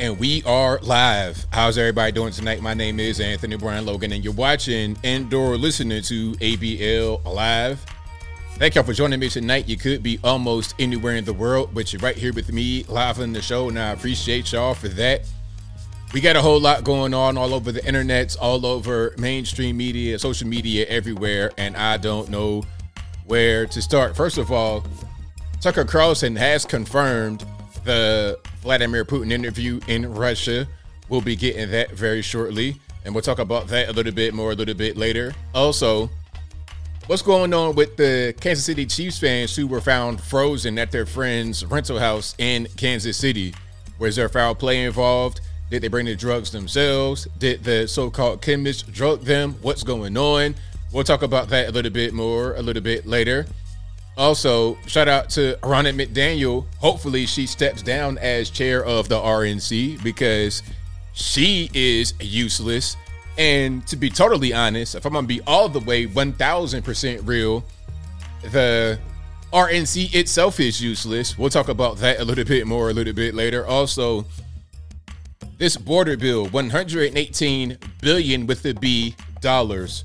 And we are live. How's everybody doing tonight? My name is Anthony Brian Logan, and you're watching and/or listening to ABL Live. Thank y'all for joining me tonight. You could be almost anywhere in the world, but you're right here with me live on the show, and I appreciate y'all for that. We got a whole lot going on all over the internets, all over mainstream media, social media, everywhere, and I don't know where to start. First of all, Tucker Carlson has confirmed the Vladimir Putin interview in Russia. We'll be getting that very shortly, and we'll talk about that a little bit more a little bit later. Also, what's going on with the Kansas City Chiefs fans who were found frozen at their friend's rental house in Kansas City? Was there foul play involved? Did they bring the drugs themselves? Did the so called chemist drug them? What's going on? We'll talk about that a little bit more a little bit later. Also, shout out to Ronna McDaniel. Hopefully, she steps down as chair of the RNC because she is useless. And to be totally honest, if I'm gonna be all the way 1000% real, the RNC itself is useless. We'll talk about that a little bit more a little bit later. Also, this border bill, 118 billion with the B dollars.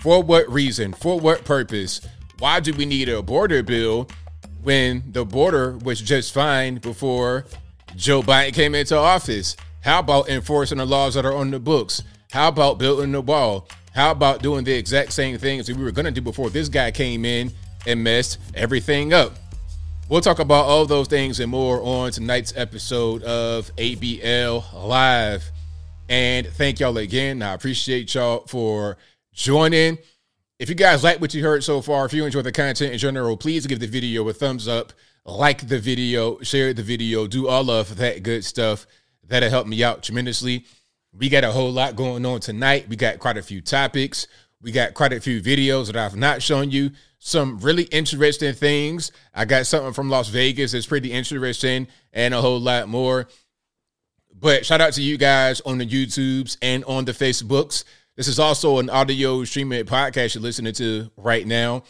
For what reason? For what purpose? Why do we need a border bill when the border was just fine before Joe Biden came into office? How about enforcing the laws that are on the books? How about building the wall? How about doing the exact same things that we were going to do before this guy came in and messed everything up? We'll talk about all those things and more on tonight's episode of ABL Live. And thank y'all again. I appreciate y'all for joining. If you guys like what you heard so far, if you enjoy the content in general, please give the video a thumbs up, like the video, share the video, do all of that good stuff. That'll help me out tremendously. We got a whole lot going on tonight. We got quite a few topics. We got quite a few videos that I've not shown you. Some really interesting things. I got something from Las Vegas that's pretty interesting and a whole lot more. But shout out to you guys on the YouTubes and on the Facebooks. This is also an audio streaming podcast you're listening to right now.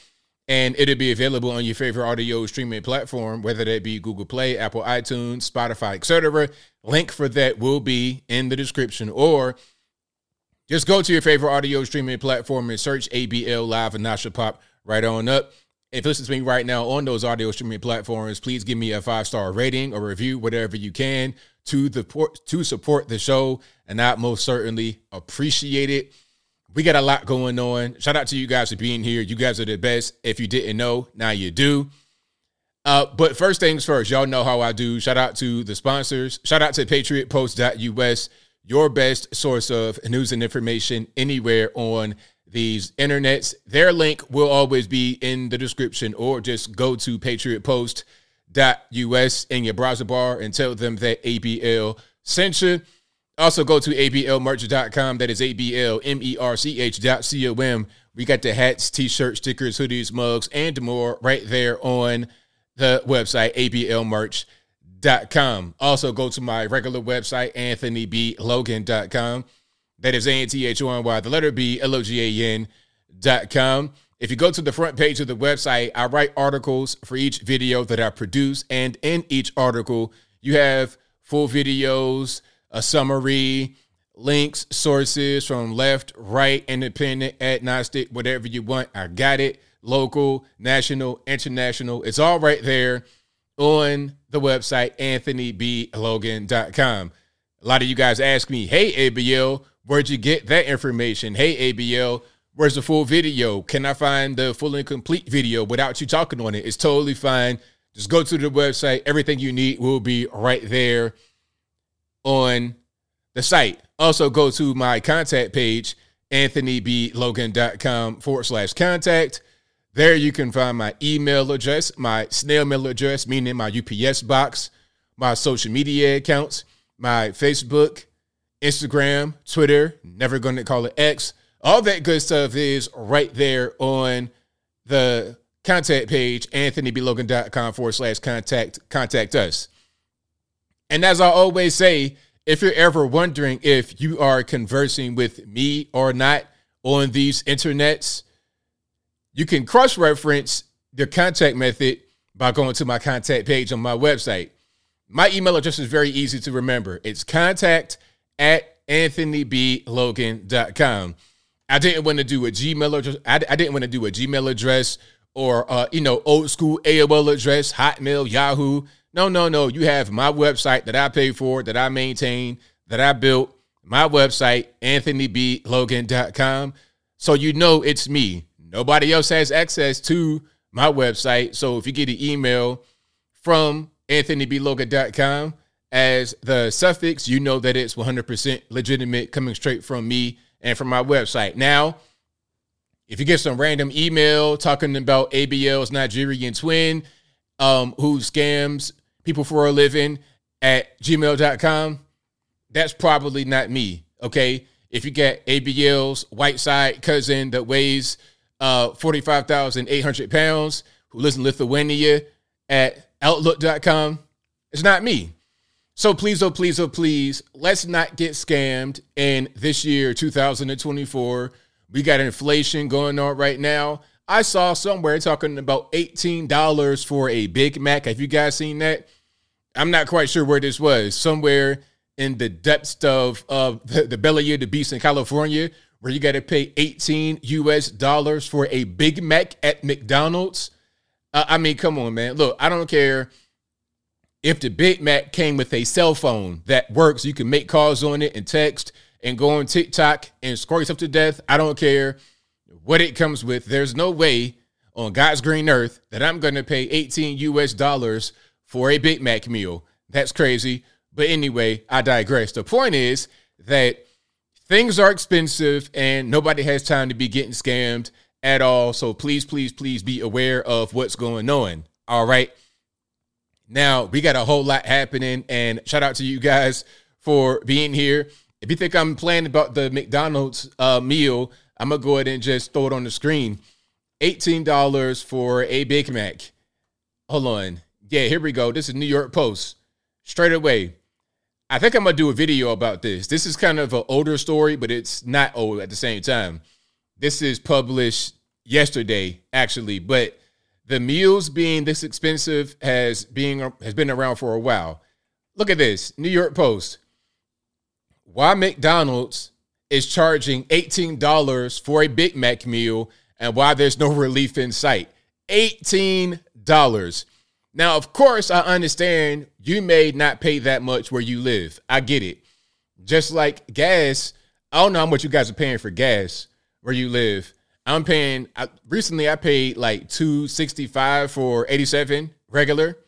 And it'll be available on your favorite audio streaming platform, whether that be Google Play, Apple iTunes, Spotify, etc. Link for that will be in the description. Or just go to your favorite audio streaming platform and search ABL Live and Nasha Pop right on up. If you listen to me right now on those audio streaming platforms, please give me a five star rating or review, whatever you can to the to support the show, and I most certainly appreciate it. We got a lot going on. Shout out to you guys for being here. You guys are the best. If you didn't know, now you do. Uh, but first things first, y'all know how I do. Shout out to the sponsors. Shout out to patriotpost.us, your best source of news and information anywhere on these internets. Their link will always be in the description, or just go to Patriot patriotpost.us us in your browser bar and tell them that ABL sent you. Also, go to ablmerch.com. That is A-B-L-M-E-R-C-H.com. We got the hats, t-shirts, stickers, hoodies, mugs, and more right there on the website, ablmerch.com. Also, go to my regular website, anthonyblogan.com. That is A-N-T-H-O-N-Y, the letter B, L-O-G-A-N dot com. If you go to the front page of the website, I write articles for each video that I produce. And in each article, you have full videos, a summary, links, sources from left, right, independent, agnostic, whatever you want. I got it. Local, national, international. It's all right there on the website, anthonyblogan.com. A lot of you guys ask me, hey, ABL, where'd you get that information? Hey, ABL, Where's the full video? Can I find the full and complete video without you talking on it? It's totally fine. Just go to the website. Everything you need will be right there on the site. Also, go to my contact page, anthonyblogan.com forward slash contact. There you can find my email address, my snail mail address, meaning my UPS box, my social media accounts, my Facebook, Instagram, Twitter, never going to call it X all that good stuff is right there on the contact page, anthonyblogan.com forward slash contact, contact us. And as I always say, if you're ever wondering if you are conversing with me or not on these internets, you can cross reference the contact method by going to my contact page on my website. My email address is very easy to remember. It's contact at anthonyblogan.com. I didn't want to do a Gmail address. I, I didn't want to do a Gmail address or uh, you know old school AOL address, Hotmail, Yahoo. No, no, no. You have my website that I pay for, that I maintain, that I built. My website, anthonyblogan.com. So you know it's me. Nobody else has access to my website. So if you get an email from anthonyblogan.com as the suffix, you know that it's 100% legitimate coming straight from me and from my website. Now, if you get some random email talking about ABL's Nigerian twin um, who scams people for a living at gmail.com, that's probably not me. Okay. If you get ABL's white side cousin that weighs uh, 45,800 pounds who lives in Lithuania at outlook.com, it's not me. So please, oh, please, oh, please, let's not get scammed And this year, 2024. We got inflation going on right now. I saw somewhere talking about $18 for a Big Mac. Have you guys seen that? I'm not quite sure where this was. Somewhere in the depths of, the, the belly of the beast in California, where you got to pay 18 US dollars for a Big Mac at McDonald's. Uh, I mean, come on, man. Look, I don't care if the Big Mac came with a cell phone that works, you can make calls on it and text and go on TikTok and score yourself to death. I don't care what it comes with. There's no way on God's green earth that I'm going to pay 18 US dollars for a Big Mac meal. That's crazy. But anyway, I digress. The point is that things are expensive and nobody has time to be getting scammed at all. So please, please, please be aware of what's going on. All right. Now, we got a whole lot happening, and shout out to you guys for being here. If you think I'm playing about the McDonald's uh, meal, I'm going to go ahead and just throw it on the screen. $18 for a Big Mac. Hold on. Yeah, here we go. This is New York Post. Straight away. I think I'm going to do a video about this. This is kind of an older story, but it's not old at the same time. This is published yesterday, actually, but the meals being this expensive has being has been around for a while. Look at this, New York Post. Why McDonald's is charging $18 for a Big Mac meal and why there's no relief in sight. $18. Now, of course, I understand you may not pay that much where you live. I get it. Just like gas, I don't know how much you guys are paying for gas where you live. I'm paying. I, recently, I paid like two sixty five for eighty seven regular.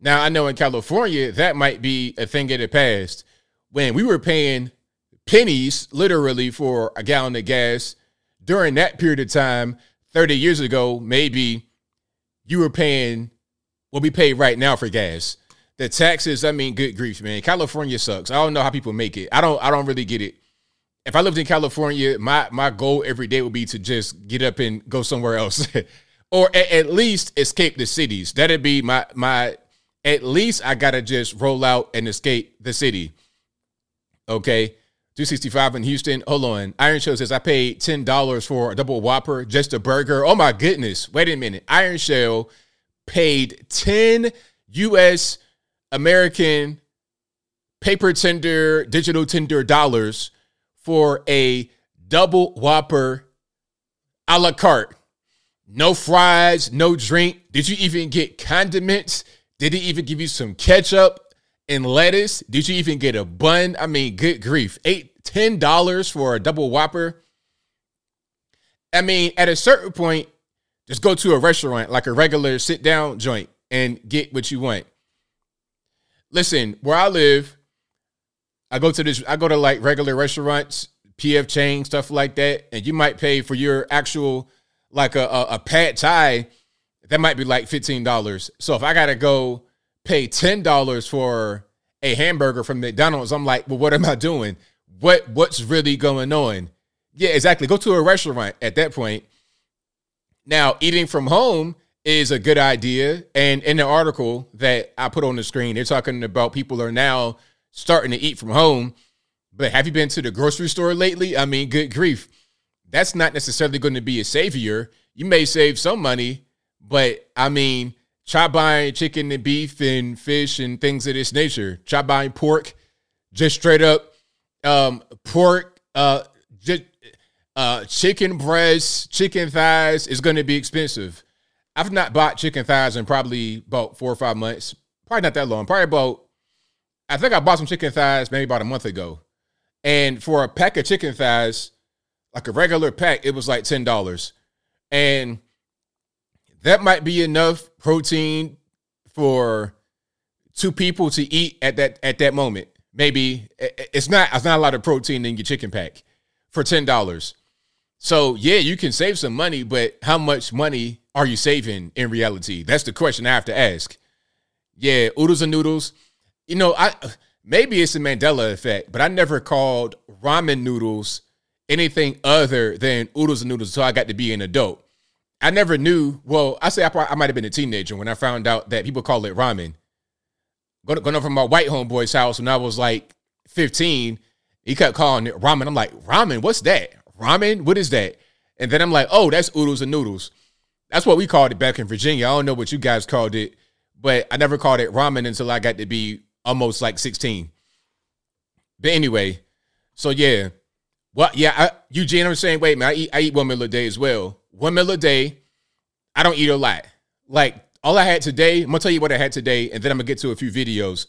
Now I know in California that might be a thing in the past when we were paying pennies literally for a gallon of gas. During that period of time, thirty years ago, maybe you were paying what we pay right now for gas. The taxes, I mean, good grief, man. California sucks. I don't know how people make it. I don't. I don't really get it if I lived in California, my my goal every day would be to just get up and go somewhere else, or at, at, least escape the cities. That'd be my my. At least I gotta just roll out and escape the city. Okay, two sixty five in Houston. Hold on, Iron Shell says I paid ten dollars for a double Whopper, just a burger. Oh my goodness! Wait a minute, Iron Shell paid ten U.S. American paper tender, digital tender dollars for a double Whopper a la carte. No fries, no drink. Did you even get condiments? Did he even give you some ketchup and lettuce? Did you even get a bun? I mean, good grief. Eight, ten dollars for a double whopper. I mean, at a certain point, just go to a restaurant, like a regular sit-down joint, and get what you want. Listen, where I live, I go to this, I go to like regular restaurants, PF Chang, stuff like that, and you might pay for your actual like a, a, a pad thai, that might be like $15. So if I gotta go pay $10 for a hamburger from McDonald's, I'm like, well, what am I doing? What what's really going on? Yeah, exactly. Go to a restaurant at that point. Now, eating from home is a good idea. And in the article that I put on the screen, they're talking about people are now starting to eat from home. But have you been to the grocery store lately? I mean, good grief. That's not necessarily going to be a savior. You may save some money, but I mean, try buying chicken and beef and fish and things of this nature. Try buying pork, just straight up um, pork, uh, just uh, chicken breasts, chicken thighs is going to be expensive. I've not bought chicken thighs in probably about four or five months. Probably not that long. Probably about, I think I bought some chicken thighs maybe about a month ago. And for a pack of chicken thighs, like a regular pack, it was like $10. And that might be enough protein for two people to eat at that at that moment. Maybe eh, eh, it's not it's not a lot of protein in your chicken pack for ten dollars. So yeah, you can save some money, but how much money are you saving in reality? That's the question I have to ask. Yeah, oodles and noodles. You know, I maybe it's a Mandela effect, but I never called ramen noodles anything other than oodles and noodles until I got to be an adult. I never knew. Well, I say I, I might have been a teenager when I found out that people call it ramen. Going, going over my white homeboy's house when I was like 15, he kept calling it ramen. I'm like, ramen? What's that? Ramen? What is that? And then I'm like, oh, that's oodles and noodles. That's what we called it back in Virginia. I don't know what you guys called it, but I never called it ramen until I got to be almost like 16. But anyway, so yeah. Well, yeah, I, Eugene, I'm saying, wait, man, I eat, I eat one meal a day as well. One meal a day. I don't eat a lot. Like all I had today, I'm gonna tell you what I had today, and then I'm gonna get to a few videos.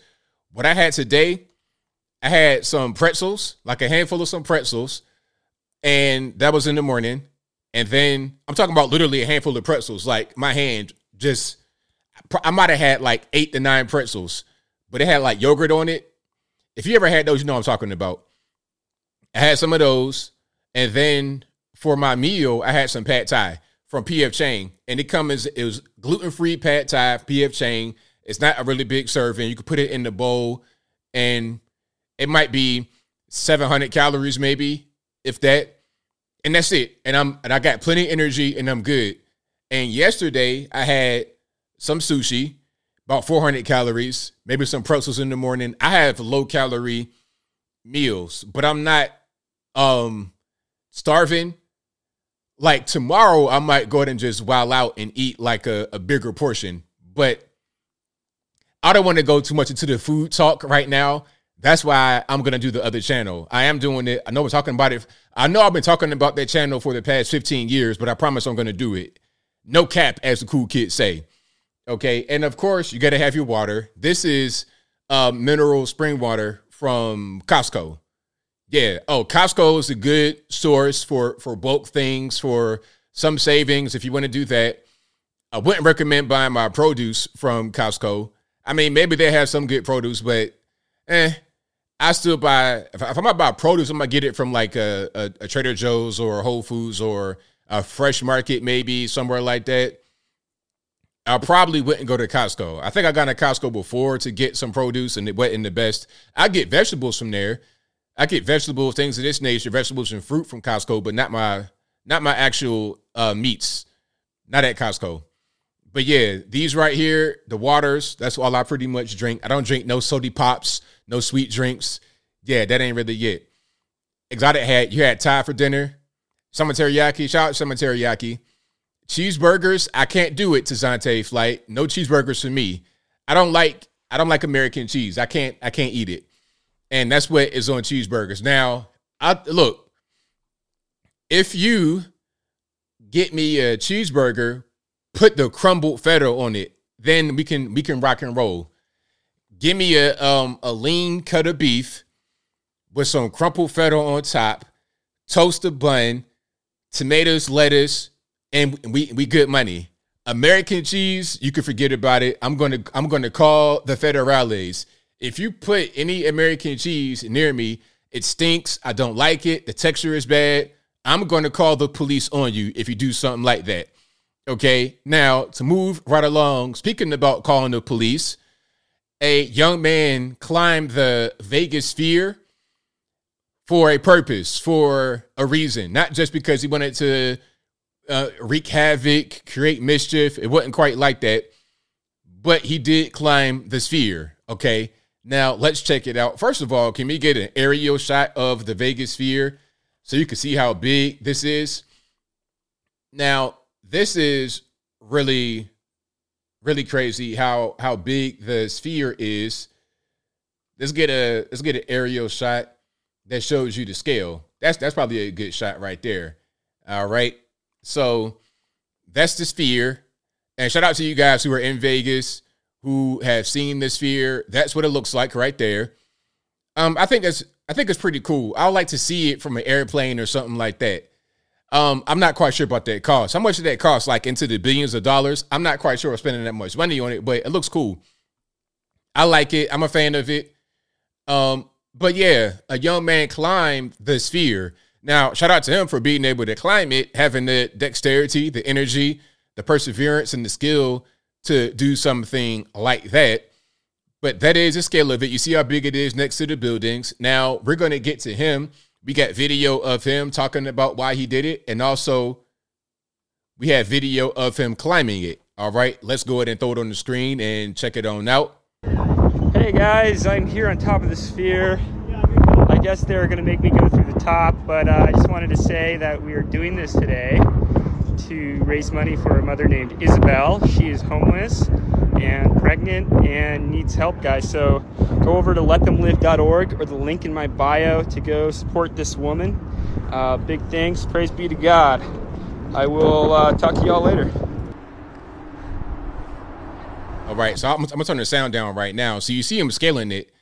What I had today, I had some pretzels, like a handful of some pretzels, and that was in the morning. And then I'm talking about literally a handful of pretzels, like my hand just, I might have had like eight to nine pretzels, but it had like yogurt on it. If you ever had those, you know I'm talking about. I had some of those, and then for my meal, I had some pad thai from PF Chang, and it comes it was gluten free pad thai PF Chang. It's not a really big serving. You can put it in the bowl, and it might be 700 calories, maybe if that, and that's it. And I'm and I got plenty energy, and I'm good. And yesterday I had some sushi, about 400 calories, maybe some pretzels in the morning. I have low calorie meals, but I'm not um starving like tomorrow I might go ahead and just wild out and eat like a, a bigger portion. But I don't want to go too much into the food talk right now. That's why I'm gonna do the other channel. I am doing it. I know we're talking about it. I know I've been talking about that channel for the past 15 years, but I promise I'm gonna do it. No cap, as the cool kids say. Okay, and of course you gotta have your water. This is uh, mineral spring water from Costco. Yeah. Oh, Costco is a good source for for bulk things for some savings if you want to do that. I wouldn't recommend buying my produce from Costco. I mean, maybe they have some good produce, but eh, I still buy. If, I, am gonna buy produce, I'm gonna get it from like a, a, a Trader Joe's or Whole Foods or a fresh market, maybe somewhere like that. I probably wouldn't go to Costco. I think I got to Costco before to get some produce, and it wasn't the best. I get vegetables from there I get vegetables, things of this nature, vegetables and fruit from Costco, but not my not my actual uh, meats. Not at Costco. But yeah, these right here, the waters, that's all I pretty much drink. I don't drink no sody pops, no sweet drinks. Yeah, that ain't really it. Exotic had you had Thai for dinner. Some teriyaki, shout out some teriyaki. Cheeseburgers, I can't do it to Zante flight. No cheeseburgers for me. I don't like I don't like American cheese. I can't I can't eat it and that's what is on cheeseburgers. Now, I look, if you get me a cheeseburger, put the crumbled feta on it, then we can we can rock and roll. Give me a um a lean cut of beef with some crumpled feta on top, toast a bun, tomatoes, lettuce, and we we good money. American cheese, you can forget about it. I'm gonna I'm gonna call the federales if you put any American cheese near me, it stinks. I don't like it. The texture is bad. I'm going to call the police on you if you do something like that. Okay. Now, to move right along, speaking about calling the police, a young man climbed the Vegas sphere for a purpose, for a reason, not just because he wanted to uh, wreak havoc, create mischief. It wasn't quite like that. But he did climb the sphere. Okay. Now, let's check it out. First of all, can we get an aerial shot of the Vegas sphere so you can see how big this is? Now, this is really, really crazy how how big the sphere is. Let's get a let's get an aerial shot that shows you the scale. That's that's probably a good shot right there. All right. So that's the sphere. And shout out to you guys who are in Vegas who have seen the sphere. That's what it looks like right there. Um, I think that's I think it's pretty cool. I would like to see it from an airplane or something like that. Um, I'm not quite sure about that cost. How much did that cost? Like into the billions of dollars? I'm not quite sure of spending that much money on it, but it looks cool. I like it. I'm a fan of it. Um, but yeah, a young man climbed the sphere. Now, shout out to him for being able to climb it, having the dexterity, the energy, the perseverance, and the skill to do something like that. But that is the scale of it. You see how big it is next to the buildings. Now we're going to get to him. We got video of him talking about why he did it. And also, we have video of him climbing it. All right, let's go ahead and throw it on the screen and check it on out. Hey guys, I'm here on top of the sphere. Guess they're going to make me go through the top, but uh, I just wanted to say that we are doing this today to raise money for a mother named Isabel. She is homeless and pregnant and needs help, guys. So go over to letthemlive.org or the link in my bio to go support this woman. Uh, big thanks. Praise be to God. I will uh, talk to y'all later. All right, so I'm, I'm, gonna turn the sound down right now. So you see him scaling it.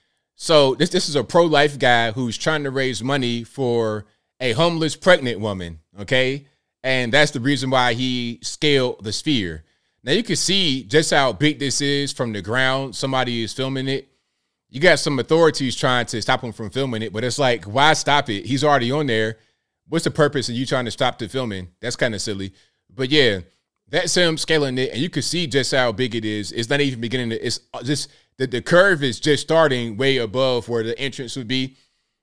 So this this is a pro life guy who's trying to raise money for a homeless pregnant woman. Okay, and that's the reason why he scaled the sphere. Now you can see just how big this is from the ground. Somebody is filming it. You got some authorities trying to stop him from filming it, but it's like, why stop it? He's already on there. What's the purpose of you trying to stop the filming? That's kind of silly. But yeah, that's him scaling it, and you can see just how big it is. It's not even beginning to. It's uh, just the, the curve is just starting way above where the entrance would be.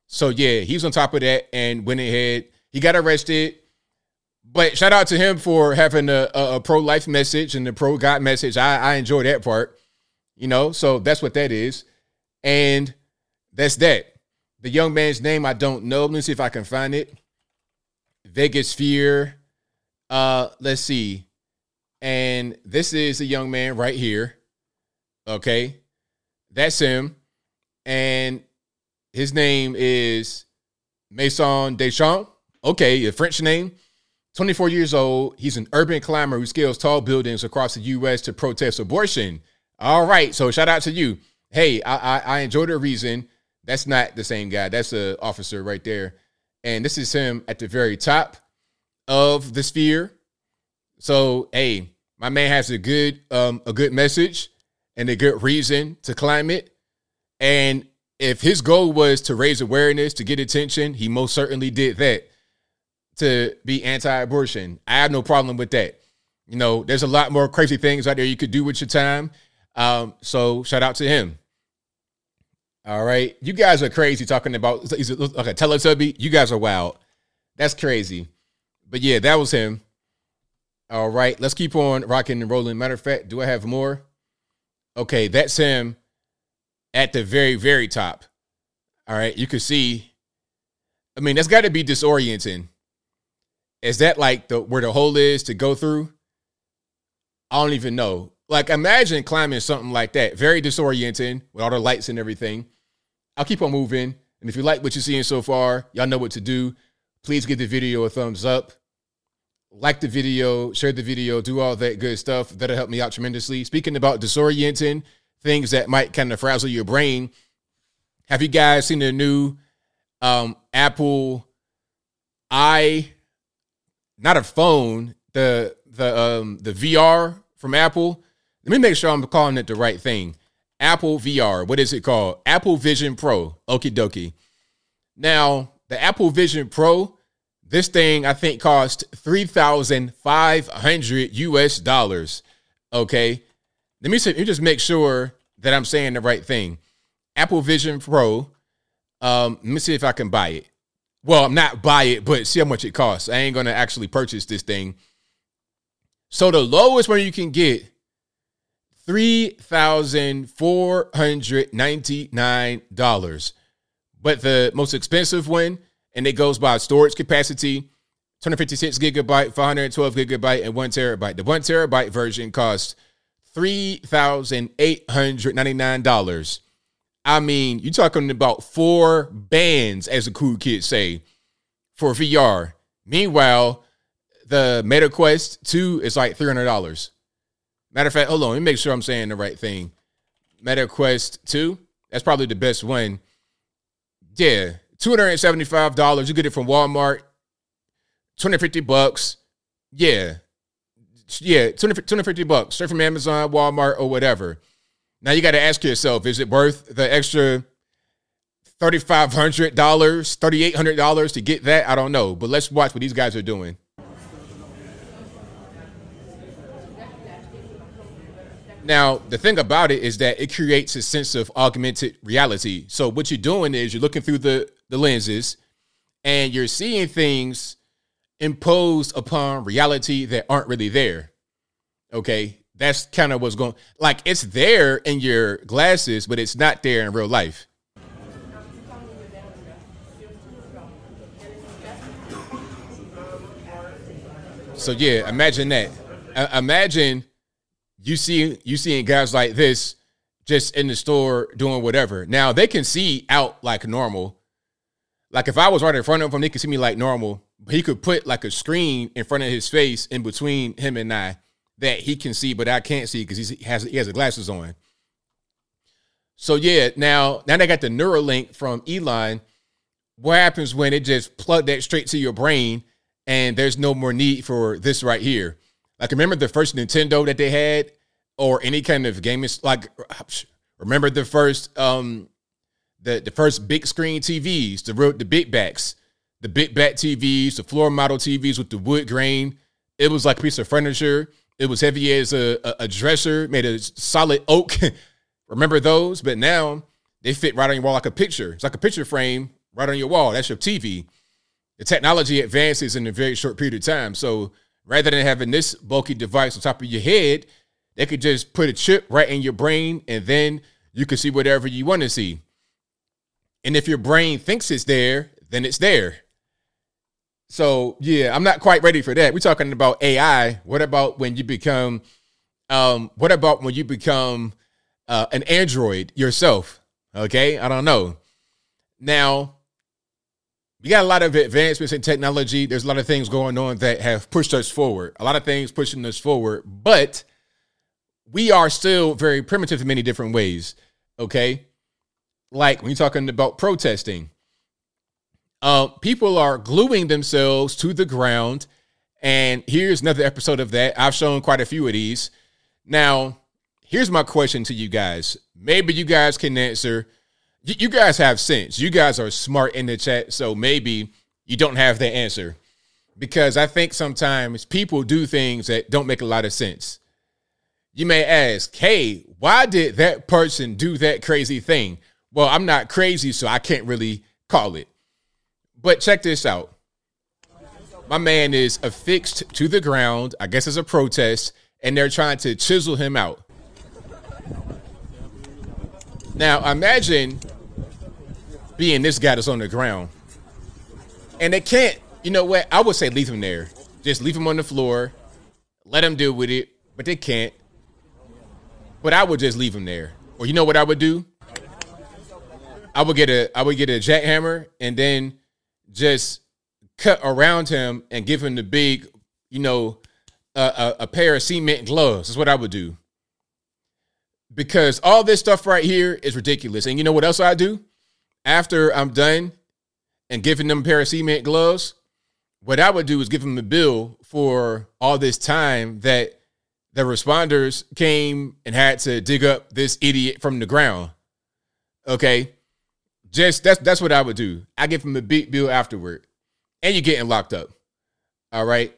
So yeah, he's on top of that and went ahead. He got arrested. But shout out to him for having a, a, a pro life message and the pro God message. I, I enjoy that part, you know. So that's what that is, and that's that. The young man's name I don't know. Let me see if I can find it. Vegas Sphere. Uh, let's see. And this is a young man right here. Okay, that's him, and his name is Maison DesChamps. Okay, a French name. 24 years old. He's an urban climber who scales tall buildings across the U.S. to protest abortion. All right. So shout out to you. Hey, I, I, I enjoy the reason. That's not the same guy. That's the officer right there. And this is him at the very top of the sphere. So, hey, my man has a good um a good message and a good reason to climb it. And if his goal was to raise awareness, to get attention, he most certainly did that to be anti-abortion. I have no problem with that. You know, there's a lot more crazy things out there you could do with your time. Um, so shout out to him. All right, you guys are crazy talking about he's like a Teletubby. You guys are wild. That's crazy. But yeah, that was him. All right, let's keep on rocking and rolling. Matter of fact, do I have more? Okay, that's him at the very, very top. All right, you can see. I mean, that's got to be disorienting is that like the where the hole is to go through? I don't even know. Like imagine climbing something like that. Very disorienting with all the lights and everything. I'll keep on moving. And if you like what you're seeing so far, y'all know what to do. Please give the video a thumbs up. Like the video, share the video, do all that good stuff. That'll help me out tremendously. Speaking about disorienting, things that might kind of frazzle your brain. Have you guys seen the new um, Apple i not a phone, the the um the VR from Apple. Let me make sure I'm calling it the right thing. Apple VR. What is it called? Apple Vision Pro. Okie dokie. Now, the Apple Vision Pro, this thing I think cost 3,500 US dollars. Okay. Let me, let me just make sure that I'm saying the right thing. Apple Vision Pro. Um, let me see if I can buy it. Well, I'm not buy it, but see how much it costs. I ain't gonna actually purchase this thing. So the lowest one you can get three thousand four hundred ninety nine dollars, but the most expensive one, and it goes by storage capacity, 256 gigabyte, 512 gigabyte, and one terabyte. The one terabyte version costs $3,899. I mean, you're talking about four bands, as the cool kids say, for VR. Meanwhile, the Meta Quest 2 is like $300. Matter of fact, hold on, let me make sure I'm saying the right thing. Meta Quest 2, that's probably the best one. Yeah, $275. You get it from Walmart. 250 bucks. Yeah. Yeah, 250 bucks. Straight from Amazon, Walmart, or whatever. Now you got to ask yourself, is it worth the extra $3,500, $3,800 to get that? I don't know. But let's watch what these guys are doing. Now, the thing about it is that it creates a sense of augmented reality. So what you're doing is you're looking through the, the lenses and you're seeing things imposed upon reality that aren't really there. Okay. That's kind of what's going like it's there in your glasses, but it's not there in real life. So yeah, imagine that. Imagine you see you seeing guys like this just in the store doing whatever. Now they can see out like normal. Like if I was right in front of him, they could see me like normal. But he could put like a screen in front of his face in between him and I that he can see, but I can't see because he has he has the glasses on. So yeah, now now they got the Neuralink from Elon. What happens when it just plug that straight to your brain and there's no more need for this right here? Like remember the first Nintendo that they had, or any kind of game. Like remember the first um the the first big screen TVs, the the big backs, the big back TVs, the floor model TVs with the wood grain. It was like a piece of furniture. It was heavy as a, a, a dresser, made of solid oak. remember those? But now they fit right on your wall like a picture. It's like a picture frame right on your wall. That's your TV. The technology advances in a very short period of time. So rather than having this bulky device on top of your head, they could just put a chip right in your brain and then you can see whatever you want to see. And if your brain thinks it's there, then it's there. So yeah, I'm not quite ready for that. We're talking about AI. What about when you become um what about when you become uh, an android yourself? Okay? I don't know. Now, we got a lot of advancements in technology. There's a lot of things going on that have pushed us forward. A lot of things pushing us forward, but we are still very primitive in many different ways. Okay. Like when you're talking about protesting, uh, people are gluing themselves to the ground. And here's another episode of that. I've shown quite a few of these. Now, here's my question to you guys. Maybe you guys can answer you guys have sense. You guys are smart in the chat, so maybe you don't have the answer. Because I think sometimes people do things that don't make a lot of sense. You may ask, hey, why did that person do that crazy thing? Well, I'm not crazy, so I can't really call it. But check this out. My man is affixed to the ground. I guess it's a protest, and they're trying to chisel him out. Now imagine being this guy that's on the ground. And they can't, you know what? I would say leave him there. Just leave him on the floor. Let him deal with it. But they can't. But I would just leave him there. Or you know what I would do? I would get a I would get a jackhammer and then just cut around him and give him the big, you know, a, a pair of cement gloves. Is what I would do because all this stuff right here is ridiculous. And you know what else I do? After I'm done and giving them a pair of cement gloves, what I would do is give them a bill for all this time that the responders came and had to dig up this idiot from the ground. Okay. Just that's that's what I would do. I give them a big bill afterward. And you're getting locked up. All right.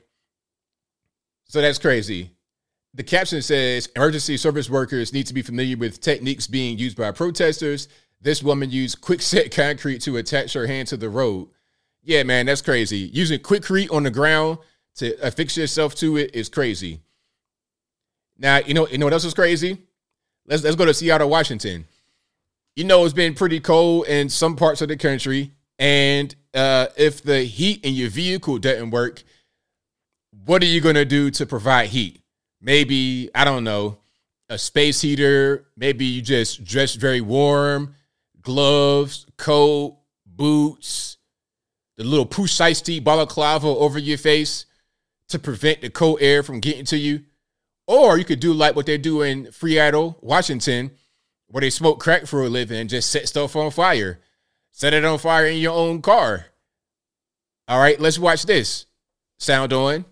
So that's crazy. The caption says emergency service workers need to be familiar with techniques being used by protesters. This woman used quickset concrete to attach her hand to the road. Yeah, man, that's crazy. Using Quikrete on the ground to affix yourself to it is crazy. Now, you know, you know what else is crazy? Let's let's go to Seattle, Washington. You know, it's been pretty cold in some parts of the country, and uh, if the heat in your vehicle doesn't work, what are you gonna do to provide heat? maybe I don't know, a space heater. Maybe you just dress very warm, gloves, coat, boots, the little Pooh Shiesty balaclava over your face to prevent the cold air from getting to you. Or you could do like what they do in Seattle, Washington, where they smoke crack for a living and just set stuff on fire. Set it on fire in your own car. All right, let's watch this. Sound on.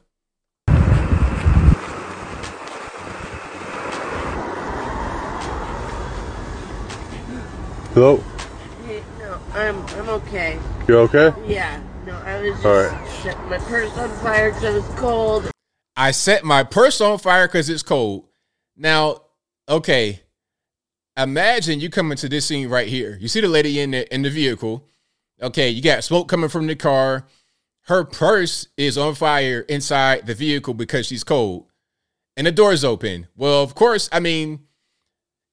Hello? Hey, no, I'm I'm okay. You okay? Yeah, no, I was just All right. setting my purse on fire because it was cold. I set my purse on fire because it's cold. Now, okay, imagine you come into this scene right here. You see the lady in the in the vehicle. Okay, you got smoke coming from the car. Her purse is on fire inside the vehicle because she's cold, and the door's open. Well, of course, I mean,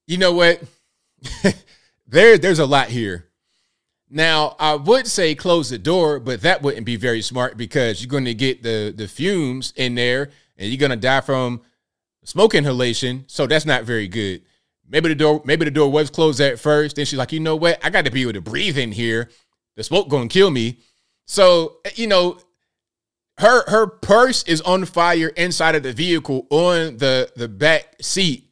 you know what? there, there's a lot here. Now, I would say close the door, but that wouldn't be very smart because you're going to get the the fumes in there, and you're going to die from smoke inhalation. So that's not very good. Maybe the door, maybe the door was closed at first. Then she's like, you know what? I got to be able to breathe in here. The smoke to kill me. So eh, you know, her her purse is on fire inside of the vehicle on the the back seat,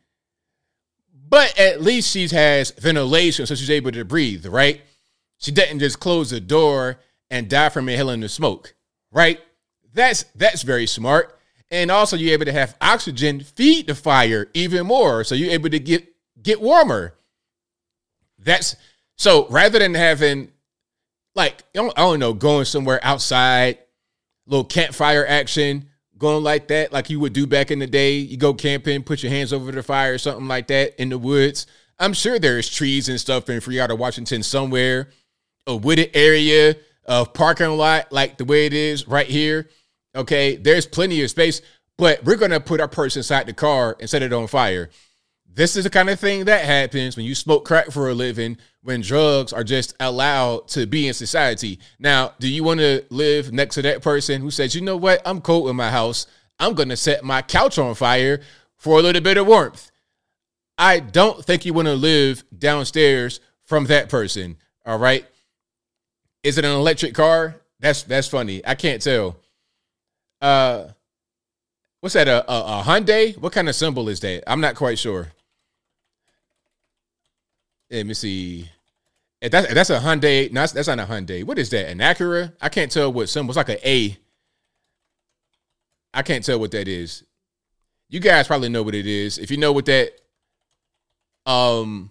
but at least she has ventilation, so she's able to breathe. Right? She didn't just close the door and die from inhaling the smoke. Right? That's that's very smart. And also, you're able to have oxygen feed the fire even more, so you're able to get get warmer. That's so rather than having like I don't, I don't know going somewhere outside, little campfire action, going like that, like you would do back in the day. You go camping, put your hands over the fire or something like that in the woods. I'm sure there's trees and stuff in Freata, Washington somewhere, a wooded area, a parking lot like the way it is right here. Okay, there's plenty of space, but we're gonna put our purse inside the car and set it on fire. This is the kind of thing that happens when you smoke crack for a living, when drugs are just allowed to be in society. Now, do you want to live next to that person who says, you know what, I'm cold in my house. I'm going to set my couch on fire for a little bit of warmth. I don't think you want to live downstairs from that person. All right. Is it an electric car? That's that's funny. I can't tell. Uh what's that? A, a, a Hyundai? What kind of symbol is that? I'm not quite sure. Let me see. That's, that's a Hyundai. No, that's, that's not a Hyundai. What is that? An Acura? I can't tell what symbol. It's like an A. I can't tell what that is. You guys probably know what it is. If you know what that um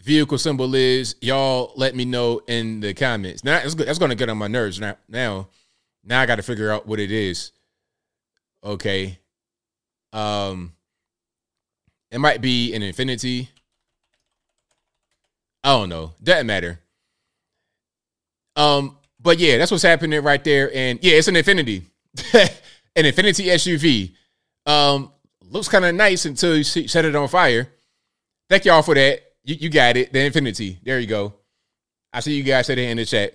vehicle symbol is, y'all let me know in the comments. Now that's, that's going to get on my nerves. Now, now, now I got to figure out what it is. Okay. Um, it might be an Infiniti. I don't know. Doesn't matter. Um, but yeah, that's what's happening right there. And yeah, it's an Infiniti, an Infiniti SUV. Um, looks kind of nice until you set it on fire. Thank y'all for that. You, you got it. The Infiniti. There you go. I see you guys said it in the chat.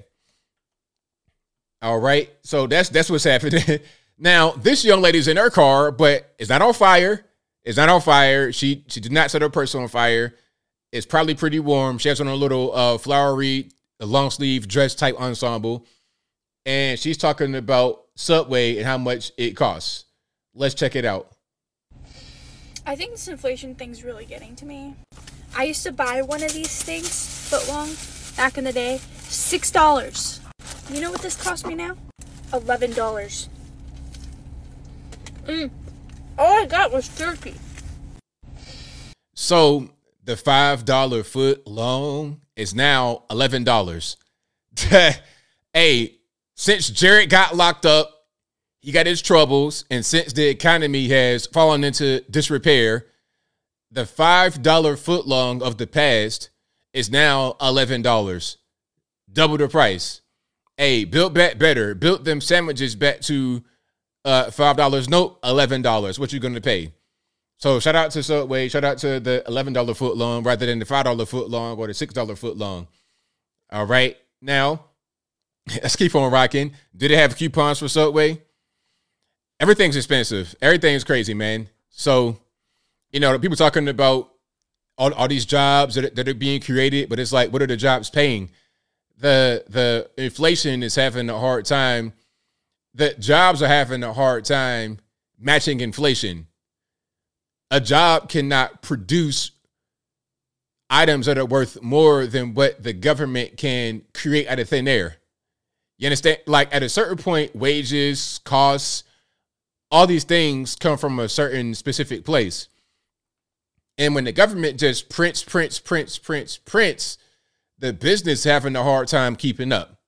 All right. So that's that's what's happening. now, this young lady's in her car, but it's not on fire. It's not on fire. She she did not set her purse on fire. It's probably pretty warm. She has on a little uh, flowery long sleeve dress type ensemble. And she's talking about Subway and how much it costs. Let's check it out. I think this inflation thing's really getting to me. I used to buy one of these things, foot long, back in the day, six dollars. You know what this cost me now? Eleven dollars. Mm. All I got was turkey. So the five dollar foot long is now eleven dollars. hey, since Jared got locked up, he got his troubles, and since the economy has fallen into disrepair, the five dollar foot long of the past is now eleven dollars, double the price. Hey, built back better. Built them sandwiches back to uh, five dollars. Nope, eleven dollars. What you gonna pay? So shout out to Subway. Shout out to the eleven dollar foot long rather than the five dollar foot long or the six dollar foot long. All right, now let's keep on rocking. Did they have coupons for Subway? Everything's expensive. Everything's crazy, man. So you know, people talking about all, all these jobs that, that are being created, but it's like, what are the jobs paying? The the inflation is having a hard time. The jobs are having a hard time matching inflation. A job cannot produce items that are worth more than what the government can create out of thin air. You understand? Like at a certain point, wages, costs, all these things come from a certain specific place. And when the government just prints, prints, prints, prints, prints, the business having a hard time keeping up.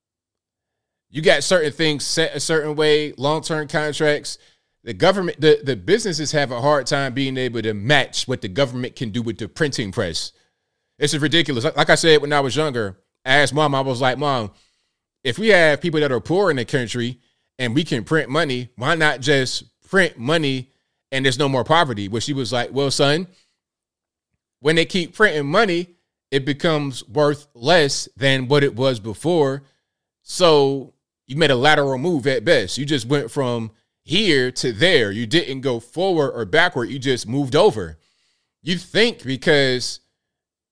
You got certain things set a certain way, long-term contracts. The government, the, the businesses have a hard time being able to match what the government can do with the printing press. It's ridiculous. Like, like I said when I was younger, I asked mom, I was like, Mom, if we have people that are poor in the country and we can print money, why not just print money and there's no more poverty? Where she was like, Well, son, when they keep printing money, it becomes worth less than what it was before. So you made a lateral move at best. You just went from here to there. You didn't go forward or backward. You just moved over. You think because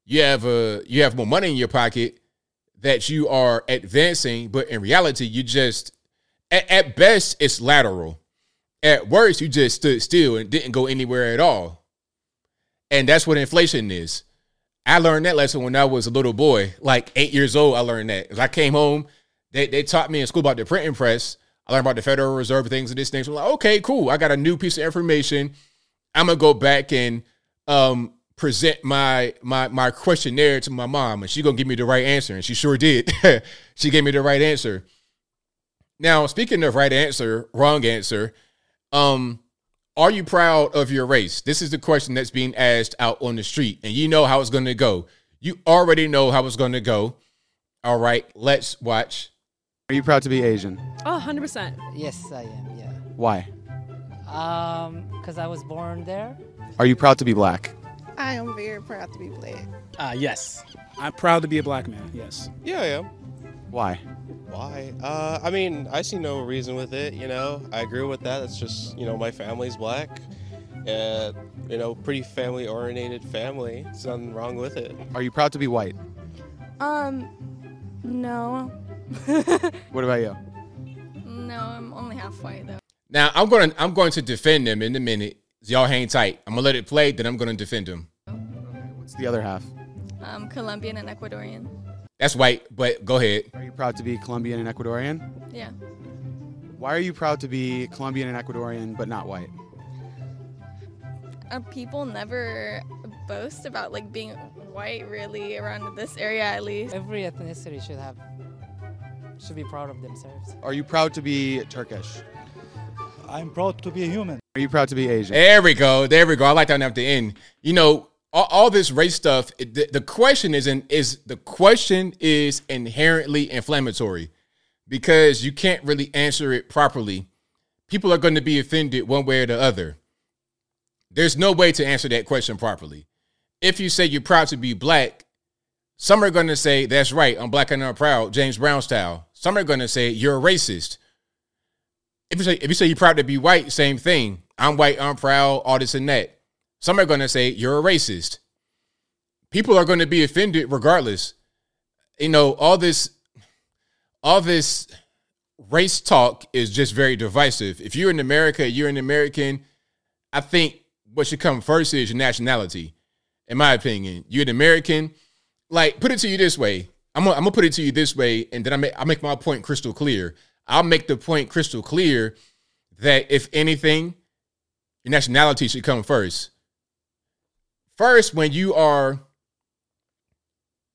you have a you have more money in your pocket that you are advancing, but in reality, you just at, at best it's lateral. At worst, you just stood still and didn't go anywhere at all. And that's what inflation is. I learned that lesson when I was a little boy, like eight years old. I learned that. I came home, they, they taught me in school about the printing press. I learned about the Federal Reserve, things and this things. I'm like, okay, cool. I got a new piece of information. I'm gonna go back and um, present my my my questionnaire to my mom, and she gonna give me the right answer, and she sure did. she gave me the right answer. Now, speaking of right answer, wrong answer, um, are you proud of your race? This is the question that's being asked out on the street, and you know how it's gonna go. You already know how it's gonna go. All right, let's watch. Are you proud to be Asian? Oh, 100%. Yes, I am. Yeah. Why? Um, because I was born there. Are you proud to be black? I am very proud to be black. Uh, yes. I'm proud to be a black man, yes. Yeah, I am. Why? Why? Uh, I mean, I see no reason with it. You know, I agree with that. It's just, you know, my family's black. Uh, you know, pretty family oriented family. There's nothing wrong with it. Are you proud to be white? Um, no. What about you? No, I'm only half white though. Now I'm gonna I'm going to defend them in a minute. Y'all hang tight. I'm gonna let it play, then I'm gonna defend them. What's the other half? Um, Colombian and Ecuadorian. That's white, but go ahead. Are you proud to be Colombian and Ecuadorian? Yeah. Why are you proud to be Colombian and Ecuadorian but not white? Uh, people never boast about like being white really around this area at least. Every ethnicity should have should be proud of themselves. Are you proud to be Turkish? I'm proud to be a human. Are you proud to be Asian? There we go. There we go. I like that one at the end. You know, all, all this race stuff. it- The, the question is in, is the question is inherently inflammatory because you can't really answer it properly. People are going to be offended one way or the other. There's no way to answer that question properly. If you say you're proud to be black, some are going to say that's right. I'm black and I'm proud, James Brown style. Some are going to say you're a racist. If you say if you say you're proud to be white, same thing. I'm white, I'm proud, all this and that. Some are going to say you're a racist. People are going to be offended regardless. You know, all this all this race talk is just very divisive. If you're in America, you're an American, I think what should come first is your nationality. In my opinion, you're an American. Like, put it to you this way. I'm gonna, I'm put it to you this way, and then I make I make my point crystal clear. I'll make the point crystal clear that if anything, your nationality should come first. First, when you are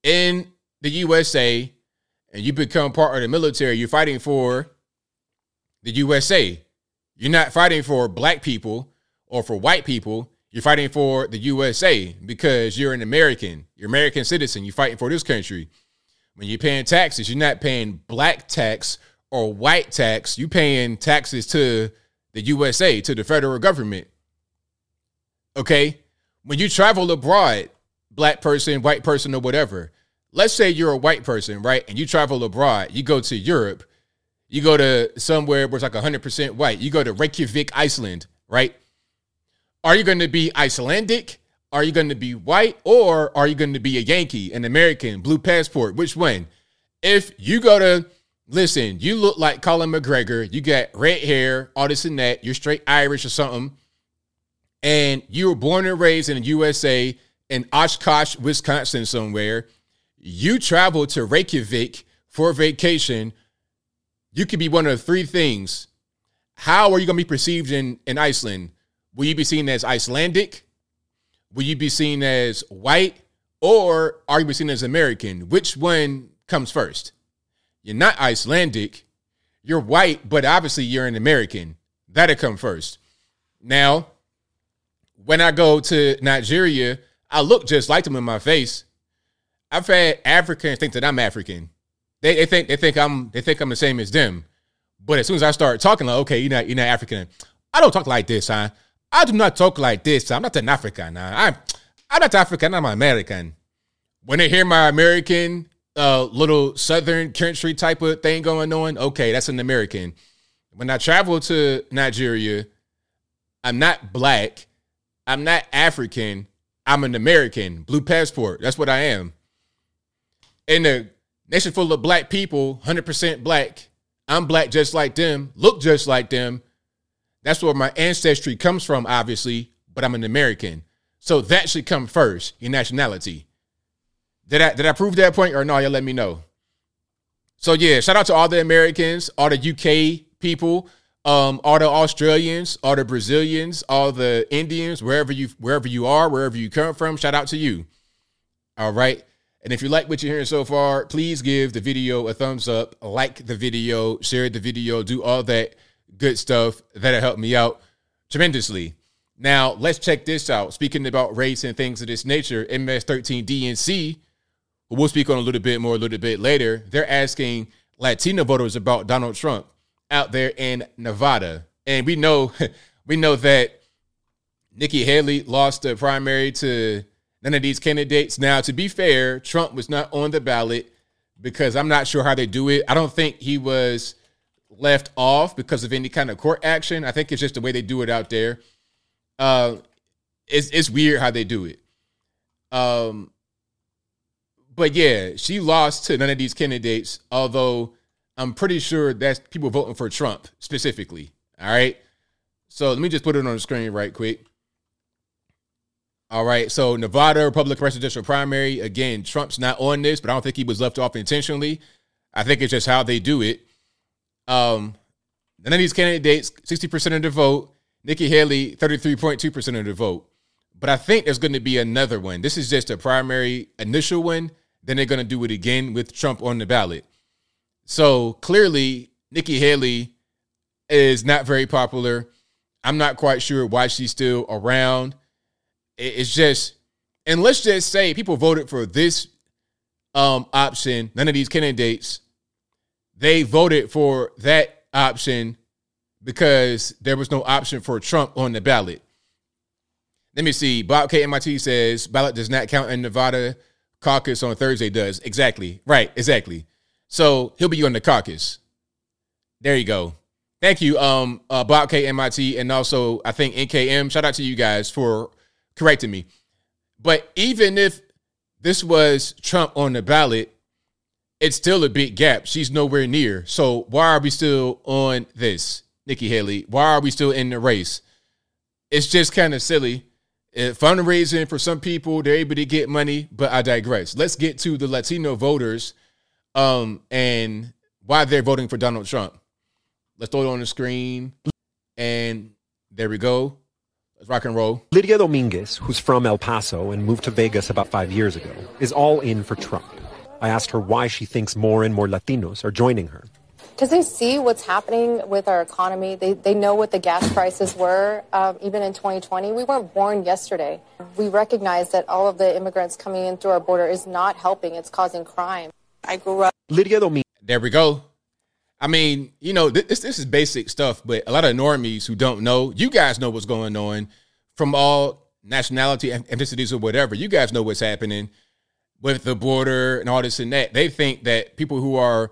in the USA and you become part of the military, you're fighting for the USA. You're not fighting for black people or for white people. You're fighting for the USA because you're an American. You're American citizen. You're fighting for this country. When you're paying taxes, you're not paying black tax or white tax. You're paying taxes to the USA, to the federal government. Okay? When you travel abroad, black person, white person, or whatever, let's say you're a white person, right? And you travel abroad, you go to Europe, you go to somewhere where it's like 100% white, you go to Reykjavik, Iceland, right? Are you going to be Icelandic? Are you going to be white? Or are you going to be a Yankee, an American, blue passport? Which one? If you go to listen, you look like Colin McGregor, you got red hair, all this and that, you're straight Irish or something, and you were born and raised in the USA in Oshkosh, Wisconsin, somewhere, you travel to Reykjavik for vacation, you could be one of three things. How are you going to be perceived in, in Iceland? Will you be seen as Icelandic? Will you be seen as white? Or are you seen as American? Which one comes first? You're not Icelandic. You're white, but obviously you're an American. That'll come first. Now, when I go to Nigeria, I look just like them in my face. I've had Africans think that I'm African. They, they think they think I'm they think I'm the same as them. But as soon as I start talking like, okay, you're not you're not African. I don't talk like this, huh? I do not talk like this. I'm not an African. I'm I'm not African. I'm American. When they hear my American uh, little Southern country type of thing going on, okay, that's an American. When I travel to Nigeria, I'm not black. I'm not African. I'm an American. Blue passport. That's what I am in a nation full of black people, 100% black, I'm black just like them, look just like them. That's where my ancestry comes from, obviously, but I'm an American. So that should come first, your nationality. Did I did I prove that point or no? Y'all let me know. So yeah, shout out to all the Americans, all the UK people, um, all the Australians, all the Brazilians, all the Indians, wherever you wherever you are, wherever you come from. Shout out to you. All right. And if you like what you're hearing so far, please give the video a thumbs up, like the video, share the video, do all that good stuff. That'll help me out tremendously. Now, let's check this out. Speaking about race and things of this nature, MS13 DNC, who we'll speak on a little bit more a little bit later, they're asking Latino voters about Donald Trump out there in Nevada. And we know we know that Nikki Haley lost the primary to none of these candidates. Now, to be fair, Trump was not on the ballot because I'm not sure how they do it. I don't think he was left off because of any kind of court action. I think it's just the way they do it out there. Uh, it's it's weird how they do it. Um, but yeah, she lost to none of these candidates. Although I'm pretty sure that's people voting for Trump specifically. All right. So let me just put it on the screen right quick. All right. So Nevada Republican presidential primary. Again, Trump's not on this, but I don't think he was left off intentionally. I think it's just how they do it. Um, none of these candidates, 60% of the vote. Nikki Haley, 33.2% of the vote. But I think there's going to be another one. This is just a primary initial one. Then they're going to do it again with Trump on the ballot. So clearly, Nikki Haley is not very popular. I'm not quite sure why she's still around it's just, and let's just say people voted for this um, option. None of these candidates, they voted for that option because there was no option for Trump on the ballot. Let me see. Bob K. MIT says ballot does not count in Nevada. Caucus on Thursday does. Exactly. Right. Exactly. So he'll be on the caucus. There you go. Thank you, um, uh, Bob K. MIT, and also I think NKM. Shout out to you guys for correcting me. But even if this was Trump on the ballot, it's still a big gap. She's nowhere near. So why are we still on this, Nikki Haley? Why are we still in the race? It's just kind of silly. If fundraising for some people, they're able to get money, but I digress. Let's get to the Latino voters um, and why they're voting for Donald Trump. Let's throw it on the screen. And there we go. Let's rock and roll. Lydia Dominguez, who's from El Paso and moved to Vegas about five years ago, is all in for Trump. I asked her why she thinks more and more Latinos are joining her. Because they see what's happening with our economy. They, they know what the gas prices were, um, even in 2020. We weren't born yesterday. We recognize that all of the immigrants coming in through our border is not helping, it's causing crime. I grew up. Lydia Dominguez. There we go. I mean, you know, this this is basic stuff, but a lot of normies who don't know, you guys know what's going on from all nationality, ethnicities, or whatever. You guys know what's happening with the border and all this and that. They think that people who are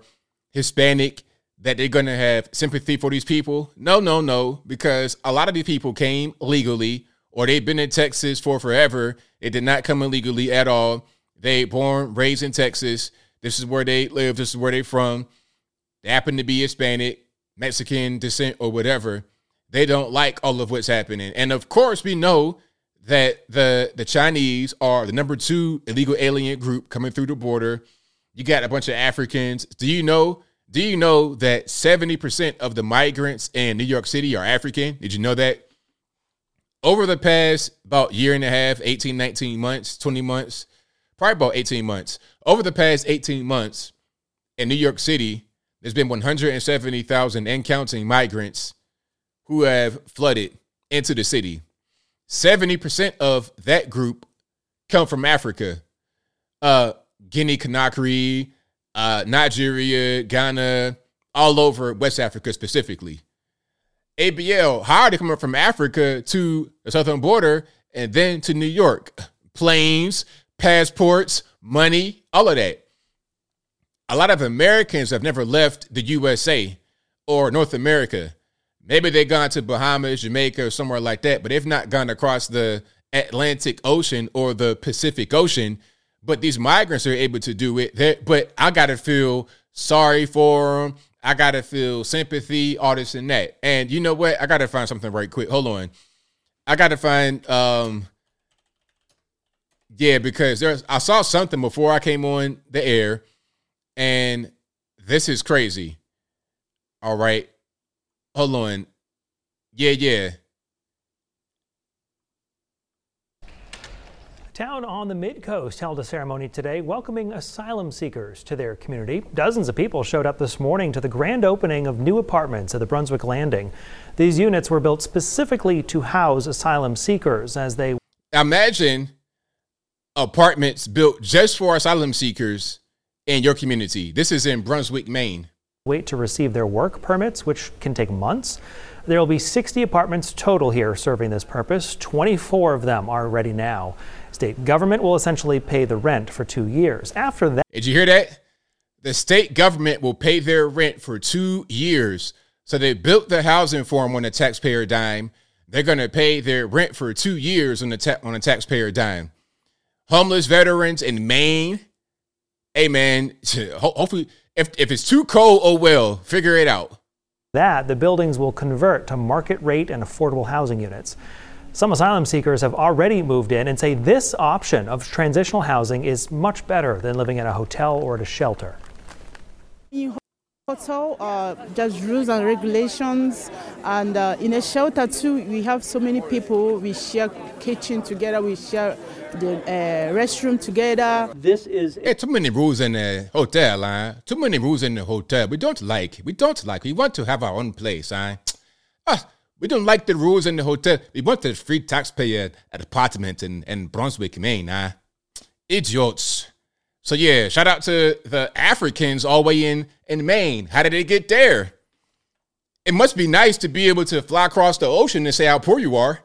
Hispanic that they're going to have sympathy for these people. No, no, no, because a lot of these people came legally or they've been in Texas for forever. They did not come illegally at all. They born, raised in Texas. This is where they live. This is where they're from. They happen to be Hispanic, Mexican descent, or whatever. They don't like all of what's happening. And of course, we know that the the Chinese are the number two illegal alien group coming through the border. You got a bunch of Africans. Do you know? Do you know that 70% of the migrants in New York City are African? Did you know that? Over the past about year and a half, 18, 19 months, 20 months, probably about 18 months. Over the past 18 months in New York City, there's been 170,000 and counting migrants who have flooded into the city. 70% of that group come from Africa. Uh, Guinea Conakry, uh, Nigeria, Ghana, all over West Africa specifically. ABL, how to come coming from Africa to the southern border and then to New York? Planes, passports, money, all of that. A lot of Americans have never left the USA or North America. Maybe they've gone to Bahamas, Jamaica, or somewhere like that, but they've not gone across the Atlantic Ocean or the Pacific Ocean. But these migrants are able to do it. They're, but I got to feel sorry for them. I got to feel sympathy, all this and that. And you know what? I got to find something right quick. Hold on. I got to find, um, yeah, because there's, I saw something before I came on the air, and this is crazy. All right. Hold on. Yeah, yeah. Town on the Mid Coast held a ceremony today welcoming asylum seekers to their community. Dozens of people showed up this morning to the grand opening of new apartments at the Brunswick Landing. These units were built specifically to house asylum seekers as they imagine apartments built just for asylum seekers in your community. This is in Brunswick, Maine. Wait to receive their work permits, which can take months. There will be 60 apartments total here serving this purpose. 24 of them are ready now. State government will essentially pay the rent for two years. After that, did you hear that? The state government will pay their rent for two years. So they built the housing for them on a taxpayer dime. They're going to pay their rent for two years on the ta- on a taxpayer dime. Homeless veterans in Maine. Hey man, hopefully, if if it's too cold, oh well, figure it out. That the buildings will convert to market rate and affordable housing units. Some asylum seekers have already moved in and say this option of transitional housing is much better than living in a hotel or at a shelter. In hotel, uh, there's rules and regulations, and uh, in a shelter too, we have so many people. We share kitchen together. We share the uh, restroom together. This is yeah, too many rules in the hotel, huh? Too many rules in the hotel. We don't like. We don't like. We want to have our own place, huh? Ah, we don't like the rules in the hotel. We want the free taxpayer apartment in, in Brunswick, Maine, huh? Idiots. So yeah, shout out to the Africans all the way in, in Maine. How did they get there? It must be nice to be able to fly across the ocean and say how poor you are.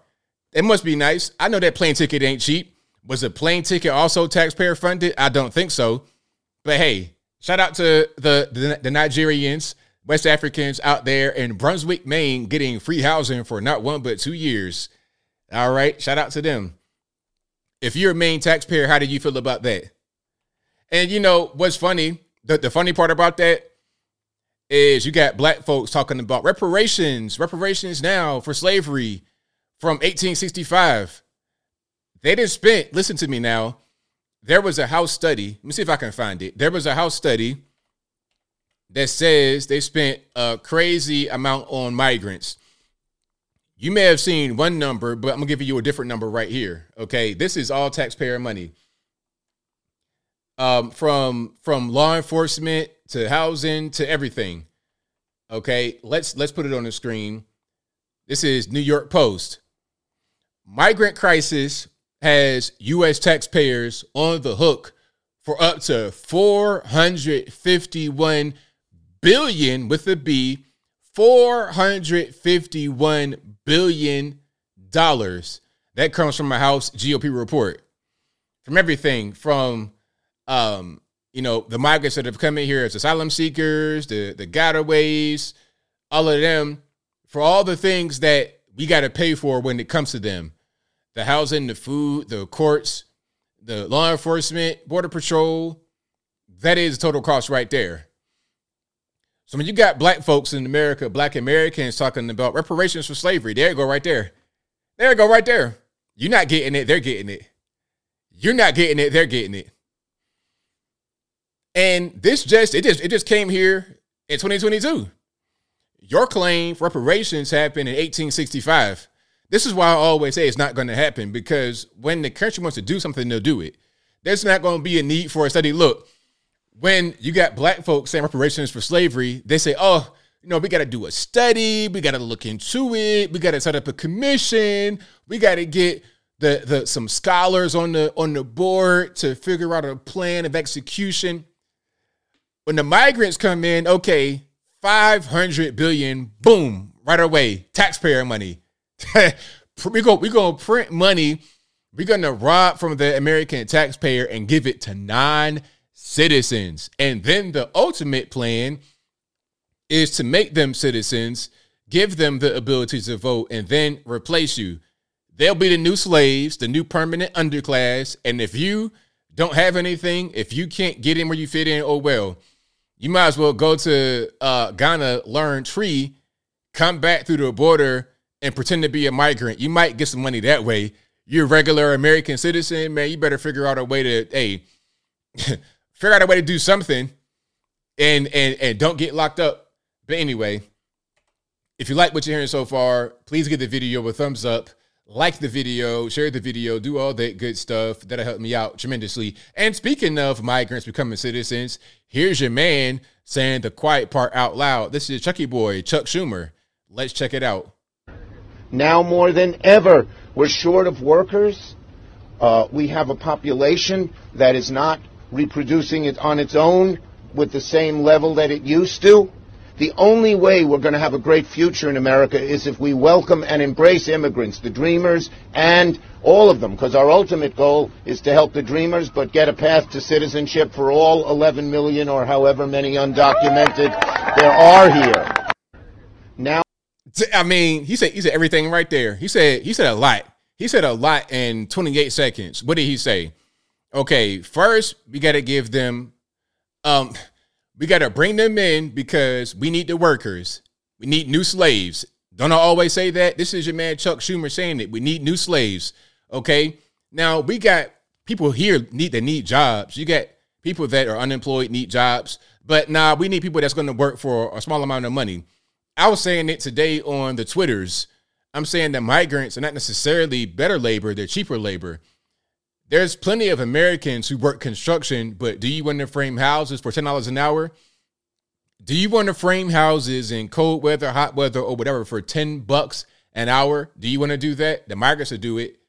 It must be nice. I know that plane ticket ain't cheap. Was the plane ticket also taxpayer funded? I don't think so. But hey, shout out to the, the, the Nigerians West Africans out there in Brunswick, Maine, getting free housing for not one but two years. All right, shout out to them. If you're a Maine taxpayer, how do you feel about that? And you know what's funny? The, the funny part about that is you got black folks talking about reparations, reparations now for slavery from 1865. They didn't spend, listen to me now. There was a house study. Let me see if I can find it. There was a house study that says they spent a crazy amount on migrants. You may have seen one number, but I'm gonna give you a different number right here. Okay, this is all taxpayer money. Um, from from law enforcement to housing to everything. Okay, let's let's put it on the screen. This is New York Post. Migrant crisis has U.S. taxpayers on the hook for up to 451 billion with a B, 451 billion dollars. That comes from a House GOP report. From everything from um, you know, the migrants that have come in here as asylum seekers, the the gotaways, all of them, for all the things that we got to pay for when it comes to them. The housing, the food, the courts, the law enforcement, border patrol. That is total cost right there. So when you got black folks in America, black Americans talking about reparations for slavery, there you go right there. There you go right there. You're not getting it, they're getting it. You're not getting it, they're getting it. And this just it just it just came here in 2022. Your claim for reparations happened in 1865. This is why I always say it's not going to happen because when the country wants to do something, they'll do it. There's not going to be a need for a study. Look, when you got black folks saying reparations for slavery, they say, oh, you know, we got to do a study, we got to look into it, we got to set up a commission, we got to get the the some scholars on the on the board to figure out a plan of execution. When the migrants come in, okay, 500 billion, boom, right away, taxpayer money. we go we going to print money. We're going to rob from the American taxpayer and give it to non-citizens. And then the ultimate plan is to make them citizens, give them the ability to vote and then replace you. They'll be the new slaves, the new permanent underclass, and if you don't have anything, if you can't get in where you fit in, oh well you might as well go to uh, Ghana, learn tree, come back through the border and pretend to be a migrant. You might get some money that way. You're a regular American citizen, man. You better figure out a way to, hey, figure out a way to do something and and and don't get locked up. But anyway, if you like what you're hearing so far, please give the video a thumbs up like the video, share the video, do all that good stuff. That'll help me out tremendously. And speaking of migrants becoming citizens, here's your man saying the quiet part out loud. This is Chucky Boy, Chuck Schumer. Let's check it out. Now more than ever, we're short of workers. Uh, we have a population that is not reproducing it on its own with the same level that it used to. The only way we're going to have a great future in America is if we welcome and embrace immigrants, the dreamers, and all of them, because our ultimate goal is to help the dreamers, but get a path to citizenship for all 11 million or however many undocumented there are here. Now, I mean, he said he said everything right there. He said he said a lot. He said a lot in 28 seconds. What did he say? Okay, first we got to give them um we got to bring them in because we need the workers. We need new slaves. Don't I always say that? This is your man Chuck Schumer saying it. We need new slaves. Okay. Now we got people here need that need jobs. You got people that are unemployed need jobs, but nah, we need people that's going to work for a small amount of money. I was saying it today on the Twitters. I'm saying that migrants are not necessarily better labor; they're cheaper labor. There's plenty of Americans who work construction, but do you want to frame houses for ten dollars an hour? Do you want to frame houses in cold weather, hot weather, or whatever for ten bucks an hour? Do you want to do that? The migrants will do it.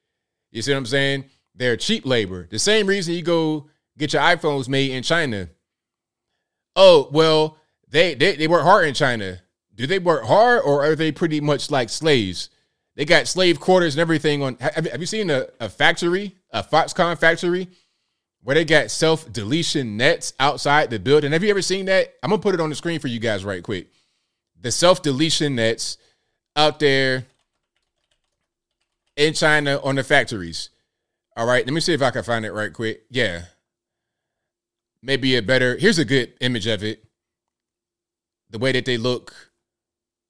You see what I'm saying? They're cheap labor. The same reason you go get your iPhones made in China. Oh well, they they, they work hard in China. Do they work hard, or are they pretty much like slaves? They got slave quarters and everything on. Have, have you seen a, a factory, a Foxconn factory, where they got self deletion nets outside the building? Have you ever seen that? I'm gonna put it on the screen for you guys right quick. The self deletion nets out there in China on the factories. All right, let me see if I can find it right quick. Yeah. Maybe a better, here's a good image of it. The way that they look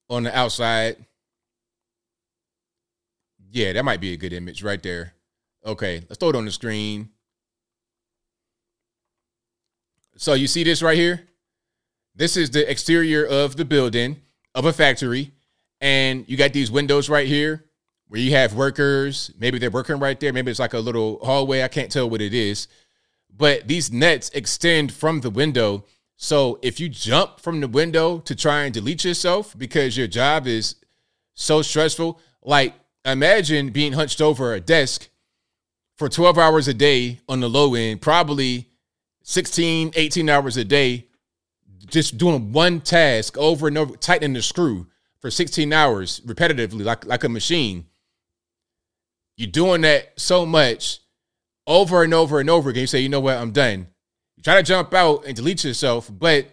on the outside. Yeah, that might be a good image right there. Okay, let's throw it on the screen. So you see this right here? This is the exterior of the building of a factory. And you got these windows right here where you have workers. Maybe they're working right there. Maybe it's like a little hallway. I can't tell what it is. But these nets extend from the window. So if you jump from the window to try and delete yourself because your job is so stressful, like imagine being hunched over a desk for 12 hours a day on the low end, probably 16, 18 hours a day, just doing one task over and over, tightening the screw for 16 hours repetitively, like, like a machine. You're doing that so much over and over and over again. You say, you know what, I'm done. You try to jump out and delete yourself, but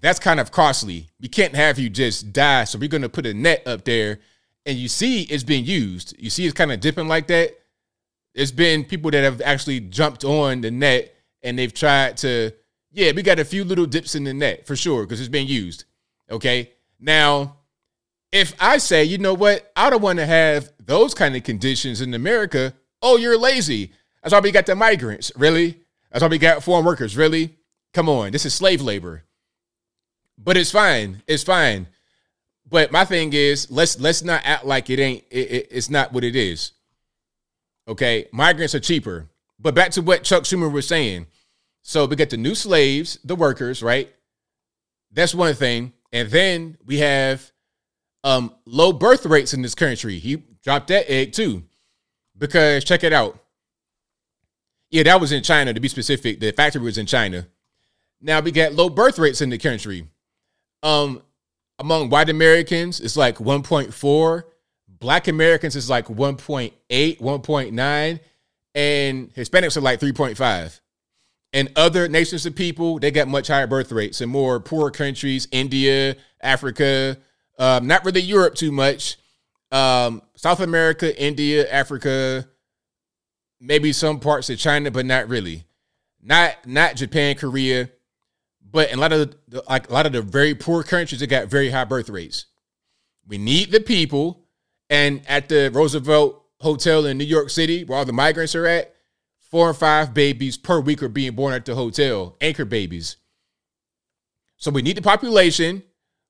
that's kind of costly. We can't have you just die. So we're going to put a net up there and you see it's being used. You see it's kind of dipping like that. There's been people that have actually jumped on the net and they've tried to, yeah, we got a few little dips in the net for sure because it's been used. Okay. Now, if I say, you know what, I don't want to have those kind of conditions in America, oh, you're lazy. That's why we got the migrants. Really? That's why we got foreign workers. Really? Come on. This is slave labor. But it's fine. It's fine. But my thing is, let's let's not act like it ain't. It, it, it's not what it is. Okay, migrants are cheaper. But back to what Chuck Schumer was saying. So we get the new slaves, the workers, right? That's one thing. And then we have um, low birth rates in this country. He dropped that egg too. Because check it out. Yeah, that was in China to be specific. The factory was in China. Now we got low birth rates in the country. Um, among white Americans, it's like 1.4. Black Americans is like 1.8, 1.9, and Hispanics are like 3.5. And other nations of people, they got much higher birth rates in more poor countries, India, Africa, um, not really Europe too much. Um, South America, India, Africa, maybe some parts of China, but not really. Not not Japan, Korea, but in a lot of the, like a lot of the very poor countries that got very high birth rates. We need the people, and at the Roosevelt Hotel in New York City, where all the migrants are at, four and five babies per week are being born at the hotel, anchor babies. So we need the population,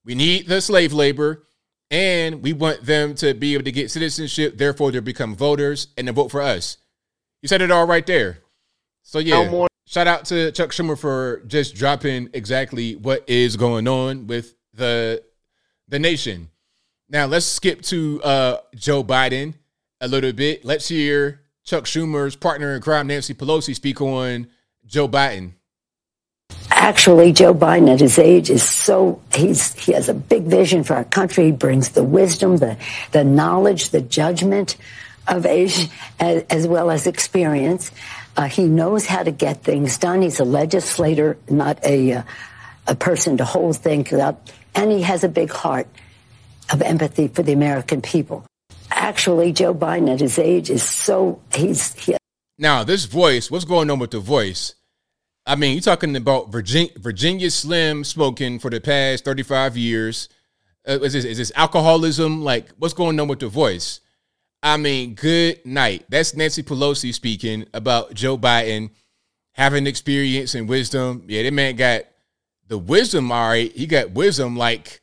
we need the slave labor, and we want them to be able to get citizenship. Therefore, they become voters and to vote for us. You said it all right there. So yeah, more- shout out to Chuck Schumer for just dropping exactly what is going on with the the nation. Now let's skip to uh, Joe Biden a little bit. Let's hear Chuck Schumer's partner in crime, Nancy Pelosi, speak on Joe Biden. Actually, Joe Biden at his age is so he's he has a big vision for our country. He brings the wisdom, the the knowledge, the judgment of age as, as well as experience. Uh, he knows how to get things done. He's a legislator, not a uh, a person to hold things up, and he has a big heart of empathy for the American people. Actually, Joe Biden at his age is so he's he, now this voice. What's going on with the voice? I mean, you're talking about Virginia, Virginia Slim smoking for the past 35 years. Uh, is, this, is this alcoholism? Like, what's going on with the voice? I mean, good night. That's Nancy Pelosi speaking about Joe Biden having experience and wisdom. Yeah, that man got the wisdom, all right. He got wisdom like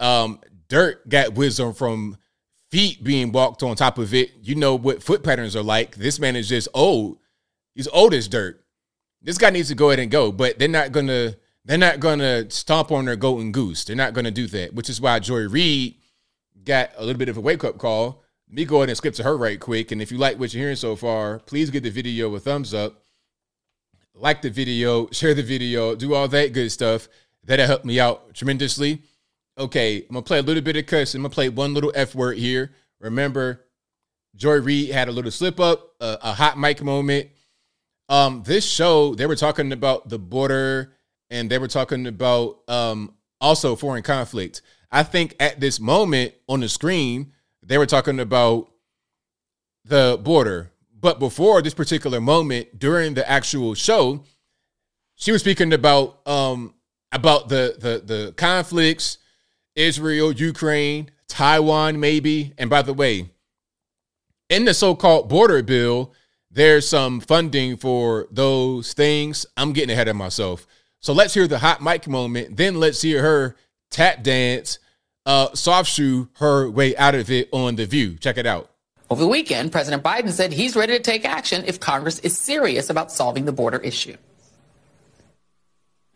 um, dirt got wisdom from feet being walked on top of it. You know what foot patterns are like. This man is just old. He's old as dirt this guy needs to go ahead and go, but they're not gonna they're not gonna stomp on their golden goose. They're not gonna do that, which is why Joy Reid got a little bit of a wake up call. Let me go ahead and skip to her right quick. And if you like what you're hearing so far, please give the video a thumbs up, like the video, share the video, do all that good stuff. That'll help me out tremendously. Okay, I'm gonna play a little bit of cuss. I'm gonna play one little F word here. Remember, Joy Reid had a little slip up, a, a hot mic moment um, this show, they were talking about the border and they were talking about um, also foreign conflict. I think at this moment on the screen, they were talking about the border. But before this particular moment, during the actual show, she was speaking about um, about the the the conflicts, Israel, Ukraine, Taiwan, maybe. And by the way, in the so-called border bill, there's some funding for those things. I'm getting ahead of myself. So let's hear the hot mic moment. Then let's hear her tap dance, uh, soft shoe her way out of it on The View. Check it out. Over the weekend, President Biden said he's ready to take action if Congress is serious about solving the border issue.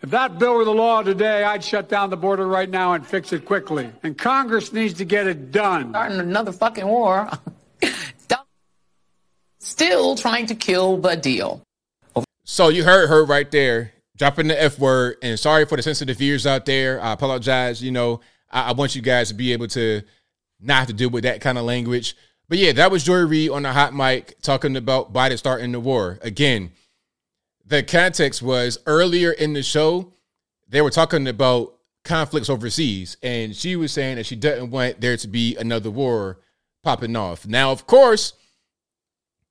If that bill were the law today, I'd shut down the border right now and fix it quickly. And Congress needs to get it done. Starting another fucking war. still trying to kill the deal. So you heard her right there dropping the F word. And sorry for the sensitive ears out there. I apologize. You know, I, I, want you guys to be able to not have to deal with that kind of language. But yeah, that was Joy Reid on the hot mic talking about Biden starting the war. Again, the context was earlier in the show, they were talking about conflicts overseas. And she was saying that she doesn't want there to be another war popping off. Now, of course,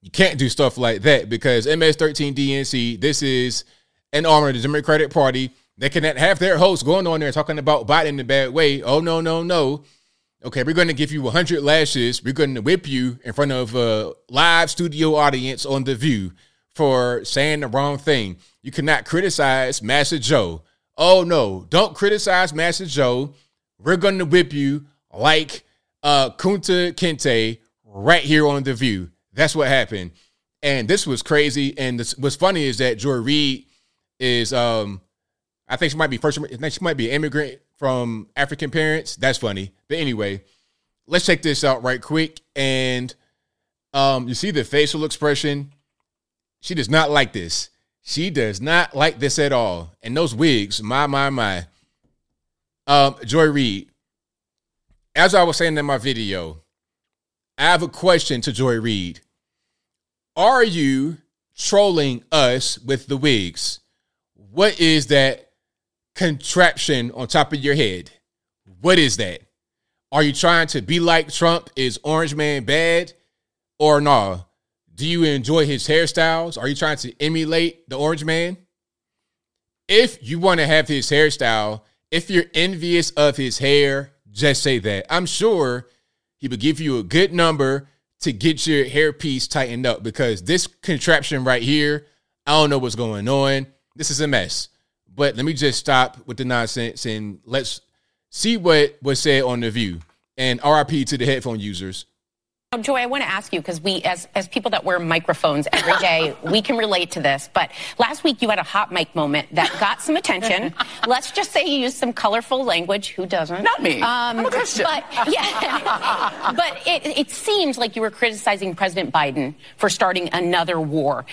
You can't do stuff like that because MS-13 DNC, this is an arm of the Democratic Party. They cannot have their hosts going on there talking about Biden in a bad way. Oh, no, no, no. Okay, we're going to give you 100 lashes. We're going to whip you in front of a live studio audience on The View for saying the wrong thing. You cannot criticize Master Joe. Oh, no, don't criticize Master Joe. We're going to whip you like uh, Kunta Kinte right here on The View. That's what happened. And this was crazy. And this, what's funny is that Joy Reid is, um, I think she might be first, I think she might be an immigrant from African parents. That's funny. But anyway, let's check this out right quick. And um, you see the facial expression. She does not like this. She does not like this at all. And those wigs, my, my, my. Um, Joy Reid, as I was saying in my video, I have a question to Joy Reid. Are you trolling us with the wigs? What is that contraption on top of your head? What is that? Are you trying to be like Trump? Is Orange Man bad? Or no? Do you enjoy his hairstyles? Are you trying to emulate the Orange Man? If you want to have his hairstyle, if you're envious of his hair, just say that. I'm sure he would give you a good number to get your hairpiece tightened up because this contraption right here, I don't know what's going on. This is a mess. But let me just stop with the nonsense and let's see what was said on the view. And RIP to the headphone users. Now, Joy, I want to ask you because we, as as people that wear microphones every day, we can relate to this. But last week you had a hot mic moment that got some attention. Let's just say you used some colorful language. Who doesn't? Not me. Um, I'm a Christian. But yeah, but it it seems like you were criticizing President Biden for starting another war.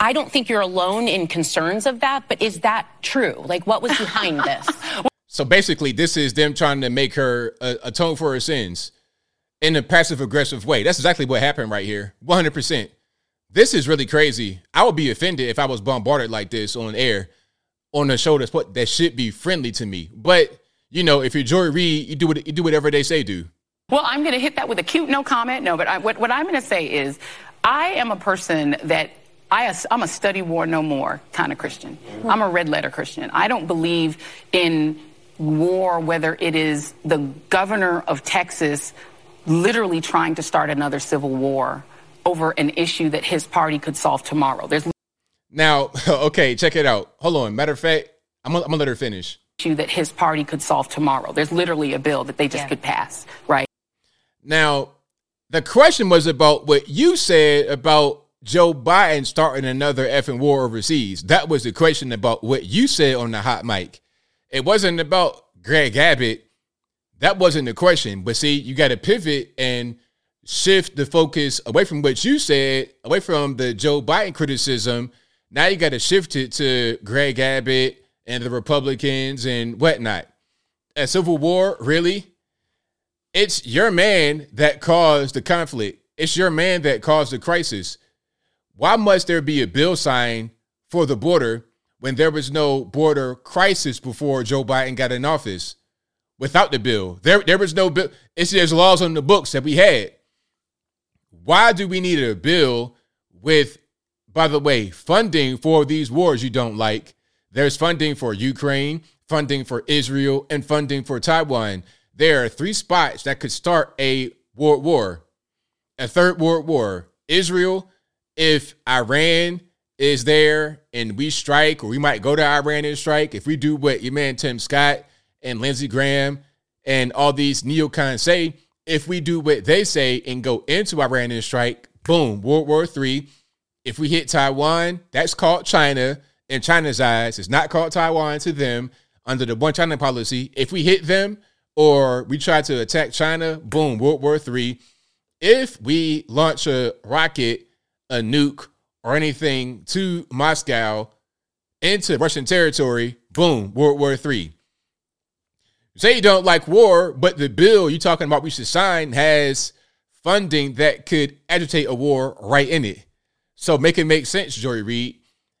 I don't think you're alone in concerns of that, but is that true? Like, what was behind this? So basically, this is them trying to make her uh, atone for her sins in a passive aggressive way. That's exactly what happened right here. 100%. This is really crazy. I would be offended if I was bombarded like this on air on a show that's what that should be friendly to me. But, you know, if you're Joy Reid, you do what you do whatever they say do. Well, I'm going to hit that with a cute no comment. No, but I, what, what I'm going to say is I am a person that I, I'm a study war no more kind of Christian. I'm a red letter Christian. I don't believe in war, whether it is the governor of Texas literally trying to start another civil war over an issue that his party could solve tomorrow. There's Now, okay, check it out. Hold on. Matter of fact, I'm gonna, I'm gonna let her finish. issue that his party could solve tomorrow. There's literally a bill that they just could pass, right? Now, the question was about what you said about Joe Biden starting another effing war overseas. That was the question about what you said on the hot mic. It wasn't about Greg Abbott. That wasn't the question. But see, you got to pivot and shift the focus away from what you said, away from the Joe Biden criticism. Now you got to shift it to Greg Abbott and the Republicans and whatnot. A civil war, really? It's your man that caused the conflict. It's your man that caused the crisis. Why must there be a bill signed for the border when there was no border crisis before Joe Biden got in office? Without the bill, there there was no bill. It's there's laws on the books that we had. Why do we need a bill with, by the way, funding for these wars you don't like? There's funding for Ukraine, funding for Israel, and funding for Taiwan. There are three spots that could start a world war, a third world war. Israel, if Iran is there and we strike, or we might go to Iran and strike, if we do what your man Tim Scott and Lindsey Graham and all these neocons say, if we do what they say and go into Iran and strike, boom, World War Three. If we hit Taiwan, that's called China in China's eyes. It's not called Taiwan to them under the one China policy. If we hit them or we try to attack China, boom, World War Three. If we launch a rocket, a nuke, or anything to Moscow into Russian territory, boom, World War Three. Say you don't like war, but the bill you're talking about we should sign has funding that could agitate a war right in it. So make it make sense, Joy Reid.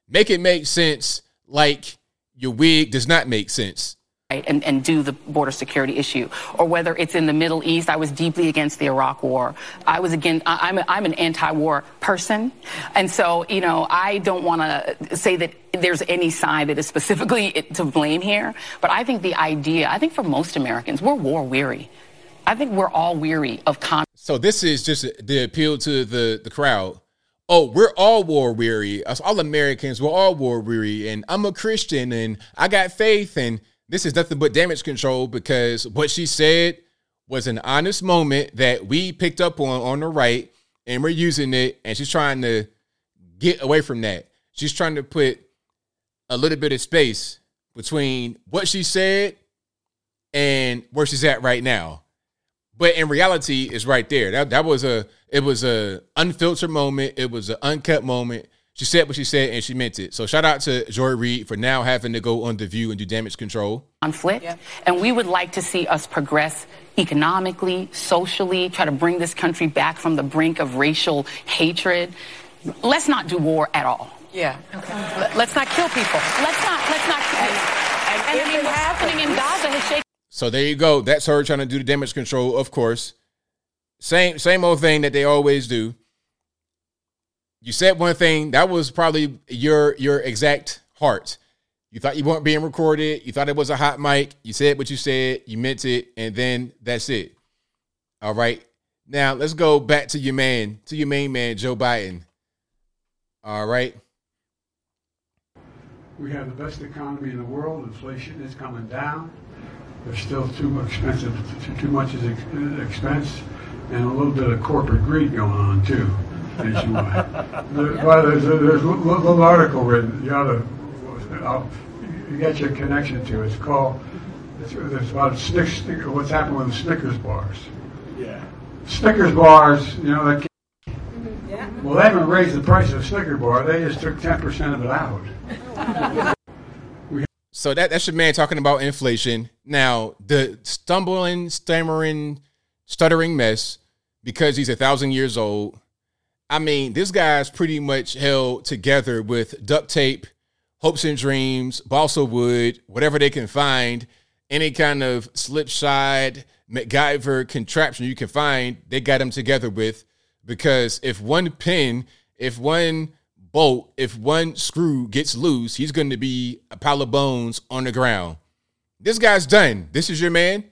Make it make sense like your wig does not make sense. And, and do the border security issue, or whether it's in the Middle East. I was deeply against the Iraq War. I was again. I'm a, I'm an anti-war person, and so you know I don't want to say that there's any side that is specifically to blame here. But I think the idea, I think for most Americans, we're war weary. I think we're all weary of con. So this is just the appeal to the the crowd. Oh, we're all war weary. Us all Americans, we're all war weary, and I'm a Christian and I got faith, and this is nothing but damage control because what she said was an honest moment that we picked up on on the right, and we're using it, and she's trying to get away from that. She's trying to put a little bit of space between what she said and where she's at right now. But in reality, it's right there. That that was a it was a unfiltered moment. It was an uncut moment. She said what she said and she meant it. So shout out to Joy Reid for now having to go on the view and do damage control. conflict. And we would like to see us progress economically, socially, try to bring this country back from the brink of racial hatred. Let's not do war at all. Yeah. Let- Let's not kill people. Let's not, let's not kill And, and, I mean, what's happening in Gaza has shaken So there you go. That's her trying to do the damage control, of course. Same same old thing that they always do. You said one thing that was probably your your exact heart. You thought you weren't being recorded. You thought it was a hot mic. You said what you said. You meant it, and then that's it. All right. Now let's go back to your man, to your main man, Joe Biden. All right. We have the best economy in the world. Inflation is coming down. There's still too expensive, too, much is expense, and a little bit of corporate greed going on too, nationwide. There- well, there's, a, there's a little article written. You ought to, I'll, you get your connection to. It's called. It's, it's about Snick, what's happened with the Snickers bars. Yeah. Snickers bars, you know, that. Well, they haven't raised the price of a Snicker bar. They just took ten percent of it out. So that that's your man talking about inflation. Now the stumbling, stammering, stuttering mess because he's a thousand years old. I mean, this guy's pretty much held together with duct tape, hopes and dreams, balsa wood, whatever they can find, any kind of slipshod MacGyver contraption you can find. They got him together with because if one pin, if one bolt, if one screw gets loose, he's going to be a pile of bones on the ground. This guy's done. This is your man,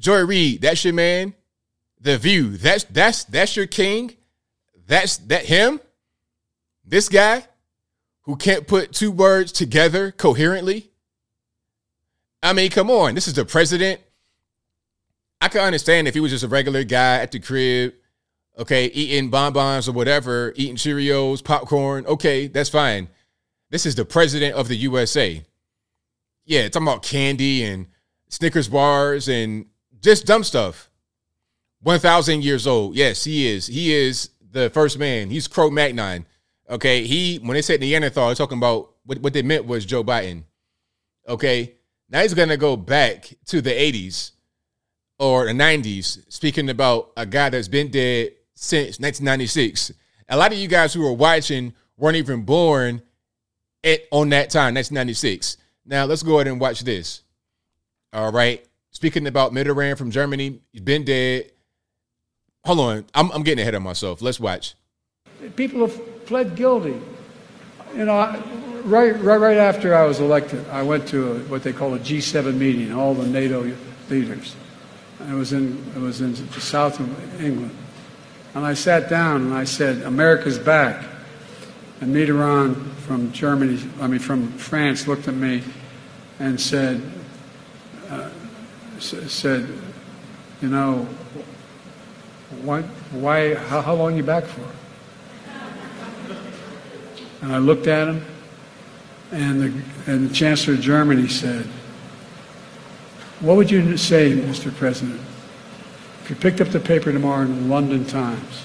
Joy Reid. That's your man. The View. That's that's that's your king. That's that him. This guy who can't put two words together coherently. I mean, come on. This is the president. I can understand if he was just a regular guy at the crib okay, eating bonbons or whatever, eating Cheerios, popcorn, okay, that's fine. This is the president of the USA. Yeah, talking about candy and Snickers bars and just dumb stuff. 1,000 years old. Yes, he is. He is the first man. He's Cro Magnon. Okay, he, when they said Neanderthal, they're talking about what, what they meant was Joe Biden. Okay, now he's to go back to the 80s or the 90s, speaking about a guy that's been dead since 1996. A lot of you guys who are watching weren't even born at on that time, 1996. Now let's go ahead and watch this. All right. Speaking about Mitterrand from Germany, he's been dead. Hold on, I'm, I'm getting ahead of myself. Let's watch. People have pled guilty. You know, I- right, right, right after I was elected, I went to a, what they call a G7 meeting, all the NATO leaders. It was in it was in the south of England, and I sat down and I said, "America's back." And Mitterrand from Germany, I mean from France, looked at me and said, uh, "said, you know, why, why, how, how long you back for?" And I looked at him, and the, and the Chancellor of Germany said, What would you say, Mr. President, if you picked up the paper tomorrow in the London Times,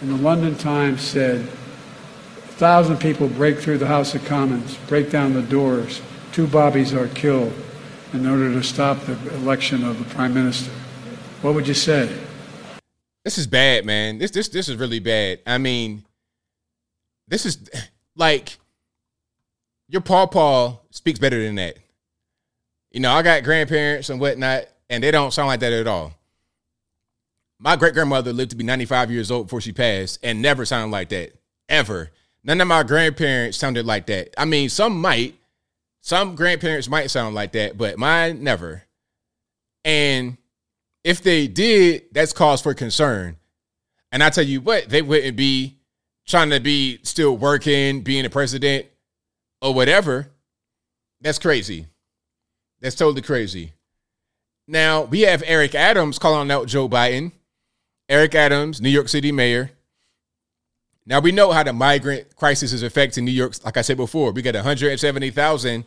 and the London Times said, a thousand people break through the House of Commons, break down the doors, two bobbies are killed in order to stop the election of the Prime Minister. What would you say? This is bad, man. This this this is really bad. I mean, this is like your Paul Paul speaks better than that. You know, I got grandparents and whatnot, and they don't sound like that at all. My great grandmother lived to be 95 years old before she passed and never sounded like that. Ever. None of my grandparents sounded like that. I mean, some might. Some grandparents might sound like that, but mine never. And if they did, that's cause for concern. And I tell you what, they wouldn't be trying to be still working, being a president or whatever. That's crazy. That's totally crazy. Now, we have Eric Adams calling out Joe Biden. Eric Adams, New York City mayor. Now we know how the migrant crisis is affecting New York. Like I said before, we got 170,000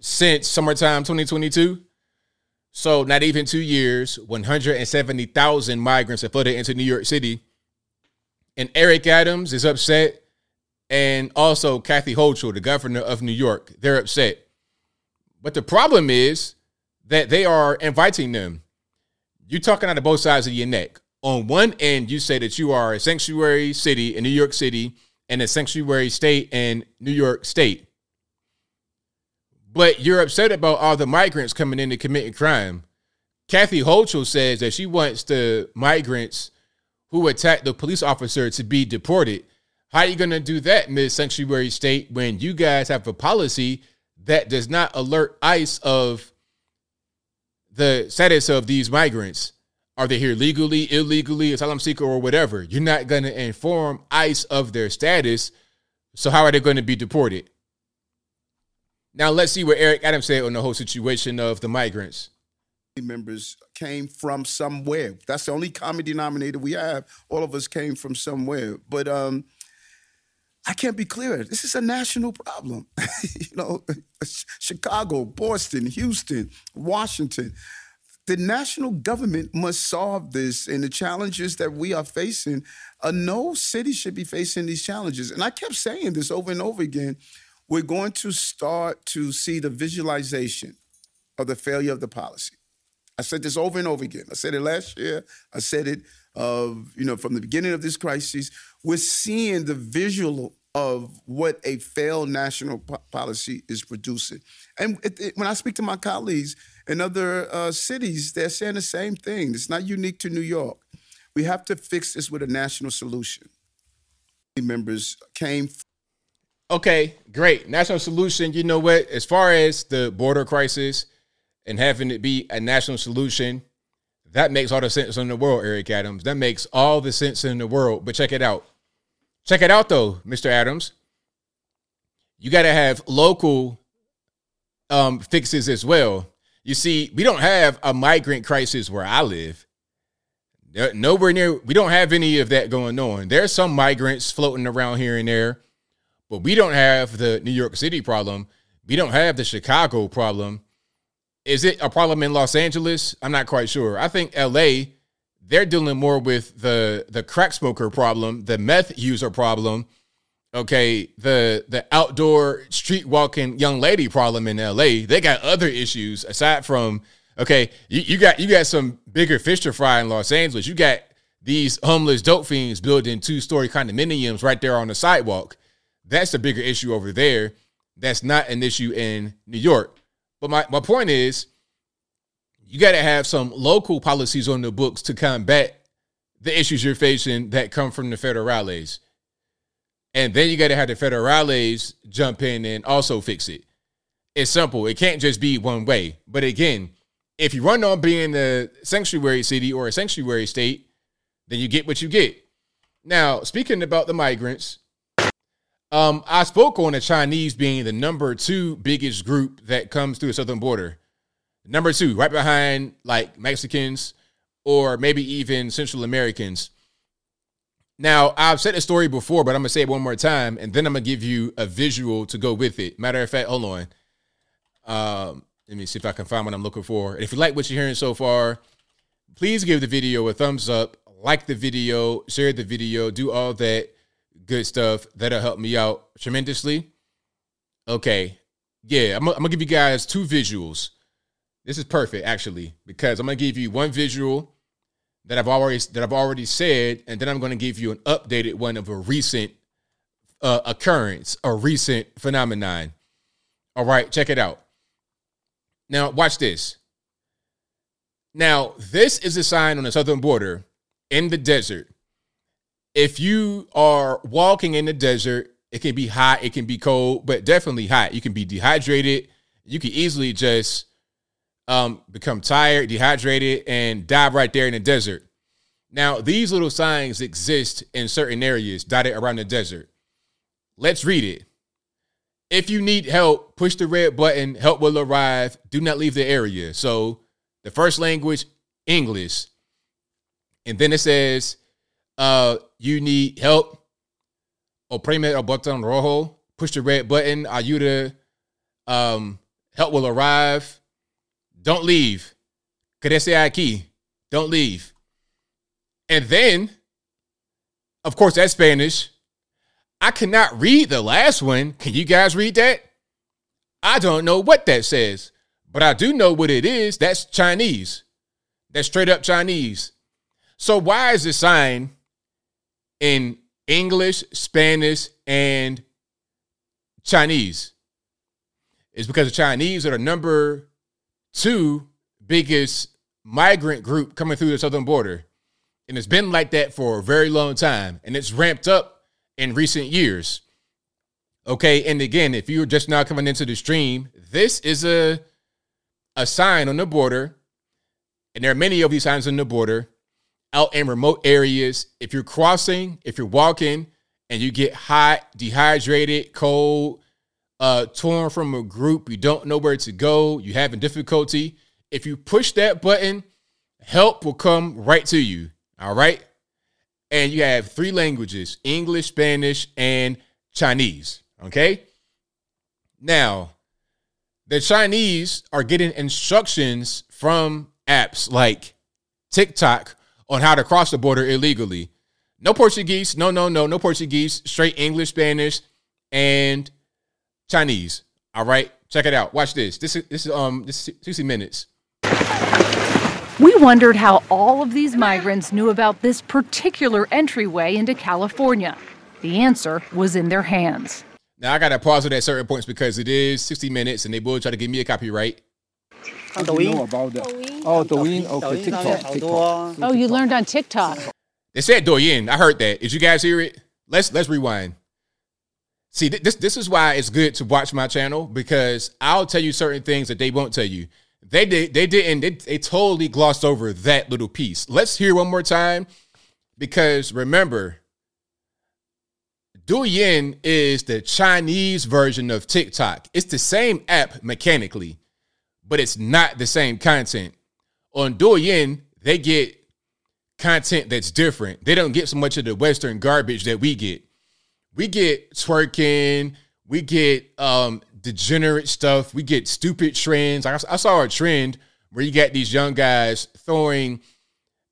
since summertime 2022. So not even two years, 170,000 migrants have flooded into New York City. And Eric Adams is upset. And also Kathy Hochul, the governor of New York, they're upset. But the problem is that they are inviting them. You're talking out of both sides of your neck on one end, you say that you are a sanctuary city in New York City and a sanctuary state in New York State. But you're upset about all the migrants coming in and committing crime. Kathy Hochul says that she wants the migrants who attacked the police officer to be deported. How are you going to do that, Miss Sanctuary State, when you guys have a policy that does not alert ICE of the status of these migrants? Are they here legally, illegally, asylum seeker, or whatever? You're not going to inform ICE of their status. So, how are they going to be deported? Now, let's see what Eric Adams said on the whole situation of the migrants. Members came from somewhere. That's the only common denominator we have. All of us came from somewhere. But um, I can't be clearer. This is a national problem. you know, Chicago, Boston, Houston, Washington the national government must solve this and the challenges that we are facing. Uh, no city should be facing these challenges. And I kept saying this over and over again. We're going to start to see the visualization of the failure of the policy. I said this over and over again. I said it last year. I said it, uh, you know, from the beginning of this crisis. We're seeing the visual of what a failed national po- policy is producing. And it, it, when I speak to my colleagues, in other uh, cities, they're saying the same thing. It's not unique to New York. We have to fix this with a national solution. Members came. Okay, great. National solution. You know what? As far as the border crisis and having it be a national solution, that makes all the sense in the world, Eric Adams. That makes all the sense in the world. But check it out. Check it out, though, Mr. Adams. You got to have local um, fixes as well. You see, we don't have a migrant crisis where I live. Nowhere near, we don't have any of that going on. There's some migrants floating around here and there, but we don't have the New York City problem. We don't have the Chicago problem. Is it a problem in Los Angeles? I'm not quite sure. I think LA, they're dealing more with the the crack smoker problem, the meth user problem, okay, the the outdoor street walking young lady problem in LA, they got other issues aside from okay, you, you got you got some bigger fish to fry in Los Angeles. You got these homeless dope fiends building two story condominiums right there on the sidewalk. That's a bigger issue over there. That's not an issue in New York. But my, my point is, you got to have some local policies on the books to combat the issues you're facing that come from the federales. And then you got to have the federales jump in and also fix it. It's simple. It can't just be one way. But again, if you run on being a sanctuary city or a sanctuary state, then you get what you get. Now, speaking about the migrants, um, I spoke on the Chinese being the number two biggest group that comes through the southern border. Number two, right behind like Mexicans or maybe even Central Americans. Now, I've said the story before, but I'm gonna say it one more time, and then I'm gonna give you a visual to go with it. Matter of fact, hold on. Um, let me see if I can find what I'm looking for. If you like what you're hearing so far, please give the video a thumbs up, like the video, share the video, do all that good stuff. That'll help me out tremendously. Okay. Yeah, I'm, I'm gonna give you guys two visuals. This is perfect, actually, because I'm gonna give you one visual that I've already that I've already said, and then I'm to give you an updated one of a recent uh, occurrence, a recent phenomenon. All right, check it out. Now, watch this. Now, this is a sign on the southern border in the desert. If you are walking in the desert, it can be hot, it can be cold, but definitely hot. You can be dehydrated. You can easily just um, become tired, dehydrated, and die right there in the desert. Now, these little signs exist in certain areas dotted around the desert. Let's read it. If you need help, push the red button. Help will arrive. Do not leave the area. So, the first language, English. And then it says, uh, you need help. Oprime el botón rojo. Push the red button. Ayuda. Um, help will arrive. Don't leave. Quédese aquí. Don't leave. And then, of course, that's Spanish. I cannot read the last one. Can you guys read that? I don't know what that says, but I do know what it is. That's Chinese. That's straight up Chinese. So why is the sign in English, Spanish, and Chinese? It's because the Chinese are the number two biggest migrant group coming through the southern border. And it's been like that for a very long time. And it's ramped up in recent years. Okay. And again, if you're just now coming into the stream, this is a a sign on the border. And there are many of these signs on the border out in remote areas. If you're crossing, if you're walking and you get hot, dehydrated, cold, uh, torn from a group, you don't know where to go, you having difficulty. If you push that button, help will come right to you. All right. And you have three languages English, Spanish, and Chinese. Okay. Now, the Chinese are getting instructions from apps like TikTok on how to cross the border illegally. No Portuguese. No, no, no, no Portuguese. Straight English, Spanish, and Chinese. All right. Check it out. Watch this. This is this is um this is 60 minutes. We wondered how all of these migrants knew about this particular entryway into California. The answer was in their hands. Now I gotta pause it at certain points because it is 60 minutes and they will try to give me a copyright. How do you know about that? Oh, Douyin. Okay, TikTok. TikTok. Oh, you learned on TikTok. They said Douyin. I heard that. Did you guys hear it? Let's let's rewind. See, this this is why it's good to watch my channel because I'll tell you certain things that they won't tell you. They did they didn't they, they totally glossed over that little piece. Let's hear one more time because remember, Douyin is the Chinese version of TikTok. It's the same app mechanically, but it's not the same content. On Douyin, they get content that's different. They don't get so much of the Western garbage that we get. We get twerking, we get um, degenerate stuff, we get stupid trends. I, I saw a trend where you got these young guys throwing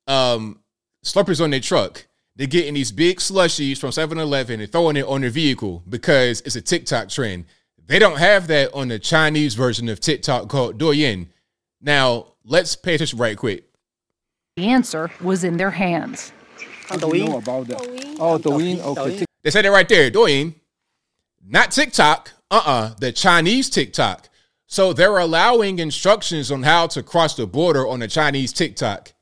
um, slurpers on their truck. They're getting these big slushies from 7 Eleven and throwing it on their vehicle because it's a TikTok trend. They don't have that on the Chinese version of TikTok called Douyin. Now, let's pay attention right quick. The answer was in their hands. How do you know about that? Oh, Douyin. Okay. They said it right there, Douyin. Not TikTok, uh-uh, the Chinese TikTok. So they're allowing instructions on how to cross the border on the Chinese TikTok.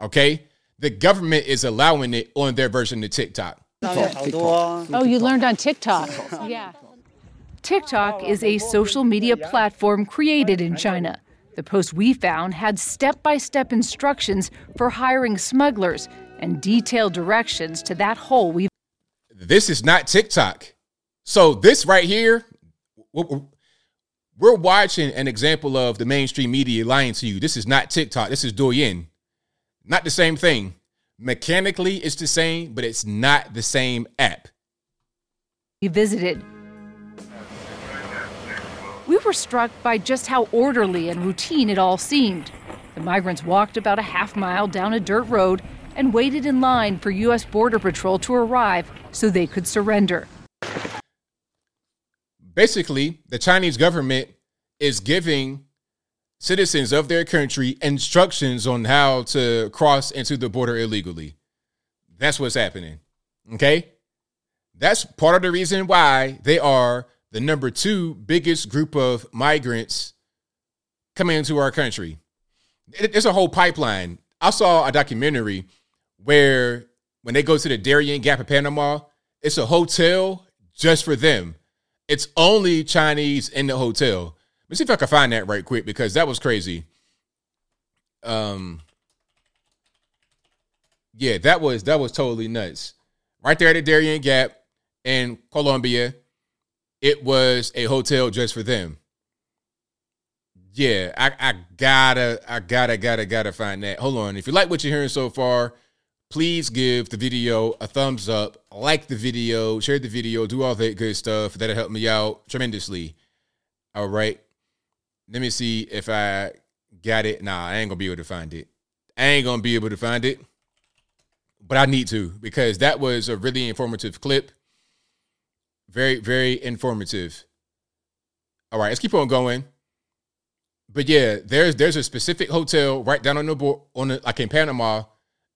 Okay? The government is allowing it on their version of TikTok. Oh, you learned on TikTok. yeah. TikTok is a social media platform created in China. The post we found had step by step instructions for hiring smugglers and detailed directions to that hole we This is not TikTok. So this right here, we're we're watching an example of the mainstream media lying to you. This is not TikTok. This is Douyin. Not the same thing. Mechanically, it's the same, but it's not the same app. we visited. We were struck by just how orderly and routine it all seemed. The migrants walked about a half mile down a dirt road and waited in line for U.S. Border Patrol to arrive so they could surrender. Basically, the Chinese government is giving citizens of their country instructions on how to cross into the border illegally. That's what's happening. Okay? That's part of the reason why they are the number two biggest group of migrants coming into our country. It, it's a whole pipeline. I saw a documentary where when they go to the Darien Gap in Panama, it's a hotel just for them. It's only Chinese in the hotel. Let me see if I can find that right quick because that was crazy. Um, yeah, that was that was totally nuts. Right there at the Darien Gap in Colombia, it was a hotel just for them. Yeah, I, I gotta, I gotta, gotta, gotta find that. Hold on. If you like what you're hearing so far, please give the video a thumbs up, like the video, share the video, do all that good stuff. That'll help me out tremendously. All right. Let me see if I got it. Nah, I ain't gonna be able to find it. I ain't gonna be able to find it. But I need to because that was a really informative clip. Very, very informative. All right, let's keep on going. But yeah, there's there's a specific hotel right down on the board on the, like in Panama.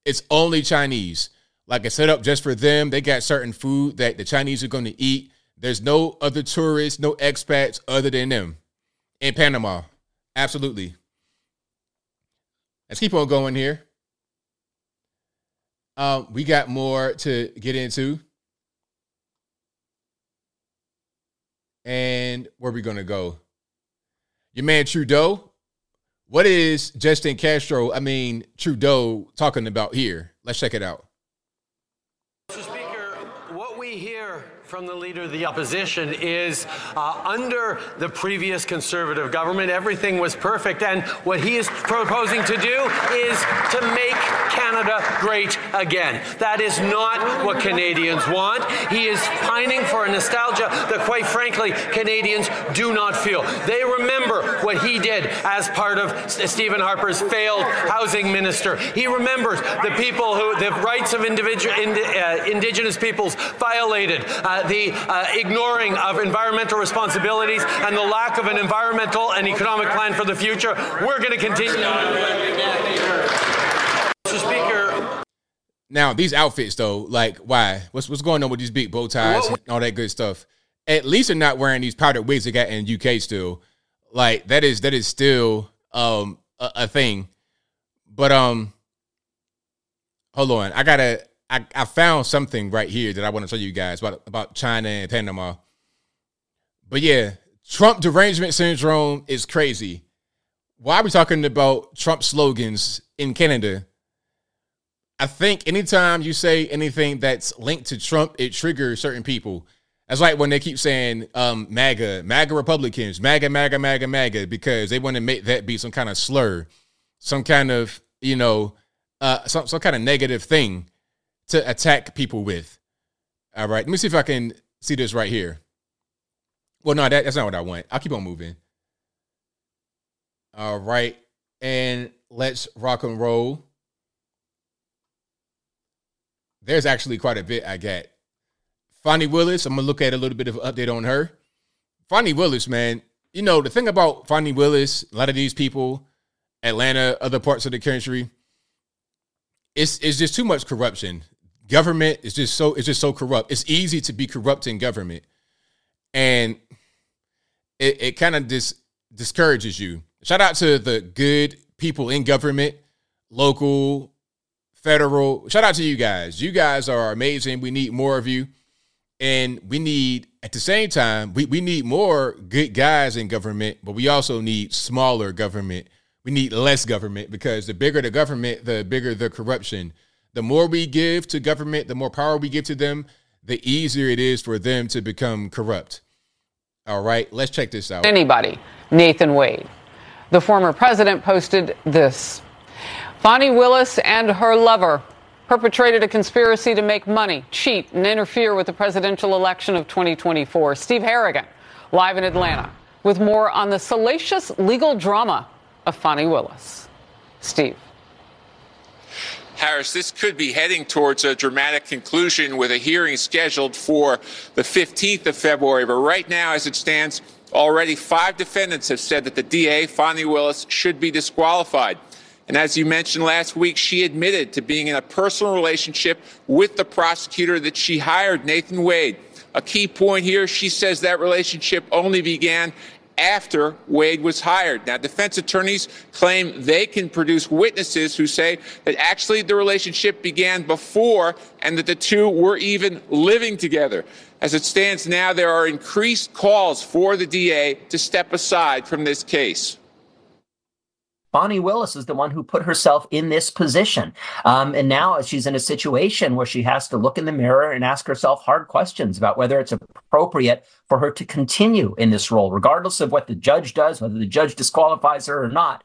It's only Chinese. Like it's set up just for them. They got certain food that the Chinese are going to eat. There's no other tourists, no expats other than them in Panama. Absolutely. Let's keep on going here. Um, we got more to get into. And where we going to go? Your man Trudeau. What is Justin Castro, I mean, Trudeau, talking about here? Let's check it out. Mr. Speaker, what we hear from the leader of the opposition is uh, under the previous conservative government, everything was perfect. And what he is proposing to do is to make Canada great again. That is not what Canadians want. He is pining for a nostalgia that, quite frankly, Canadians do not feel. They remember what he did as part of Stephen Harper's failed housing minister. He remembers the people who, the rights of individual, ind, uh, Indigenous peoples violated. Uh, the uh, ignoring of environmental responsibilities and the lack of an environmental and economic plan for the future. We're going to continue. Mr. Speaker. Now these outfits though, like why? What's what's going on with these big bow ties and all that good stuff? At least they're not wearing these powdered wigs they got in UK still. Like that is that is still um a, a thing. But um hold on. I gotta I, I found something right here that I want to tell you guys about about China and Panama. But yeah, Trump derangement syndrome is crazy. Why are we talking about Trump slogans in Canada? I think anytime you say anything that's linked to Trump, it triggers certain people. That's like when they keep saying um, MAGA, MAGA Republicans, MAGA, MAGA, MAGA, MAGA, because they want to make that be some kind of slur, some kind of, you know, uh, some, some kind of negative thing to attack people with. All right, let me see if I can see this right here. Well, no, that, that's not what I want. I'll keep on moving. All right, and let's rock and roll. There's actually quite a bit I got. Fani Willis, I'm gonna look at a little bit of update on her. Fani Willis, man, you know the thing about Fani Willis, a lot of these people, Atlanta, other parts of the country, it's it's just too much corruption. Government is just so it's just so corrupt. It's easy to be corrupt in government, and it, it kind of dis, discourages you. Shout out to the good people in government, local, federal. Shout out to you guys. You guys are amazing. We need more of you. And we need, at the same time, we, we need more good guys in government, but we also need smaller government. We need less government because the bigger the government, the bigger the corruption. The more we give to government, the more power we give to them, the easier it is for them to become corrupt. All right, let's check this out. Anybody, Nathan Wade. The former president posted this Fani Willis and her lover perpetrated a conspiracy to make money, cheat, and interfere with the presidential election of 2024. Steve Harrigan, live in Atlanta, with more on the salacious legal drama of Fani Willis. Steve. Harris, this could be heading towards a dramatic conclusion with a hearing scheduled for the 15th of February. But right now, as it stands, already five defendants have said that the DA, Fani Willis, should be disqualified. And as you mentioned last week, she admitted to being in a personal relationship with the prosecutor that she hired, Nathan Wade. A key point here, she says that relationship only began after Wade was hired. Now, defense attorneys claim they can produce witnesses who say that actually the relationship began before and that the two were even living together. As it stands now, there are increased calls for the DA to step aside from this case. Bonnie Willis is the one who put herself in this position. Um, and now she's in a situation where she has to look in the mirror and ask herself hard questions about whether it's appropriate for her to continue in this role, regardless of what the judge does, whether the judge disqualifies her or not.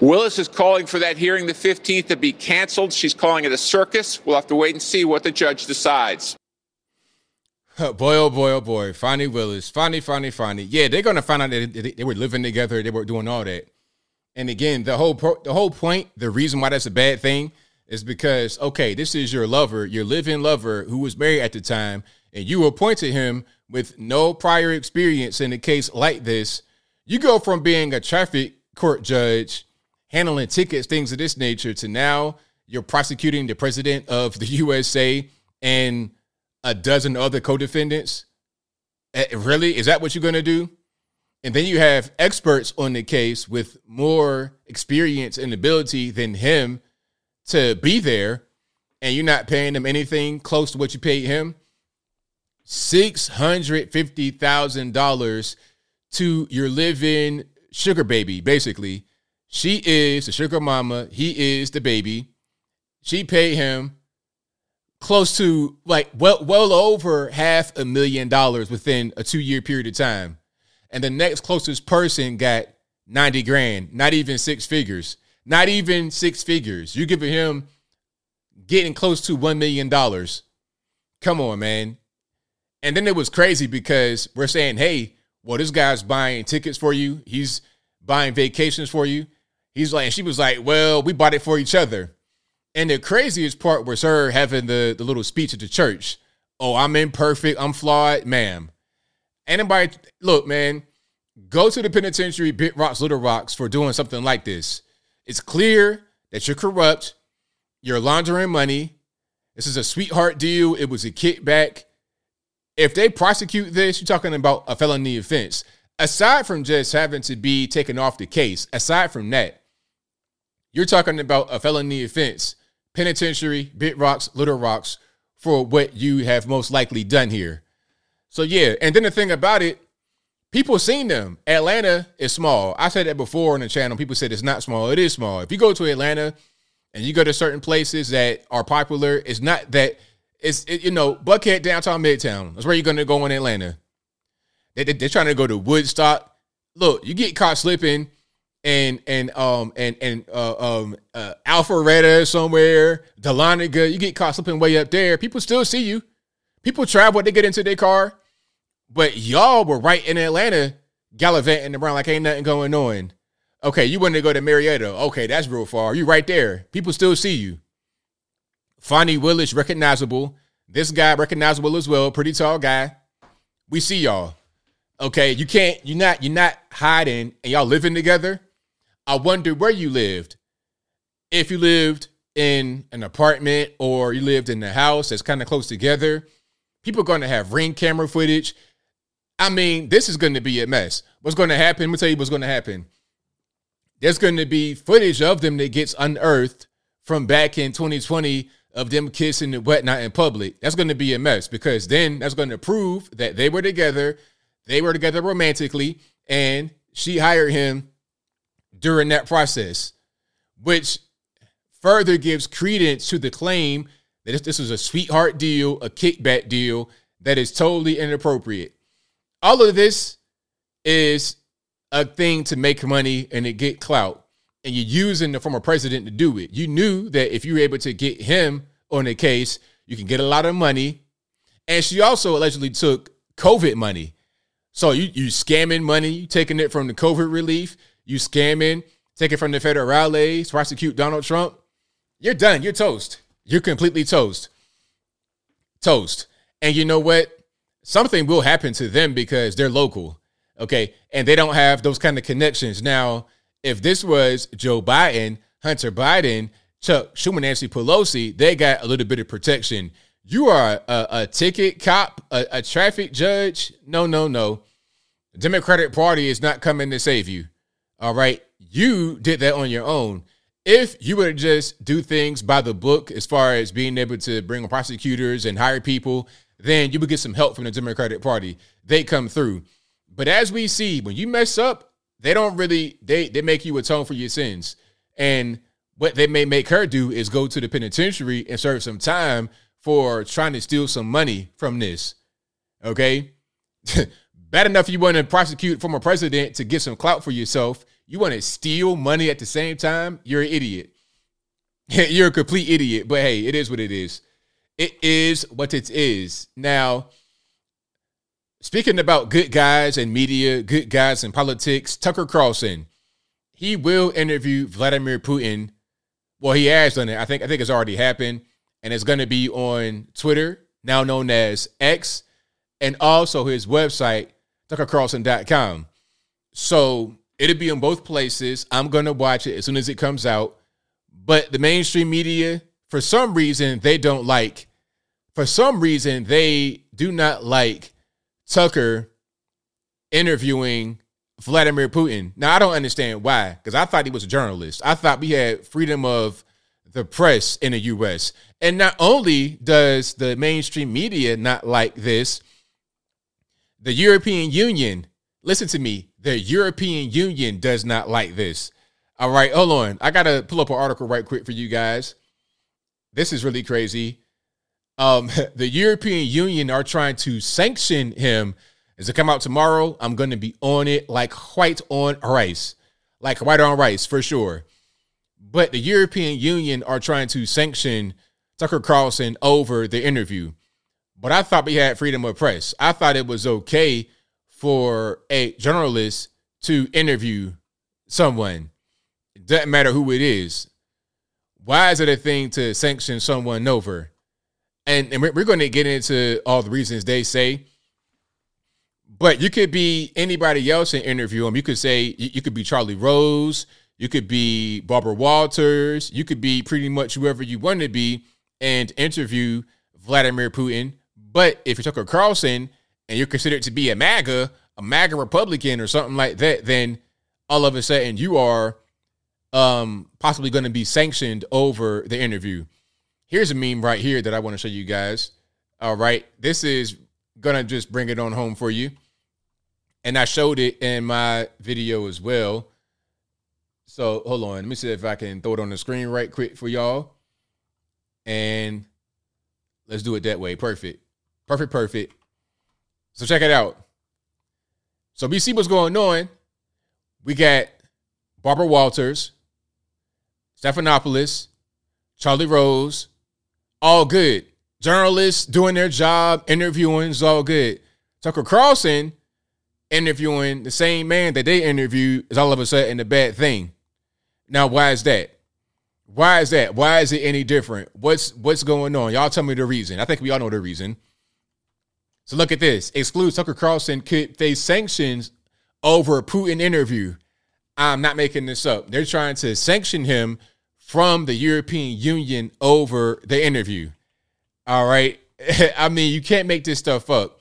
Willis is calling for that hearing the 15th to be canceled. She's calling it a circus. We'll have to wait and see what the judge decides. boy, oh boy, oh boy. Fani Willis. Fani, Fani, Fani. Yeah, they're going to find out that they were living together. They were doing all that. And again, the whole pro- the whole point, the reason why that's a bad thing is because okay, this is your lover, your living lover who was married at the time, and you appointed him with no prior experience in a case like this. You go from being a traffic court judge handling tickets, things of this nature, to now you're prosecuting the president of the USA and a dozen other co-defendants? Eh, really? Is that what you're going to do? And then you have experts on the case with more experience and ability than him to be there, and you're not paying them anything close to what you paid him. $650,000 to your living sugar baby, basically. She is the sugar mama. He is the baby. She paid him close to like well well over half a million dollars within a two year period of time. And the next closest person got 90 grand, not even six figures, not even six figures. You giving him getting close to $1 million. Come on, man. And then it was crazy because we're saying, hey, well, this guy's buying tickets for you. He's buying vacations for you. He's like, she was like, well, we bought it for each other. And the craziest part was her having the, the little speech at the church. Oh, I'm imperfect. I'm flawed. Ma'am. Anybody, look, man, go to the penitentiary, Big Rocks, Little Rocks for doing something like this. It's clear that you're corrupt. You're laundering money. This is a sweetheart deal. It was a kickback. If they prosecute this, you're talking about a felony offense. Aside from just having to be taken off the case, aside from that, you're talking about a felony offense penitentiary, Bit Rocks, Little Rocks for what you have most likely done here. So yeah, and then the thing about it, people seen them. Atlanta is small. I said that before on the channel. People said it's not small. It is small. If you go to Atlanta and you go to certain places that are popular, it's not that it's it, you know Buckhead downtown Midtown. That's where you're to go in Atlanta. They, they, they're trying to go to Woodstock. Look, you get caught slipping and and um and and uh, um uh, Alpharetta somewhere, Dahlonega, you get caught slipping way up there. People still see you. People travel, they get into their car, but y'all were right in Atlanta, gallivanting around like ain't nothing going on. Okay, you wanted to go to Marietta. Okay, that's real far. You right there. People still see you. Fani Willis recognizable. This guy recognizable as well. Pretty tall guy. We see y'all. Okay, you can't. You're not. You're not hiding, and y'all living together. I wonder where you lived. If you lived in an apartment or you lived in a house that's kind of close together, people are going to have ring camera footage. I mean, this is going to be a mess. What's going to happen? Let me tell you what's going to happen. There's going to be footage of them that gets unearthed from back in 2020 of them kissing and whatnot in public. That's going to be a mess because then that's going to prove that they were together, they were together romantically, and she hired him during that process, which further gives credence to the claim that this was a sweetheart deal, a kickback deal that is totally inappropriate. All of this is a thing to make money and to get clout. And you're using the former president to do it. You knew that if you were able to get him on a case, you can get a lot of money. And she also allegedly took COVID money. So you you scamming money, you taking it from the COVID relief, you scamming, taking from the federales, prosecute Donald Trump, you're done. You're toast. You're completely toast. Toast. And you know what? Something will happen to them because they're local. Okay. And they don't have those kind of connections. Now, if this was Joe Biden, Hunter Biden, Chuck Schumer, Nancy Pelosi, they got a little bit of protection. You are a, a ticket cop, a, a traffic judge. No, no, no. The Democratic Party is not coming to save you. All right. You did that on your own. If you would just do things by the book as far as being able to bring prosecutors and hire people, then you would get some help from the Democratic Party. They come through. But as we see, when you mess up, they don't really they they make you atone for your sins. And what they may make her do is go to the penitentiary and serve some time for trying to steal some money from this. Okay? Bad enough you want to prosecute former president to get some clout for yourself. You want to steal money at the same time? You're an idiot. You're a complete idiot. But hey, it is what it is. It is what it is. Now, speaking about good guys and media, good guys in politics, Tucker Carlson, he will interview Vladimir Putin. Well, he has done it. I think I think it's already happened and it's going to be on Twitter, now known as X, and also his website, tuckercarlson.com. So it'll be in both places. I'm going to watch it as soon as it comes out. But the mainstream media, for some reason, they don't like, for some reason, they do not like Tucker interviewing Vladimir Putin. Now, I don't understand why, because I thought he was a journalist. I thought we had freedom of the press in the US. And not only does the mainstream media not like this, the European Union, listen to me, the European Union does not like this. All right, hold on. I got to pull up an article right quick for you guys. This is really crazy. Um, the European Union are trying to sanction him. As it come out tomorrow, I'm going to be on it like white on rice. Like white on rice for sure. But the European Union are trying to sanction Tucker Carlson over the interview. But I thought we had freedom of press. I thought it was okay for a journalist to interview someone. It doesn't matter who it is. Why is it a thing to sanction someone over? And, and we're going to get into all the reasons they say. But you could be anybody else and interview them. You could say you could be Charlie Rose. You could be Barbara Walters. You could be pretty much whoever you want to be and interview Vladimir Putin. But if you're Tucker Carlson and you're considered to be a MAGA, a MAGA Republican or something like that, then all of a sudden you are um, possibly going to be sanctioned over the interview. Here's a meme right here that I want to show you guys. All right. This is going to just bring it on home for you. And I showed it in my video as well. So hold on. Let me see if I can throw it on the screen right quick for y'all. And let's do it that way. Perfect. Perfect, perfect. So check it out. So we see what's going on. We got Barbara Walters, Stephanopoulos, Charlie Rose, all good. Journalists doing their job, interviewing is all good. Tucker Carlson interviewing the same man that they interviewed is all of a sudden a bad thing. Now, why is that? Why is that? Why is it any different? What's what's going on? Y'all tell me the reason. I think we all know the reason. So look at this. Excludes Tucker Carlson could face sanctions over a Putin interview. I'm not making this up. They're trying to sanction him from the European Union over the interview. All right. I mean, you can't make this stuff up.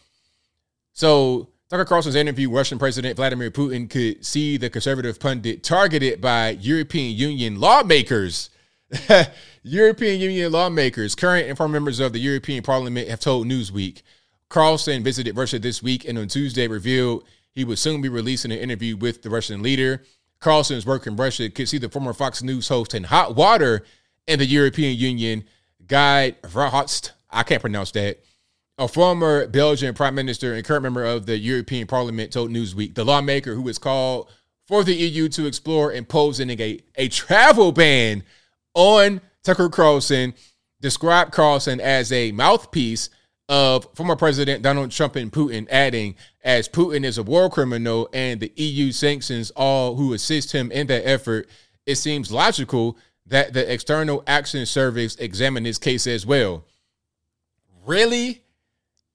So Tucker Carlson's interview, Russian President Vladimir Putin could see the conservative pundit targeted by European Union lawmakers. European Union lawmakers, current and former members of the European Parliament, have told Newsweek. Carlson visited Russia this week and on Tuesday revealed he would soon be releasing an interview with the Russian leader. Carlson's work in Russia could see the former Fox News host in hot water in the European Union. Guy Verhofstadt, I can't pronounce that a former Belgian prime minister and current member of the European Parliament told Newsweek the lawmaker who has called for the EU to explore imposing a, a travel ban on Tucker Carlson described Carlson as a mouthpiece of former President Donald Trump and Putin, adding, as Putin is a war criminal and the EU sanctions all who assist him in that effort, it seems logical that the External Action Service examine this case as well. Really?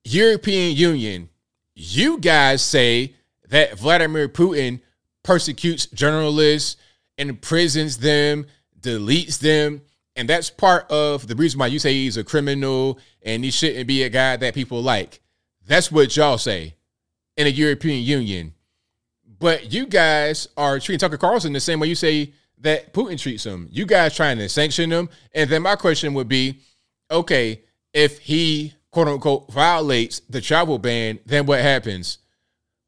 European Union, you guys say that Vladimir Putin persecutes journalists, imprisons them, deletes them, And that's part of the reason why you say he's a criminal and he shouldn't be a guy that people like. That's what y'all say in the European Union. But you guys are treating Tucker Carlson the same way you say that Putin treats him. You guys trying to sanction him. And then my question would be okay, if he quote unquote violates the travel ban, then what happens?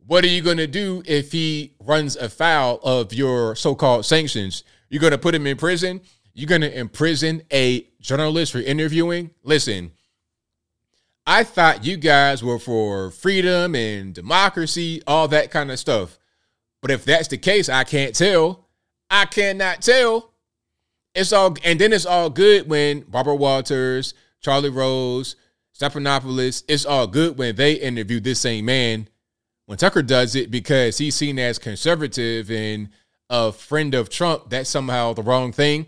What are you going to do if he runs afoul of your so called sanctions? You're going to put him in prison? You're going to imprison a journalist for interviewing? Listen, I thought you guys were for freedom and democracy, all that kind of stuff. But if that's the case, I can't tell. I cannot tell. It's all, and then it's all good when Barbara Walters, Charlie Rose, Stephanopoulos, it's all good when they interview this same man. When Tucker does it because he's seen as conservative and a friend of Trump, that's somehow the wrong thing.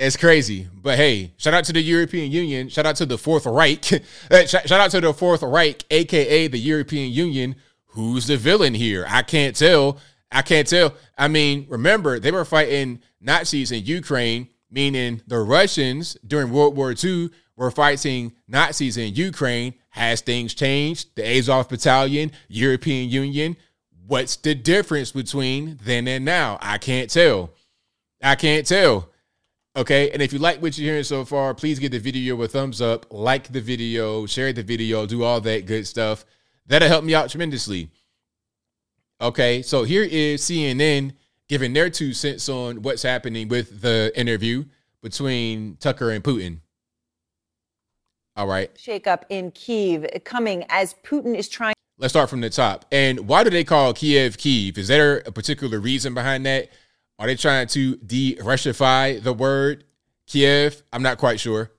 It's crazy. But hey, shout out to the European Union. Shout out to the Fourth Reich. shout out to the Fourth Reich, aka the European Union. Who's the villain here? I can't tell. I can't tell. I mean, remember, they were fighting Nazis in Ukraine, meaning the Russians during World War II were fighting Nazis in Ukraine. Has things changed? The Azov Battalion, European Union. What's the difference between then and now? I can't tell. I can't tell. Okay. And if you like what you're hearing so far, please give the video a thumbs up, like the video, share the video, do all that good stuff. That'll help me out tremendously. Okay. So here is CNN giving their two cents on what's happening with the interview between Tucker and Putin. All right. Shakeup in Kiev coming as Putin is trying. Let's start from the top. And why do they call Kiev Kiev? Is there a particular reason behind that? Are they trying to de Russify the word Kiev? I'm not quite sure.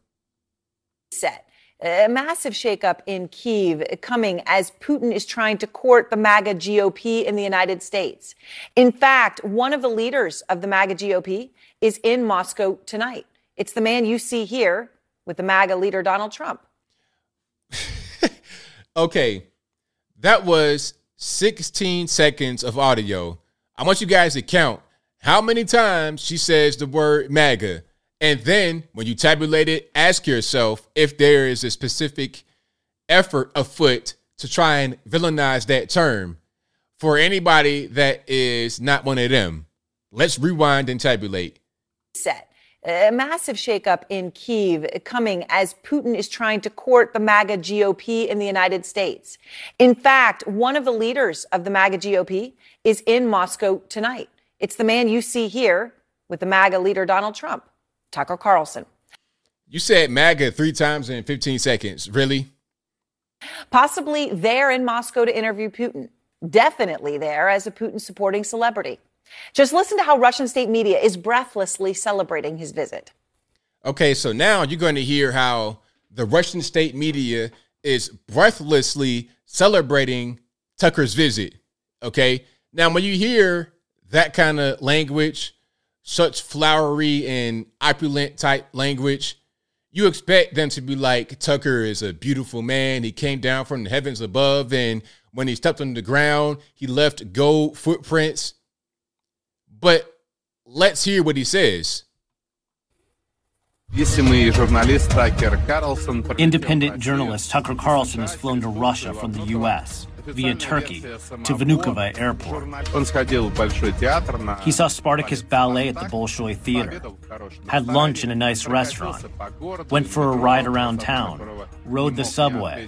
Set. A massive shakeup in Kiev coming as Putin is trying to court the MAGA GOP in the United States. In fact, one of the leaders of the MAGA GOP is in Moscow tonight. It's the man you see here with the MAGA leader, Donald Trump. okay. That was 16 seconds of audio. I want you guys to count how many times she says the word MAGA. And then when you tabulate it, ask yourself if there is a specific effort afoot to try and villainize that term for anybody that is not one of them. Let's rewind and tabulate. Set. A massive shakeup in Kiev coming as Putin is trying to court the MAGA GOP in the United States. In fact, one of the leaders of the MAGA GOP is in Moscow tonight. It's the man you see here with the MAGA leader, Donald Trump, Tucker Carlson. You said MAGA three times in 15 seconds. Really? Possibly there in Moscow to interview Putin. Definitely there as a Putin supporting celebrity. Just listen to how Russian state media is breathlessly celebrating his visit. Okay, so now you're going to hear how the Russian state media is breathlessly celebrating Tucker's visit. Okay, now when you hear that kind of language, such flowery and opulent type language, you expect them to be like, Tucker is a beautiful man. He came down from the heavens above, and when he stepped on the ground, he left gold footprints but let's hear what he says. Independent journalist Tucker Carlson has flown to Russia from the U.S. via Turkey to Vnukovo Airport. He saw Spartacus Ballet at the Bolshoi Theater, had lunch in a nice restaurant, went for a ride around town, rode the subway.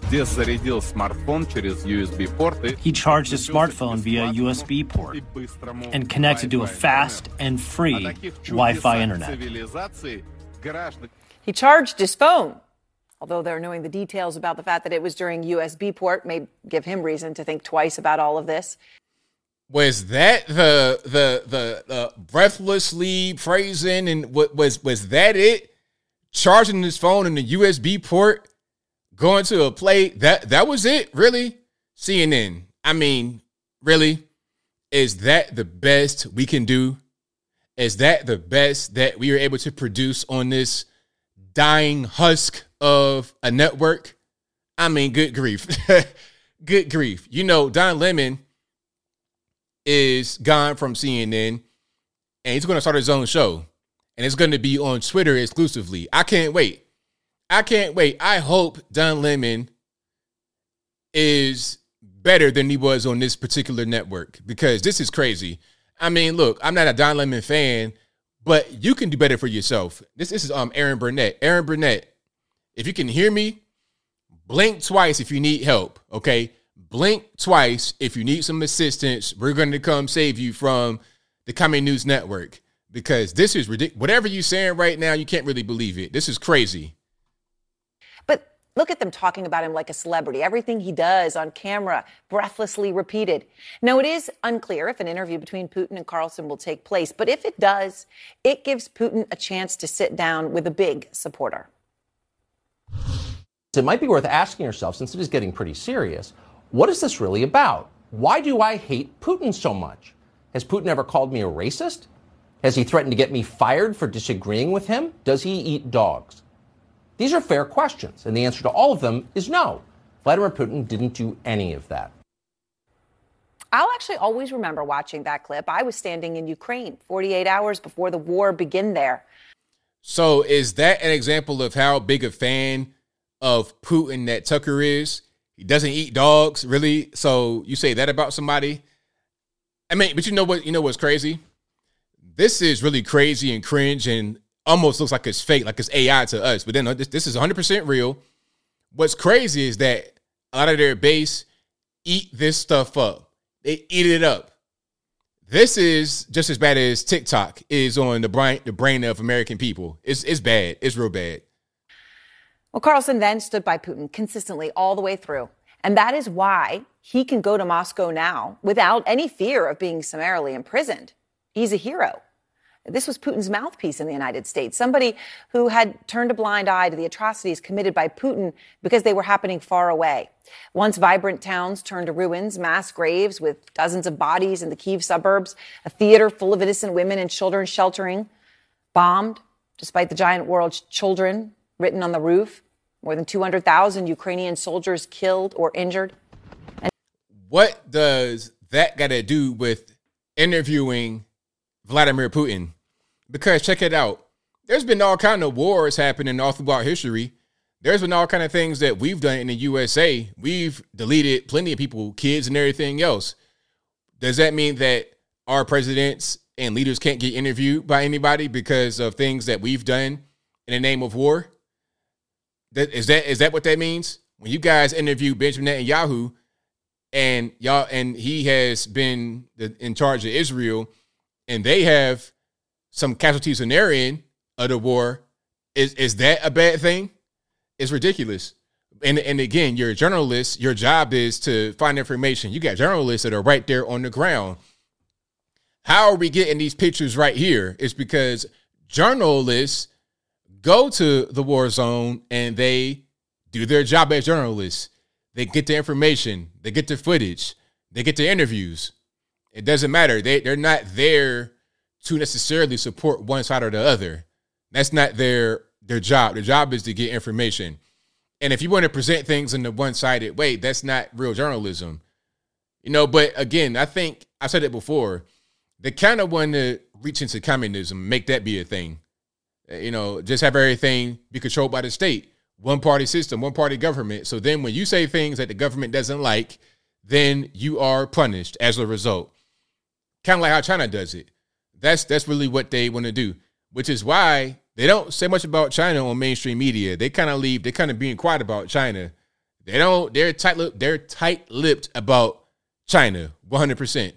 He charged his smartphone via USB port and connected to a fast and free Wi Fi internet. He charged his phone. Although they're knowing the details about the fact that it was during USB port may give him reason to think twice about all of this. Was that the the the, the breathlessly praising and what was was that it? Charging his phone in the USB port, going to a play. That that was it, really? CNN. I mean, really? Is that the best we can do? Is that the best that we are able to produce on this dying husk of a network? I mean, good grief. good grief. You know, Don Lemon is gone from CNN and he's going to start his own show. and it's going to be on Twitter exclusively. I can't wait. I can't wait. I hope Don Lemon is better than he was on this particular network because this is crazy. I mean, look, I'm not a Don Lemon fan, but you can do better for yourself. This, this is um Erin Burnett. Erin Burnett, if you can hear me, blink twice if you need help. Okay, blink twice if you need some assistance. We're going to come save you from the Coming News Network because this is ridiculous. Whatever you're saying right now, you can't really believe it. This is crazy. But look at them talking about him like a celebrity. Everything he does on camera, breathlessly repeated. Now, it is unclear if an interview between Putin and Carlson will take place, but if it does, it gives Putin a chance to sit down with a big supporter. It might be worth asking yourself, since it is getting pretty serious, what is this really about? Why do I hate Putin so much? Has Putin ever called me a racist? Has he threatened to get me fired for disagreeing with him? Does he eat dogs? These are fair questions, and the answer to all of them is no. Vladimir Putin didn't do any of that. I'll actually always remember watching that clip. I was standing in Ukraine 48 hours before the war began there. So, is that an example of how big a fan of Putin that Tucker is. He doesn't eat dogs, really. So you say that about somebody? I mean, but you know what? You know what's crazy? This is really crazy and cringe, and almost looks like it's fake, like it's AI to us. But then uh, this, this is 100 percent real. What's crazy is that a lot of their base eat this stuff up. They eat it up. This is just as bad as TikTok is on the brain, the brain of American people. It's it's bad. It's real bad. Well, Carlson then stood by Putin consistently all the way through. And that is why he can go to Moscow now without any fear of being summarily imprisoned. He's a hero. This was Putin's mouthpiece in the United States, somebody who had turned a blind eye to the atrocities committed by Putin because they were happening far away. Once vibrant towns turned to ruins, mass graves with dozens of bodies in the Kiev suburbs, a theater full of innocent women and children sheltering, bombed, despite the giant world's children written on the roof. More than 200,000 Ukrainian soldiers killed or injured. And- what does that got to do with interviewing Vladimir Putin? Because check it out. There's been all kind of wars happening all throughout history. There's been all kind of things that we've done in the USA. We've deleted plenty of people, kids, and everything else. Does that mean that our presidents and leaders can't get interviewed by anybody because of things that we've done in the name of war? That is that is that what that means? When you guys interview Benjamin Netanyahu, and y'all and he has been the, in charge of Israel, and they have some casualties in their end of the war. Is is that a bad thing? It's ridiculous. And and again, you're a journalist. Your job is to find information. You got journalists that are right there on the ground. How are we getting these pictures right here? It's because journalists go to the war zone and they do their job as journalists. They get the information, they get the footage, they get the interviews. It doesn't matter. They they're not there to necessarily support one side or the other. That's not their their job. Their job is to get information. And if you want to present things in a one-sided way, that's not real journalism. You know, but again, I think I said it before. They kind of want to reach into communism, make that be a thing. Eh, you know, just have everything be controlled by the state, one party system, one party government. So then when you say things that the government doesn't like, then you are punished as a result. Kind of like how China does it. That's that's really what they want to do, which is why they don't say much about China on mainstream media. They kind of leave. They're kind of being quiet about China. They don't. They're tight. They're tight lipped about China, one hundred percent.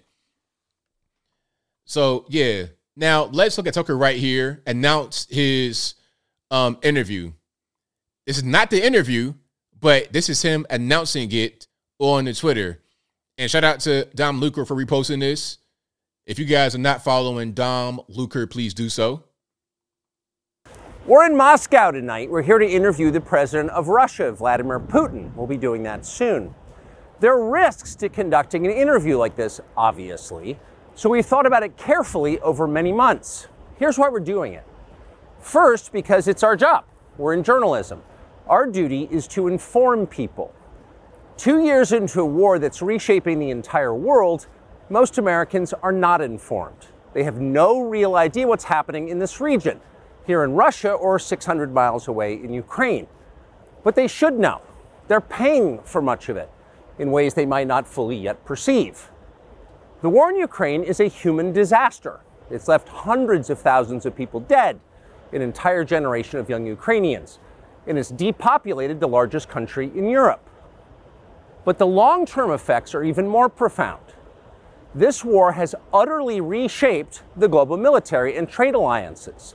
So yeah, now let's look at Tucker right here. Announced his um, interview. This is not the interview, but this is him announcing it on the Twitter. And shout out to Dom Lucre for reposting this. If you guys are not following Dom Lucre, please do so. We're in Moscow tonight. We're here to interview the president of Russia, Vladimir Putin. We'll be doing that soon. There are risks to conducting an interview like this, obviously. So we thought about it carefully over many months. Here's why we're doing it. First, because it's our job. We're in journalism. Our duty is to inform people. Two years into a war that's reshaping the entire world, most Americans are not informed. They have no real idea what's happening in this region, here in Russia or 600 miles away in Ukraine. But they should know. They're paying for much of it in ways they might not fully yet perceive. The war in Ukraine is a human disaster. It's left hundreds of thousands of people dead, an entire generation of young Ukrainians, and it's depopulated the largest country in Europe. But the long term effects are even more profound. This war has utterly reshaped the global military and trade alliances,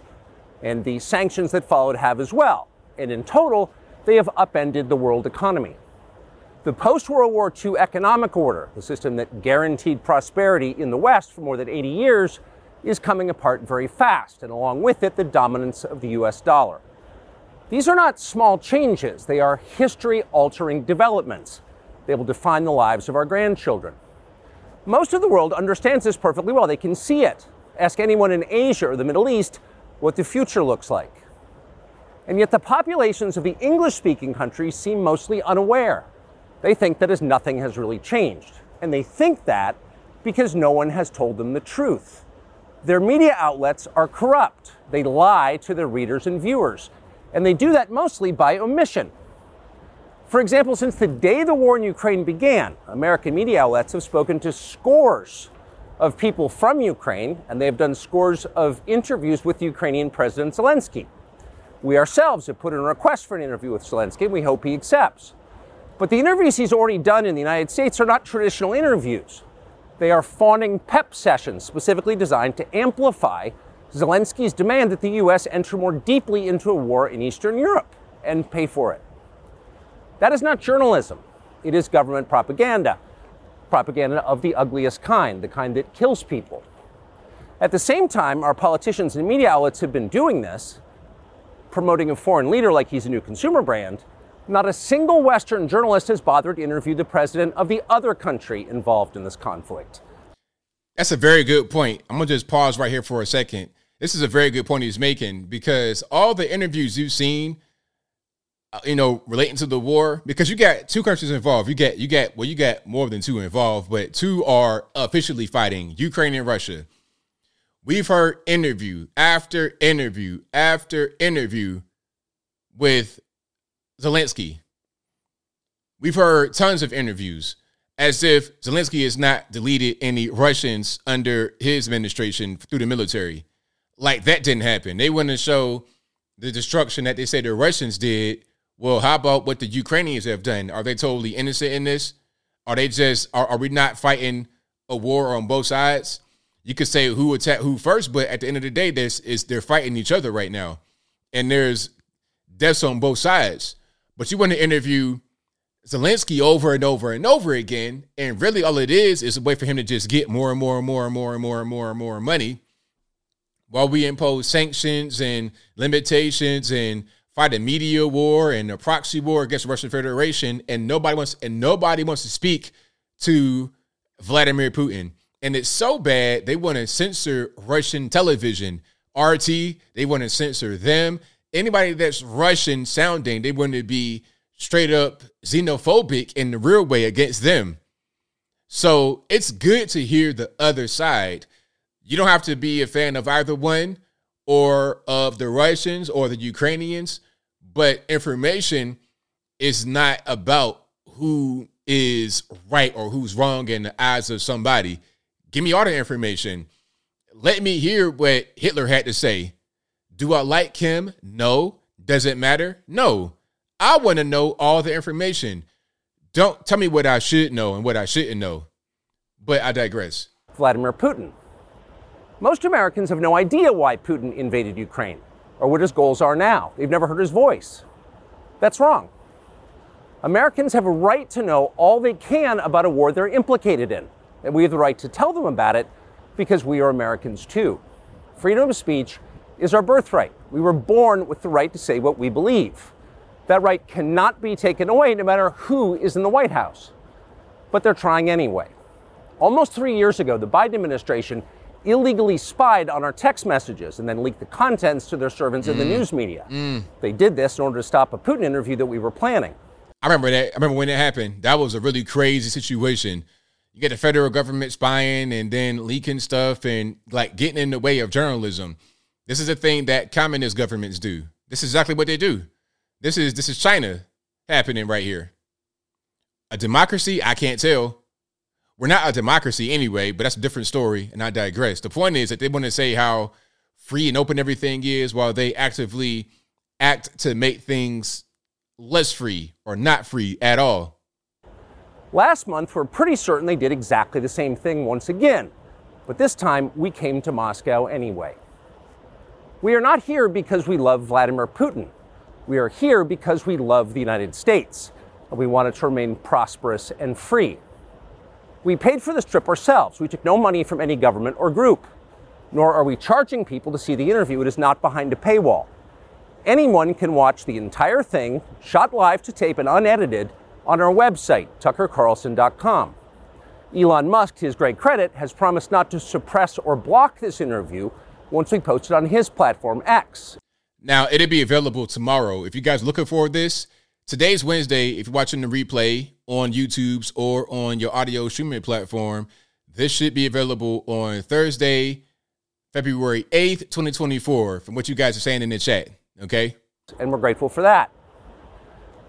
and the sanctions that followed have as well. And in total, they have upended the world economy. The post World War II economic order, the system that guaranteed prosperity in the West for more than 80 years, is coming apart very fast, and along with it, the dominance of the US dollar. These are not small changes, they are history altering developments. They will define the lives of our grandchildren. Most of the world understands this perfectly well. They can see it. Ask anyone in Asia or the Middle East what the future looks like. And yet, the populations of the English speaking countries seem mostly unaware. They think that as nothing has really changed. And they think that because no one has told them the truth. Their media outlets are corrupt. They lie to their readers and viewers. And they do that mostly by omission. For example, since the day the war in Ukraine began, American media outlets have spoken to scores of people from Ukraine, and they have done scores of interviews with Ukrainian President Zelensky. We ourselves have put in a request for an interview with Zelensky, and we hope he accepts. But the interviews he's already done in the United States are not traditional interviews. They are fawning pep sessions specifically designed to amplify Zelensky's demand that the U.S. enter more deeply into a war in Eastern Europe and pay for it. That is not journalism, it is government propaganda. Propaganda of the ugliest kind, the kind that kills people. At the same time, our politicians and media outlets have been doing this, promoting a foreign leader like he's a new consumer brand. Not a single Western journalist has bothered to interview the president of the other country involved in this conflict. That's a very good point. I'm going to just pause right here for a second. This is a very good point he's making because all the interviews you've seen Uh, you know, relating to the war because you got two countries involved. You get you get well, you got more than two involved, but two are officially fighting Ukraine and Russia. We've heard interview after interview after interview with Zelensky. We've heard tons of interviews as if Zelensky has not deleted any Russians under his administration through the military. Like that didn't happen. They to show the destruction that they say the Russians did well, how about what the Ukrainians have done? Are they totally innocent in this? Are they just are, are we not fighting a war on both sides? You could say who attacked who first, but at the end of the day, this is they're fighting each other right now. And there's deaths on both sides. But you want to interview Zelensky over and over and over again, and really all it is is a way for him to just get more and more and more and more and more and more and more money while we impose sanctions and limitations and fight a media war and a proxy war against the Russian Federation, and nobody wants and nobody wants to speak to Vladimir Putin. And it's so bad they want to censor Russian television. RT, they want to censor them. Anybody that's Russian sounding, they want to be straight up xenophobic in the real way against them. So it's good to hear the other side. You don't have to be a fan of either one or of the Russians or the Ukrainians, but information is not about who is right or who's wrong in the eyes of somebody. Give me all the information. Let me hear what Hitler had to say. Do I like him? No. Does it matter? No. I want to know all the information. Don't tell me what I should know and what I shouldn't know. But I digress. Vladimir Putin most Americans have no idea why Putin invaded Ukraine or what his goals are now. They've never heard his voice. That's wrong. Americans have a right to know all they can about a war they're implicated in, and we have the right to tell them about it because we are Americans too. Freedom of speech is our birthright. We were born with the right to say what we believe. That right cannot be taken away no matter who is in the White House. But they're trying anyway. Almost three years ago, the Biden administration illegally spied on our text messages and then leaked the contents to their servants mm. in the mm. news media. Mm. They did this in order to stop a Putin interview that we were planning. I remember that. I remember when it happened. That was a really crazy situation. You get the federal government spying and then leaking stuff and like getting in the way of journalism. This is a thing that communist governments do. This is exactly what they do. This is this is China happening right here. A democracy? I can't tell. We're not a democracy anyway, but that's a different story, and I digress. The point is that they want to say how free and open everything is while they actively act to make things less free or not free at all. Last month, we're pretty certain they did exactly the same thing once again, but this time we came to Moscow anyway. We are not here because we love Vladimir Putin. We are here because we love the United States and we want it to remain prosperous and free. We paid for this trip ourselves. We took no money from any government or group. Nor are we charging people to see the interview. It is not behind a paywall. Anyone can watch the entire thing, shot live to tape and unedited, on our website, tuckercarlson.com. Elon Musk, to his great credit, has promised not to suppress or block this interview once we post it on his platform, X. Now, it'll be available tomorrow. If you guys looking for this, today's Wednesday. If you're watching the replay on YouTube's or on your audio streaming platform, this should be available on Thursday, February 8th, 2024, from what you guys are saying in the chat. Okay. And we're grateful for that.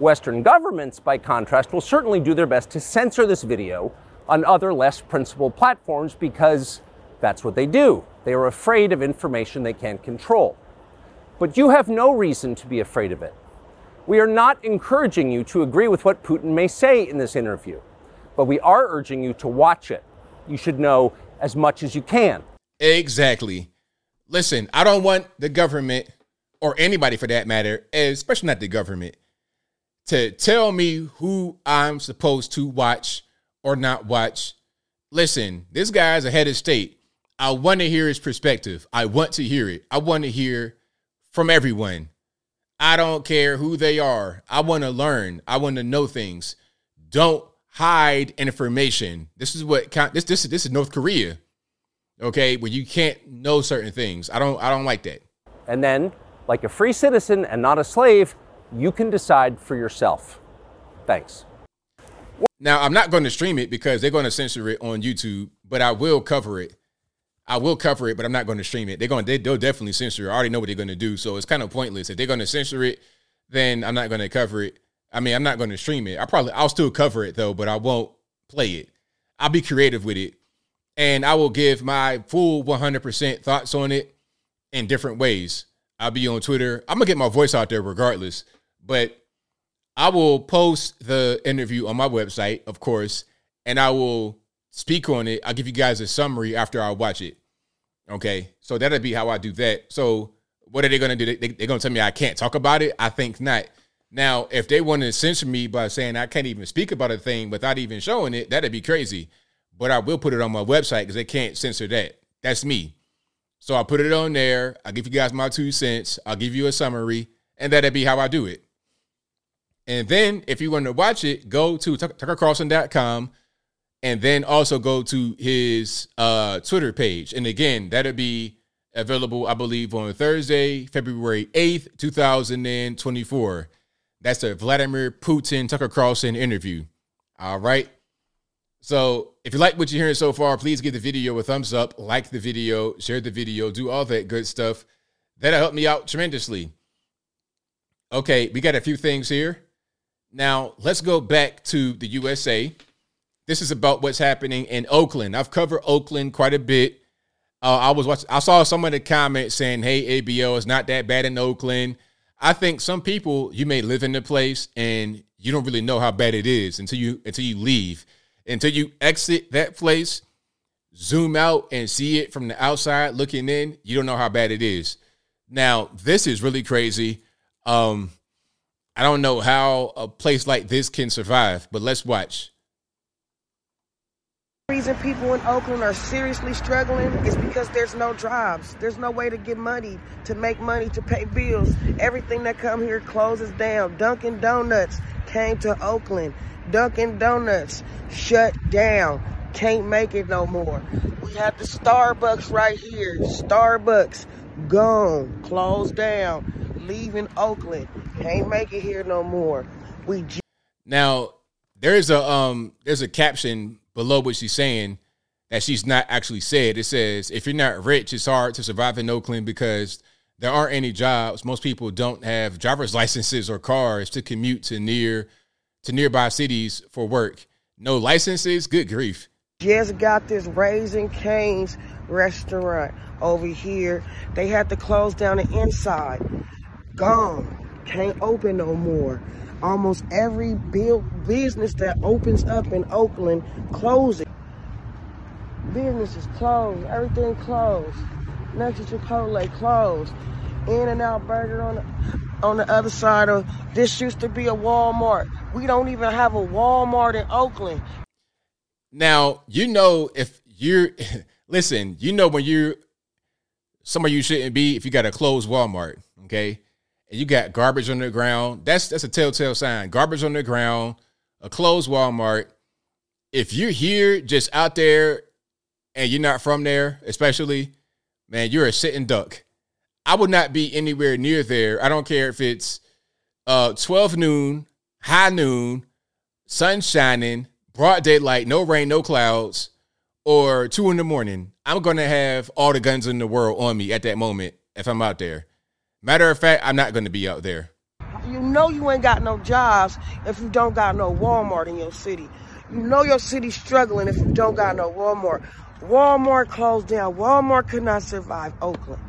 Western governments, by contrast, will certainly do their best to censor this video on other less principled platforms because that's what they do. They are afraid of information they can't control. But you have no reason to be afraid of it. We are not encouraging you to agree with what Putin may say in this interview, but we are urging you to watch it. You should know as much as you can. Exactly. Listen, I don't want the government or anybody for that matter, especially not the government, to tell me who I'm supposed to watch or not watch. Listen, this guy's a head of state. I want to hear his perspective. I want to hear it. I want to hear from everyone. I don't care who they are. I want to learn. I want to know things. Don't hide information. This is what this this this is North Korea. Okay, where you can't know certain things. I don't I don't like that. And then, like a free citizen and not a slave, you can decide for yourself. Thanks. Now, I'm not going to stream it because they're going to censor it on YouTube, but I will cover it I will cover it, but I'm not going to stream it. They're going they, they'll definitely censor it. I already know what they're going to do, so it's kind of pointless. If they're going to censor it, then I'm not going to cover it. I mean, I'm not going to stream it. I probably I'll still cover it though, but I won't play it. I'll be creative with it, and I will give my full 100% thoughts on it in different ways. I'll be on Twitter. I'm gonna get my voice out there regardless, but I will post the interview on my website, of course, and I will speak on it. I'll give you guys a summary after I watch it. Okay, so that'll be how I do that. So what are they going to do? They, are going to tell me I can't talk about it? I think not. Now, if they want to censor me by saying I can't even speak about a thing without even showing it, that'd be crazy. But I will put it on my website because they can't censor that. That's me. So I'll put it on there. I'll give you guys my two cents. I'll give you a summary, and that'll be how I do it. And then if you want to watch it, go to tuckercarlson.com and then also go to his uh, Twitter page. And again, that'll be available, I believe, on Thursday, February 8th, 2024. That's the Vladimir Putin Tucker Carlson interview. All right. So if you like what you're hearing so far, please give the video a thumbs up, like the video, share the video, do all that good stuff. That'll help me out tremendously. Okay, we got a few things here. Now, let's go back to the USA. This is about what's happening in Oakland. I've covered Oakland quite a bit. Uh, I was watching. I saw some of the comments saying, "Hey, ABL, it's not that bad in Oakland." I think some people you may live in the place and you don't really know how bad it is until you until you leave, until you exit that place, zoom out and see it from the outside looking in. You don't know how bad it is. Now, this is really crazy. Um, I don't know how a place like this can survive, but let's watch reason people in Oakland are seriously struggling is because there's no jobs. There's no way to get money, to make money, to pay bills. Everything that come here closes down. Dunkin' Donuts came to Oakland. Dunkin' Donuts shut down. Can't make it no more. We have the Starbucks right here. Starbucks gone, closed down, leaving Oakland. Can't make it here no more. We now there's a um there's a caption below what she's saying that she's not actually said. It says, if you're not rich, it's hard to survive in Oakland because there aren't any jobs. Most people don't have driver's licenses or cars to commute to near to nearby cities for work. No licenses, good grief. Just got this Raising Cane's restaurant over here. They had to close down the inside. Gone. Can't open no more. Almost every business that opens up in Oakland closes. Business is closed. Everything closed. Next to Chipotle closed. In and Out Burger on the, on the other side of this used to be a Walmart. We don't even have a Walmart in Oakland. Now, you know if you're listen, you know when you're somewhere you shouldn't be if you got a closed Walmart, okay? And you got garbage on the ground. That's that's a telltale sign. Garbage on the ground, a closed Walmart. If you're here just out there and you're not from there, especially, man, you're a sitting duck. I would not be anywhere near there. I don't care if it's uh 12 noon, high noon, sun shining, broad daylight, no rain, no clouds, or two in the morning. I'm gonna have all the guns in the world on me at that moment if I'm out there. Matter of fact, I'm not gonna be out there. You know you ain't got no jobs if you don't got no Walmart in your city. You know your city's struggling if you don't got no Walmart. Walmart closed down. Walmart could not survive Oakland.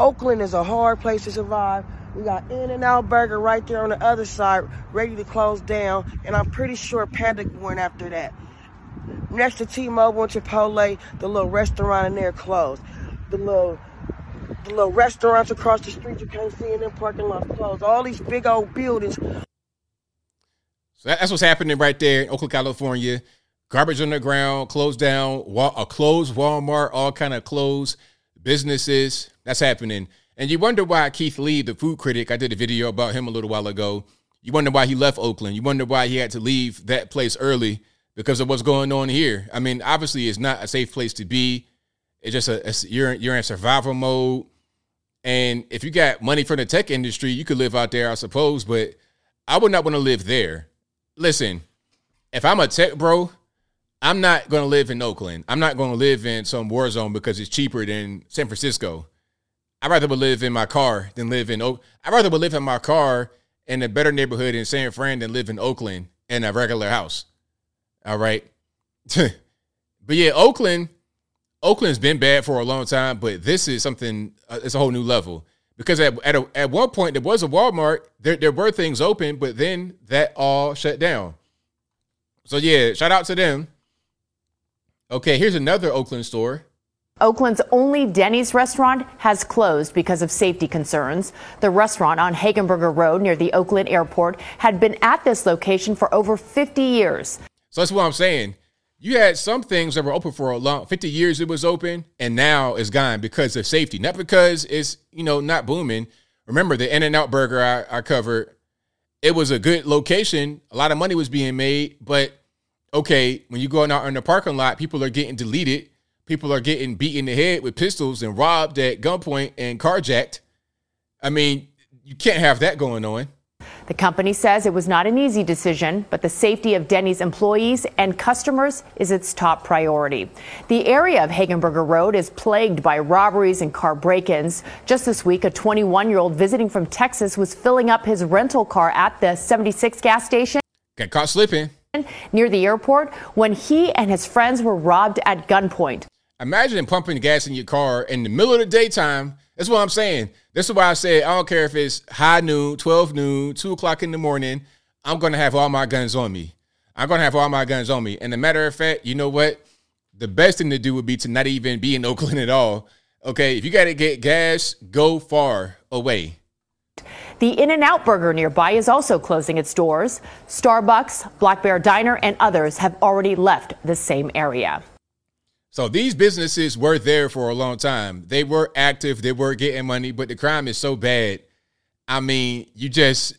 Oakland is a hard place to survive. We got In and Out Burger right there on the other side, ready to close down. And I'm pretty sure Panda went after that. Next to T-Mobile and Chipotle, the little restaurant in there closed. The little the little restaurants across the street you can't see in them parking lots closed. All these big old buildings. So that's what's happening right there in Oakland, California. Garbage on the ground, closed down, a uh, closed Walmart, all kind of closed businesses. That's happening. And you wonder why Keith Lee, the food critic, I did a video about him a little while ago. You wonder why he left Oakland. You wonder why he had to leave that place early because of what's going on here. I mean, obviously, it's not a safe place to be. It's just a, a you're you're in survival mode. And if you got money from the tech industry, you could live out there, I suppose. But I would not want to live there. Listen, if I'm a tech bro, I'm not going to live in Oakland. I'm not going to live in some war zone because it's cheaper than San Francisco. I'd rather live in my car than live in Oak. I'd rather live in my car in a better neighborhood in San Fran than live in Oakland in a regular house. All right. but yeah, Oakland, Oakland's been bad for a long time, but this is something, uh, it's a whole new level. Because at, at, a, at one point, there was a Walmart, there, there were things open, but then that all shut down. So yeah, shout out to them. Okay, here's another Oakland store. Oakland's only Denny's restaurant has closed because of safety concerns. The restaurant on Hegenberger Road near the Oakland airport had been at this location for over 50 years. So that's what I'm saying. You had some things that were open for a long 50 years it was open and now it's gone because of safety, not because it's, you know, not booming. Remember the In-N-Out burger I, I covered, it was a good location. A lot of money was being made, but okay, when you go out in the parking lot, people are getting deleted. People are getting beat in the head with pistols and robbed at gunpoint and carjacked. I mean, you can't have that going on. The company says it was not an easy decision, but the safety of Denny's employees and customers is its top priority. The area of Hegenberger Road is plagued by robberies and car break ins. Just this week, a 21 year old visiting from Texas was filling up his rental car at the 76 gas station. Got caught slipping near the airport when he and his friends were robbed at gunpoint. Imagine pumping gas in your car in the middle of the daytime. That's what I'm saying. This is why I said I don't care if it's high noon, 12 noon, 2 o'clock in the morning. I'm going to have all my guns on me. I'm going to have all my guns on me. And a matter of fact, you know what? The best thing to do would be to not even be in Oakland at all. Okay, if you got to get gas, go far away. The In N Out Burger nearby is also closing its doors. Starbucks, Black Bear Diner, and others have already left the same area. So these businesses were there for a long time. They were active, they were getting money, but the crime is so bad. I mean, you just,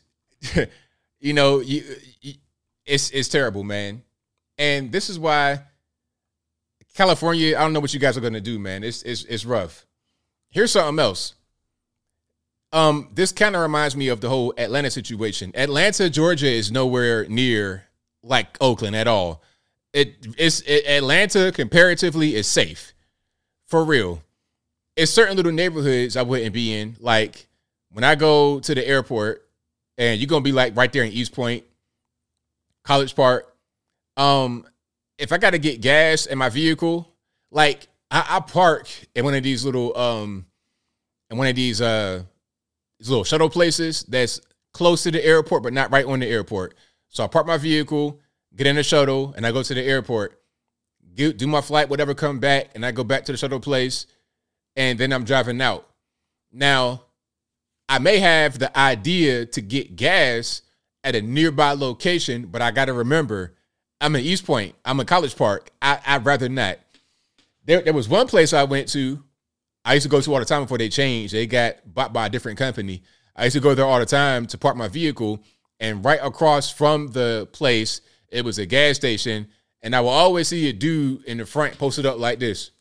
you know, you, you, it's it's terrible, man. And this is why California. I don't know what you guys are gonna do, man. It's it's it's rough. Here's something else. Um, this kind of reminds me of the whole Atlanta situation. Atlanta, Georgia is nowhere near like Oakland at all. It it's it, Atlanta comparatively is safe. For real. It's certain little neighborhoods I wouldn't be in. Like when I go to the airport and you're gonna be like right there in East Point, College Park. Um, if I gotta get gas in my vehicle, like I, I park in one of these little um in one of these uh these little shuttle places that's close to the airport, but not right on the airport. So I park my vehicle, get in the shuttle, and I go to the airport, get, do my flight, whatever, come back, and I go back to the shuttle place, and then I'm driving out. Now, I may have the idea to get gas at a nearby location, but I got to remember I'm in East Point. I'm in College Park. I, I'd rather not. There, there was one place I went to. I used to go to all the time before they changed. They got bought by a different company. I used to go there all the time to park my vehicle, and right across from the place, it was a gas station, and I will always see a dude in the front posted up like this.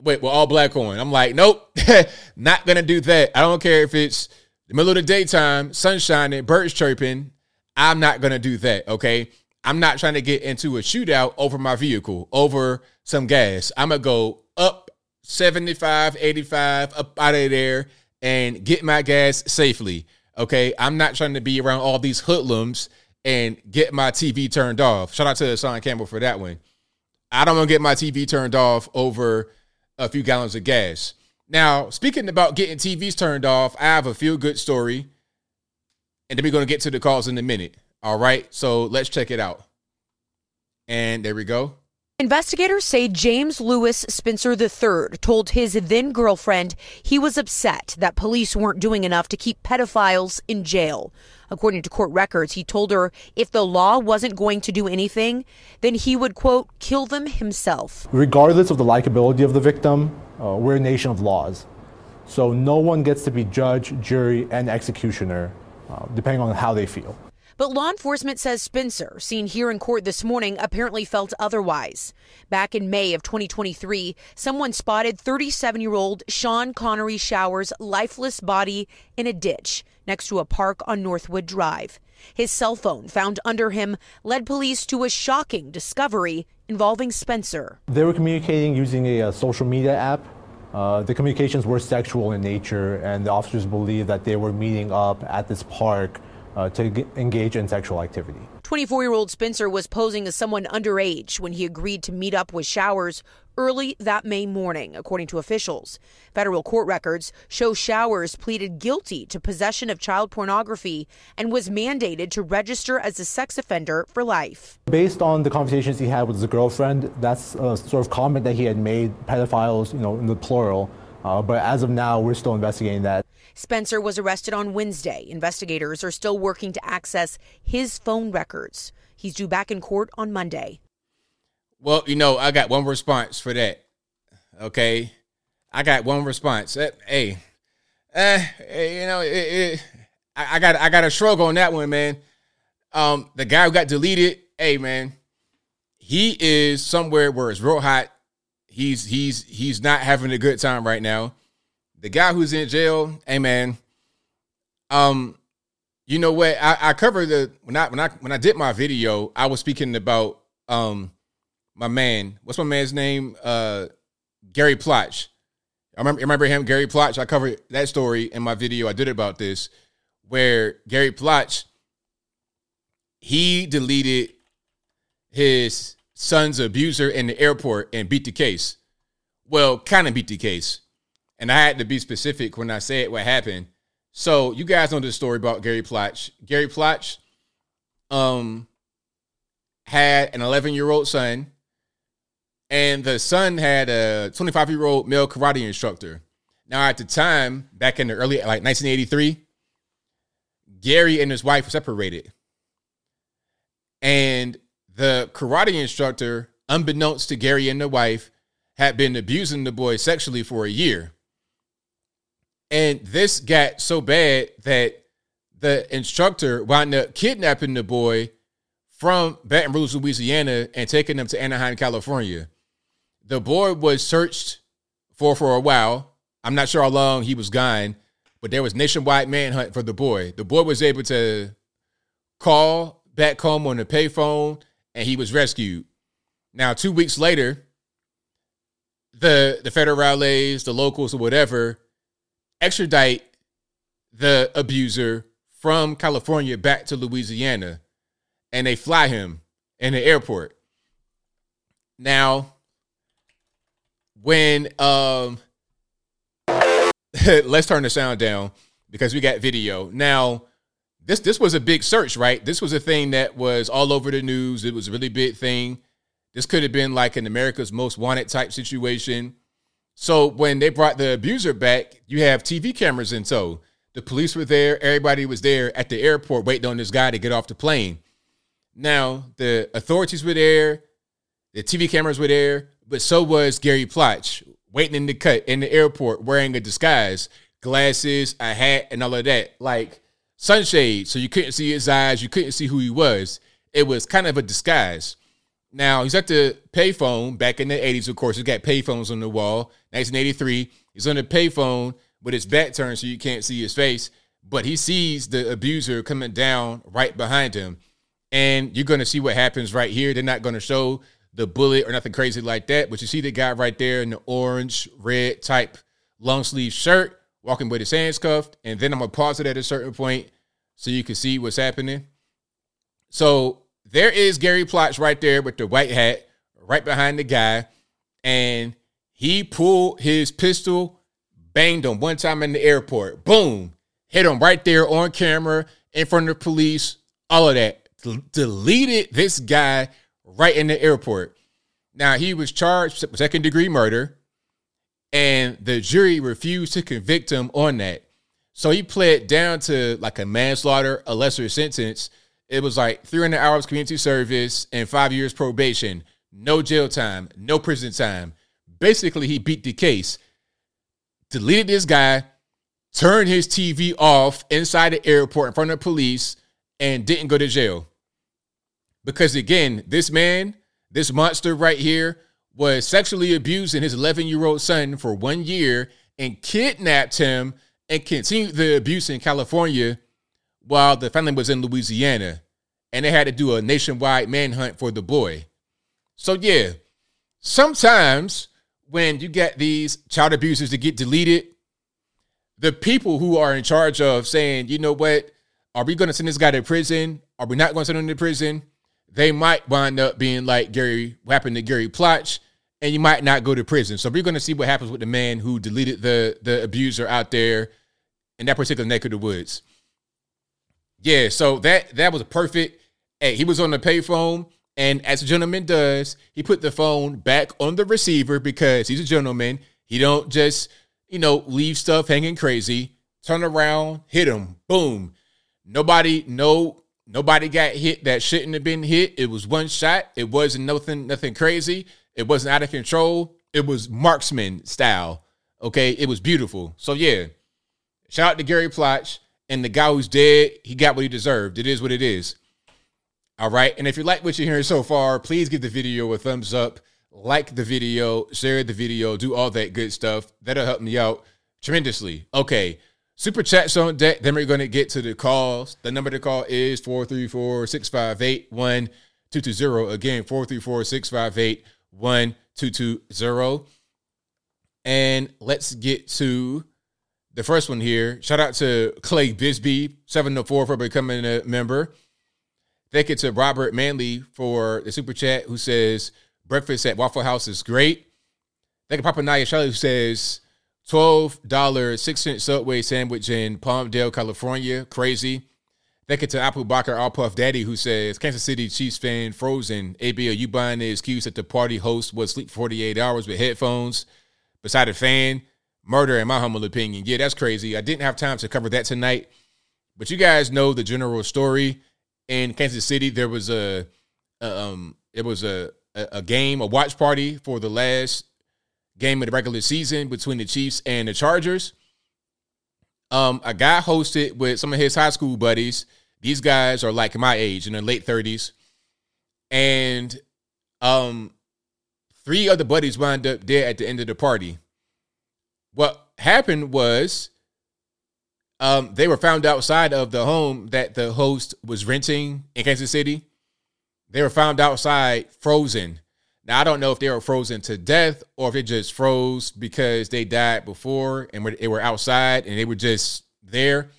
Wait, we're all black on. I'm like, nope, not gonna do that. I don't care if it's the middle of the daytime, sun shining, birds chirping. I'm not gonna do that. Okay. I'm not trying to get into a shootout over my vehicle, over some gas. I'm gonna go up 75, 85, up out of there and get my gas safely. Okay. I'm not trying to be around all these hoodlums and get my TV turned off. Shout out to Sean Campbell for that one. I don't want to get my TV turned off over a few gallons of gas. Now, speaking about getting TVs turned off, I have a feel good story. And then we're going to get to the calls in a minute. All right. So let's check it out. And there we go. Investigators say James Lewis Spencer III told his then girlfriend he was upset that police weren't doing enough to keep pedophiles in jail. According to court records, he told her if the law wasn't going to do anything, then he would, quote, kill them himself. Regardless of the likability of the victim, uh, we're a nation of laws. So no one gets to be judge, jury, and executioner, uh, depending on how they feel. But law enforcement says Spencer, seen here in court this morning, apparently felt otherwise. Back in May of 2023, someone spotted 37 year old Sean Connery Showers' lifeless body in a ditch next to a park on Northwood Drive. His cell phone found under him led police to a shocking discovery involving Spencer. They were communicating using a, a social media app. Uh, the communications were sexual in nature, and the officers believe that they were meeting up at this park uh, to engage in sexual activity. 24 year old Spencer was posing as someone underage when he agreed to meet up with Showers early that May morning, according to officials. Federal court records show Showers pleaded guilty to possession of child pornography and was mandated to register as a sex offender for life. Based on the conversations he had with his girlfriend, that's a sort of comment that he had made pedophiles, you know, in the plural. Uh, but as of now, we're still investigating that. Spencer was arrested on Wednesday. Investigators are still working to access his phone records. He's due back in court on Monday. Well, you know, I got one response for that. Okay. I got one response. Uh, hey, uh, you know, it, it, I, I got I got a shrug on that one, man. Um, the guy who got deleted, hey man, he is somewhere where it's real hot. He's he's he's not having a good time right now the guy who's in jail, hey man, um, you know what? I, I covered the when I when I when I did my video, I was speaking about um my man. What's my man's name? Uh Gary Plotch. I remember remember him, Gary Plotch. I covered that story in my video. I did about this, where Gary Plotch he deleted his son's abuser in the airport and beat the case. Well, kind of beat the case and I had to be specific when I said what happened. So you guys know the story about Gary Plotch. Gary Plotch um had an 11 year old son, and the son had a 25 year old male karate instructor. Now, at the time, back in the early like 1983, Gary and his wife were separated, and the karate instructor, unbeknownst to Gary and the wife, had been abusing the boy sexually for a year. And this got so bad that the instructor wound up kidnapping the boy from Baton Rouge, Louisiana, and taking him to Anaheim, California. The boy was searched for for a while. I'm not sure how long he was gone, but there was nationwide manhunt for the boy. The boy was able to call back home on the payphone and he was rescued. Now, two weeks later, the the federales, the locals, or whatever, extradite the abuser from California back to Louisiana, and they fly him in the airport. Now, when um, let's turn the sound down because we got video now. This this was a big search, right? This was a thing that was all over the news. It was a really big thing. This could have been like an America's Most Wanted type situation. So when they brought the abuser back, you have TV cameras in tow. The police were there. Everybody was there at the airport waiting on this guy to get off the plane. Now the authorities were there, the TV cameras were there, but so was Gary Plotch waiting in the cut in the airport wearing a disguise, glasses, a hat, and all of that. Like sunshade, so you couldn't see his eyes, you couldn't see who he was. It was kind of a disguise. Now he's at the payphone back in the 80s, of course. He's got payphones on the wall. 1983. He's on the payphone with his back turned so you can't see his face, but he sees the abuser coming down right behind him. And you're gonna see what happens right here. They're not gonna show the bullet or nothing crazy like that, but you see the guy right there in the orange, red type long sleeve shirt, walking with his hands cuffed. And then I'm gonna pause it at a certain point so you can see what's happening. So there is Gary Plotch right there with the white hat, right behind the guy, and he pulled his pistol, banged him one time in the airport. Boom, hit him right there on camera in front of the police. All of that. D- deleted this guy right in the airport. Now he was charged with second degree murder, and the jury refused to convict him on that. So he pled down to like a manslaughter, a lesser sentence it was like 300 hours community service and five years probation, no jail time, no prison time. Basically, he beat the case, deleted this guy, turned his TV off inside the airport in front of the police, and didn't go to jail. Because again, this man, this monster right here, was sexually abusing his 11 year old son for one year and kidnapped him and continued the abuse in California while the family was in Louisiana and they had to do a nationwide manhunt for the boy. So, yeah, sometimes when you get these child abusers to get deleted, the people who are in charge of saying, you know what, are we going to send this guy to prison? Are we not going to send him to prison? They might wind up being like Gary, what happened to Gary Plotch, and you might not go to prison. So we're going to see what happens with the man who deleted the the abuser out there in that particular neck of the woods. Yeah, so that that was perfect. Hey, he was on the payphone, and as a gentleman does, he put the phone back on the receiver because he's a gentleman. He don't just you know leave stuff hanging crazy. Turn around, hit him, boom. Nobody, no, nobody got hit that shouldn't have been hit. It was one shot. It wasn't nothing, nothing crazy. It wasn't out of control. It was marksman style. Okay, it was beautiful. So yeah, shout out to Gary Plotch and the guy who's dead, he got what he deserved. It is what it is. All right. And if you like what you're hearing so far, please give the video a thumbs up, like the video, share the video, do all that good stuff. That'll help me out tremendously. Okay. Super chats on deck. Then we're going to get to the calls. The number to call is 434 658 1220. Again, 434 658 1220. And let's get to the first one here. Shout out to Clay Bisbee, 704 for becoming a member. Thank you to Robert Manley for the super chat who says breakfast at Waffle House is great. Thank you, Papa Naya Charlie, who says $12, 6 cent Subway sandwich in Palmdale, California. Crazy. Thank you to Apple Bacher All Puff Daddy, who says Kansas City Chiefs fan frozen. AB, are you buying the excuse that the party host was sleep 48 hours with headphones beside a fan? Murder, in my humble opinion. Yeah, that's crazy. I didn't have time to cover that tonight, but you guys know the general story. In Kansas City, there was a, um, it was a, a game, a watch party for the last game of the regular season between the Chiefs and the Chargers. Um, a guy hosted with some of his high school buddies. These guys are like my age in their late thirties, and um, three other buddies wound up there at the end of the party what happened was um, they were found outside of the home that the host was renting in Kansas City. They were found outside, frozen. Now I don't know if they were frozen to death or if they just froze because they died before and they were outside and they were just there.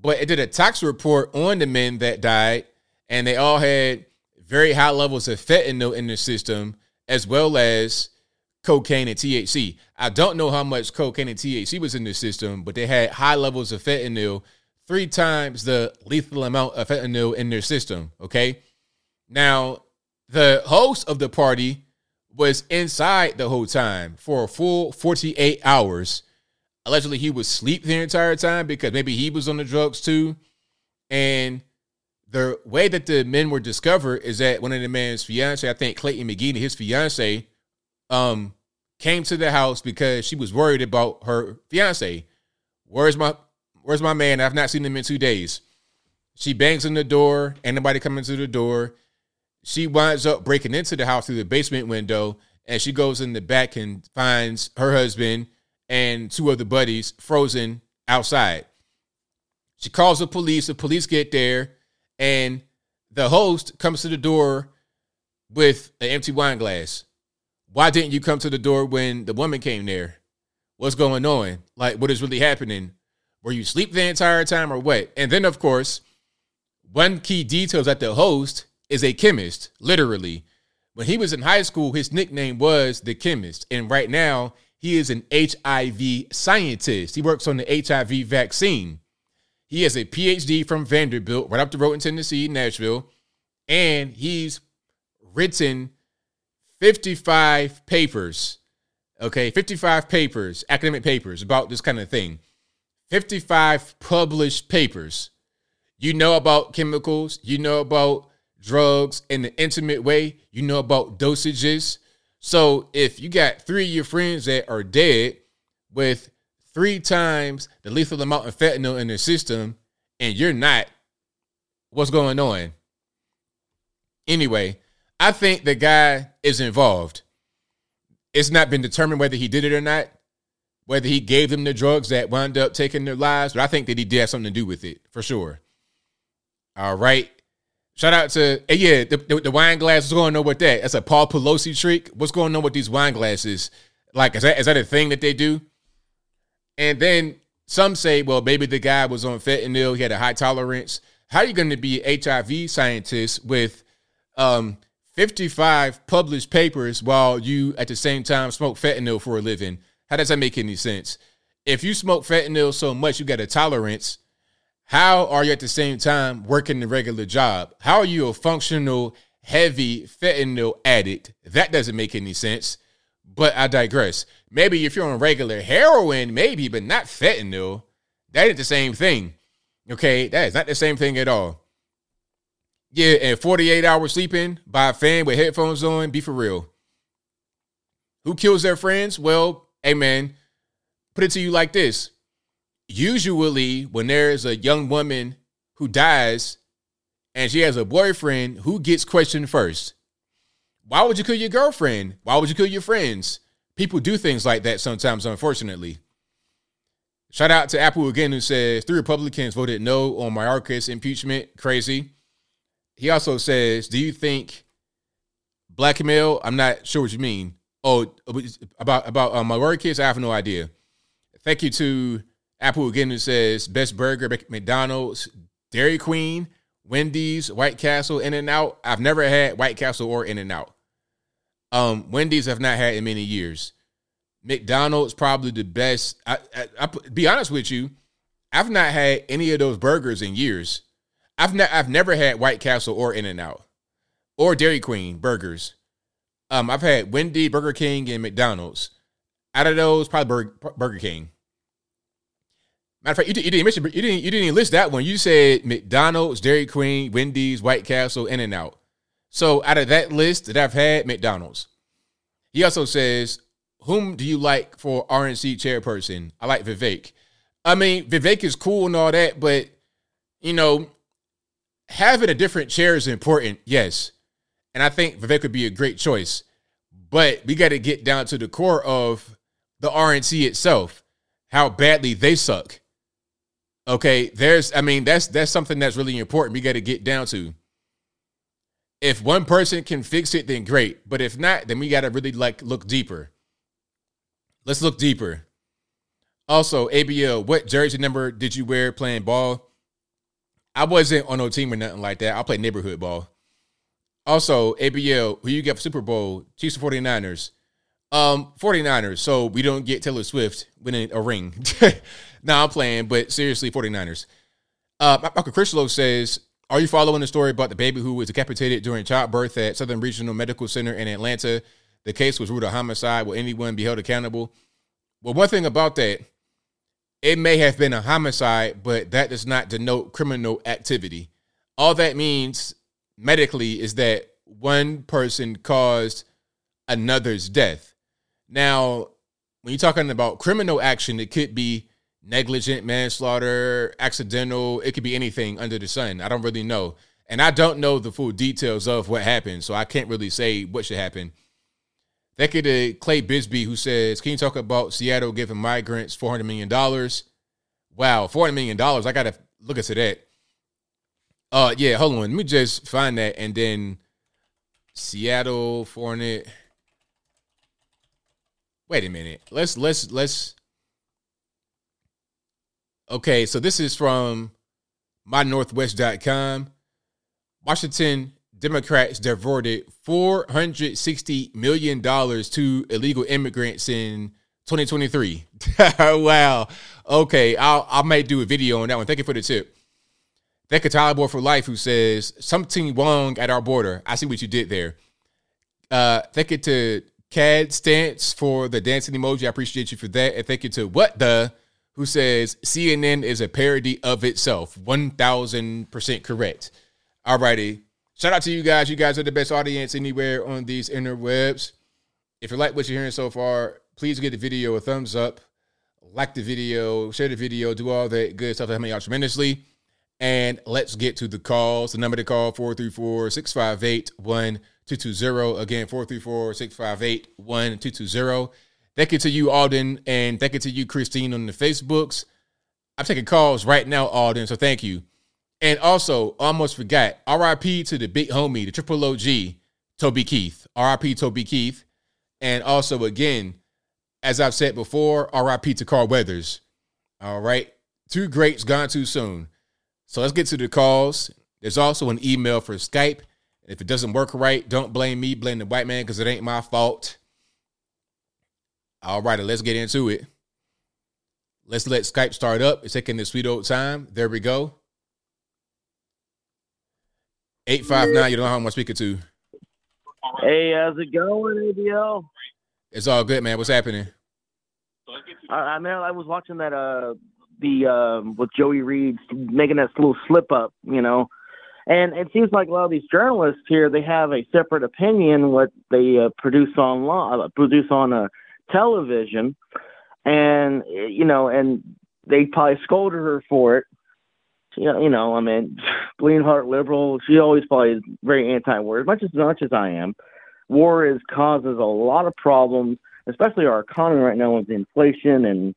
But it did a tox report on the men that died, and they all had very high levels of fentanyl in their system, as well as cocaine and THC. I don't know how much cocaine and THC was in the system, but they had high levels of fentanyl, three times the lethal amount of fentanyl in their system. Okay. Now, the host of the party was inside the whole time for a full 48 hours. Allegedly, he was asleep the entire time because maybe he was on the drugs too. And the way that the men were discovered is that one of the man's fiance, I think Clayton McGee, his fiance, um, came to the house because she was worried about her fiance. Where's my Where's my man? I've not seen him in two days. She bangs on the door. Ain't nobody coming to the door. She winds up breaking into the house through the basement window, and she goes in the back and finds her husband and two other buddies frozen outside. She calls the police. The police get there, and the host comes to the door with an empty wine glass. Why didn't you come to the door when the woman came there? What's going on? Like, what is really happening? Were you sleep the entire time or what? And then, of course, one key detail is that the host is a chemist, literally. When he was in high school, his nickname was the chemist. And right now, he is an HIV scientist. He works on the HIV vaccine. He has a PhD from Vanderbilt, right up the road in Tennessee, Nashville. And he's written 55 papers, okay, 55 papers, academic papers about this kind of thing. 55 published papers. You know about chemicals, you know about drugs in an intimate way, you know about dosages. So if you got three of your friends that are dead with three times the lethal amount of fentanyl in their system and you're not, what's going on? Anyway, I think the guy is involved. It's not been determined whether he did it or not, whether he gave them the drugs that wound up taking their lives, but I think that he did have something to do with it for sure. All right. Shout out to hey, yeah, the, the, the, wine glass. What's going on with that? That's a Paul Pelosi trick. What's going on with these wine glasses? Like, is that is that a thing that they do? And then some say, well, maybe the guy was on fentanyl. He had a high tolerance. How are you going to be HIV scientist with um 55 published papers while you at the same time smoke fentanyl for a living. How does that make any sense? If you smoke fentanyl so much you got a tolerance, how are you at the same time working the regular job? How are you a functional heavy fentanyl addict? That doesn't make any sense. But I digress. Maybe if you're on regular heroin, maybe, but not fentanyl. That ain't the same thing. Okay, that is not the same thing at all. Yeah, and 48 hours sleeping by a fan with headphones on, be for real. Who kills their friends? Well, hey man, put it to you like this. Usually, when there's a young woman who dies and she has a boyfriend, who gets questioned first? Why would you kill your girlfriend? Why would you kill your friends? People do things like that sometimes, unfortunately. Shout out to Apple again, who says three Republicans voted no on Mayorkas impeachment. Crazy. He also says, "Do you think blackmail?" I'm not sure what you mean. Oh, about about um, my work kids, I have no idea. Thank you to Apple again who says best burger, McDonald's, Dairy Queen, Wendy's, White Castle, In and Out. I've never had White Castle or In and Out. Um, Wendy's have not had in many years. McDonald's probably the best. I, I, I be honest with you, I've not had any of those burgers in years. I've ne- I've never had White Castle or In and Out or Dairy Queen burgers. Um, I've had Wendy, Burger King, and McDonald's. Out of those, probably Burger, Burger King. Matter of fact, you, you, didn't mention you didn't you didn't list that one. You said McDonald's, Dairy Queen, Wendy's, White Castle, In and Out. So out of that list that I've had, McDonald's. He also says, "Whom do you like for RNC chairperson?" I like Vivek. I mean, Vivek is cool and all that, but you know, having a different chair is important, yes. And I think Vivek would be a great choice. But we got to get down to the core of the RNC itself, how badly they suck. Okay, there's I mean that's that's something that's really important. We got to get down to. If one person can fix it, then great. But if not, then we got to really like look deeper. Let's look deeper. Also, ABL, what jersey number did you wear playing ball? I wasn't on no team or nothing like that. I played neighborhood ball. Also, ABL, who you get for Super Bowl? Chiefs or 49ers? Um, 49ers. So we don't get Taylor Swift winning a ring. now I'm playing, but seriously, 49ers. Uh, Michael Crislow says, Are you following the story about the baby who was decapitated during childbirth at Southern Regional Medical Center in Atlanta? The case was ruled a homicide. Will anyone be held accountable? Well, one thing about that, it may have been a homicide, but that does not denote criminal activity. All that means medically is that one person caused another's death. Now, when you're talking about criminal action, it could be negligent manslaughter, accidental, it could be anything under the sun. I don't really know. And I don't know the full details of what happened, so I can't really say what should happen. That you uh, Clay Bisbee, who says, Can you talk about Seattle giving migrants $400 million? Wow, $400 million. I got to look into that. Uh, yeah, hold on. Let me just find that and then Seattle, Fournette. Wait a minute. Let's let's let's Okay, so this is from mynorthwest.com. Washington Democrats diverted $460 million to illegal immigrants in 2023. wow. Okay, I'll, I might do a video on that one. Thank you for the tip. Thank you, Tyler Boy for Life, who says, something wrong at our border. I see what you did there. Uh, thank you to CAD Stance for the dancing emoji. I appreciate you for that. And thank you to What the who says CNN is a parody of itself. 1000% correct. All righty. Shout out to you guys. You guys are the best audience anywhere on these interwebs. If you like what you're hearing so far, please give the video a thumbs up, like the video, share the video, do all that good stuff that helps me out tremendously. And let's get to the calls. The number to call 434 658 1220. Again, 434 658 1220. Thank you to you, Alden, and thank you to you, Christine, on the Facebooks. I'm taking calls right now, Alden, so thank you. And also, almost forgot, RIP to the big homie, the triple OG, Toby Keith. RIP Toby Keith. And also, again, as I've said before, RIP to Carl Weathers. All right. Two greats gone too soon. So let's get to the calls. There's also an email for Skype. If it doesn't work right, don't blame me, blame the white man because it ain't my fault. All right, let's get into it. Let's let Skype start up. It's taking the sweet old time. There we go. 859, you don't know who I'm speaking to. Hey, how's it going, ABL? It's all good, man. What's happening? I, I mean, I was watching that uh the um with Joy Reid making that little slip up, you know. And it seems like a lot of these journalists here, they have a separate opinion what they uh, produce on law, uh, produce on uh, television, and you know, and they probably scolded her for it. You know, you know, I mean, bleeding heart liberal. She always probably is very anti-war, as much as much as I am. War is causes a lot of problems, especially our economy right now with inflation and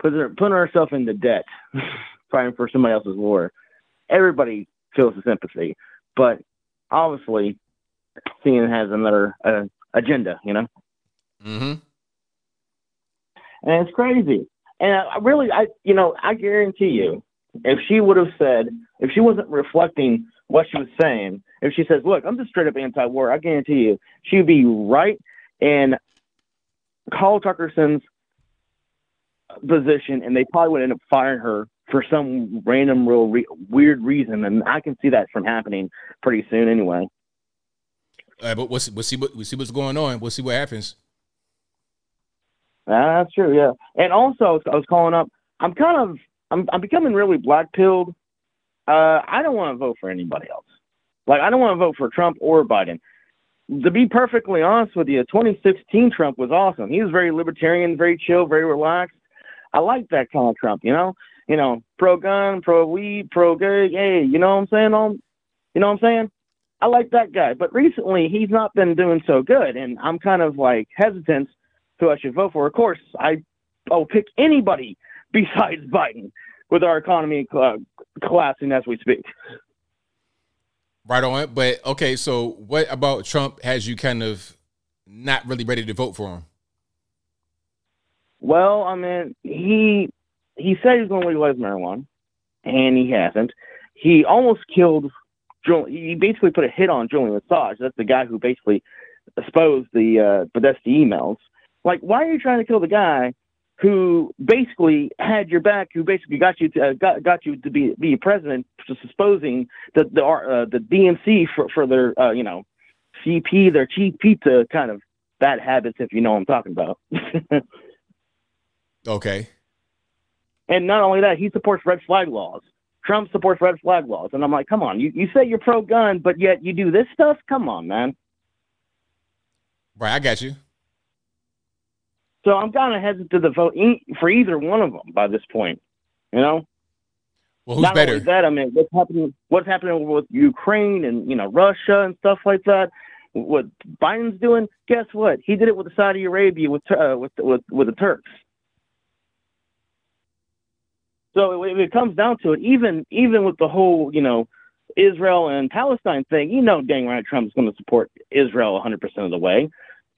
putting putting ourselves into debt, fighting for somebody else's war. Everybody feels the sympathy, but obviously, CNN has another uh, agenda. You know. Mm-hmm. And it's crazy. And I really, I, you know, I guarantee you, if she would have said, if she wasn't reflecting what she was saying, if she says, look, I'm just straight up anti war, I guarantee you, she'd be right in Carl Tuckerson's position, and they probably would end up firing her for some random, real re- weird reason. And I can see that from happening pretty soon anyway. All right, but we'll see, we'll see what we'll see what's going on. We'll see what happens. That's true, yeah. And also, I was calling up. I'm kind of, I'm, I'm becoming really black pilled. Uh, I don't want to vote for anybody else. Like, I don't want to vote for Trump or Biden. To be perfectly honest with you, 2016 Trump was awesome. He was very libertarian, very chill, very relaxed. I like that kind of Trump, you know. You know, pro gun, pro weed, pro gay. Hey, you know what I'm saying? You know what I'm saying? I like that guy. But recently, he's not been doing so good, and I'm kind of like hesitant who I should vote for. Of course, I I'll pick anybody besides Biden with our economy uh, collapsing as we speak. Right on. But okay, so what about Trump has you kind of not really ready to vote for him? Well, I mean, he he said he's going to legalize marijuana, and he hasn't. He almost killed. He basically put a hit on Julian Assange. That's the guy who basically exposed the uh, Podesta emails. Like, why are you trying to kill the guy who basically had your back, who basically got you to, uh, got got you to be be president, just exposing the the uh, the DNC for for their uh, you know CP, their cheap pizza kind of bad habits, if you know what I'm talking about. okay. And not only that, he supports red flag laws. Trump supports red flag laws, and I'm like, come on, you you say you're pro gun, but yet you do this stuff. Come on, man. Right, I got you. So I'm kind of hesitant to vote for either one of them by this point. You know. Well, who's Not better? Only that I mean, what's happening? What's happening with Ukraine and you know Russia and stuff like that? What Biden's doing? Guess what? He did it with Saudi Arabia with uh, with with with the Turks. So if it comes down to it, even even with the whole you know Israel and Palestine thing, you know dang right Trump's going to support Israel 100% of the way,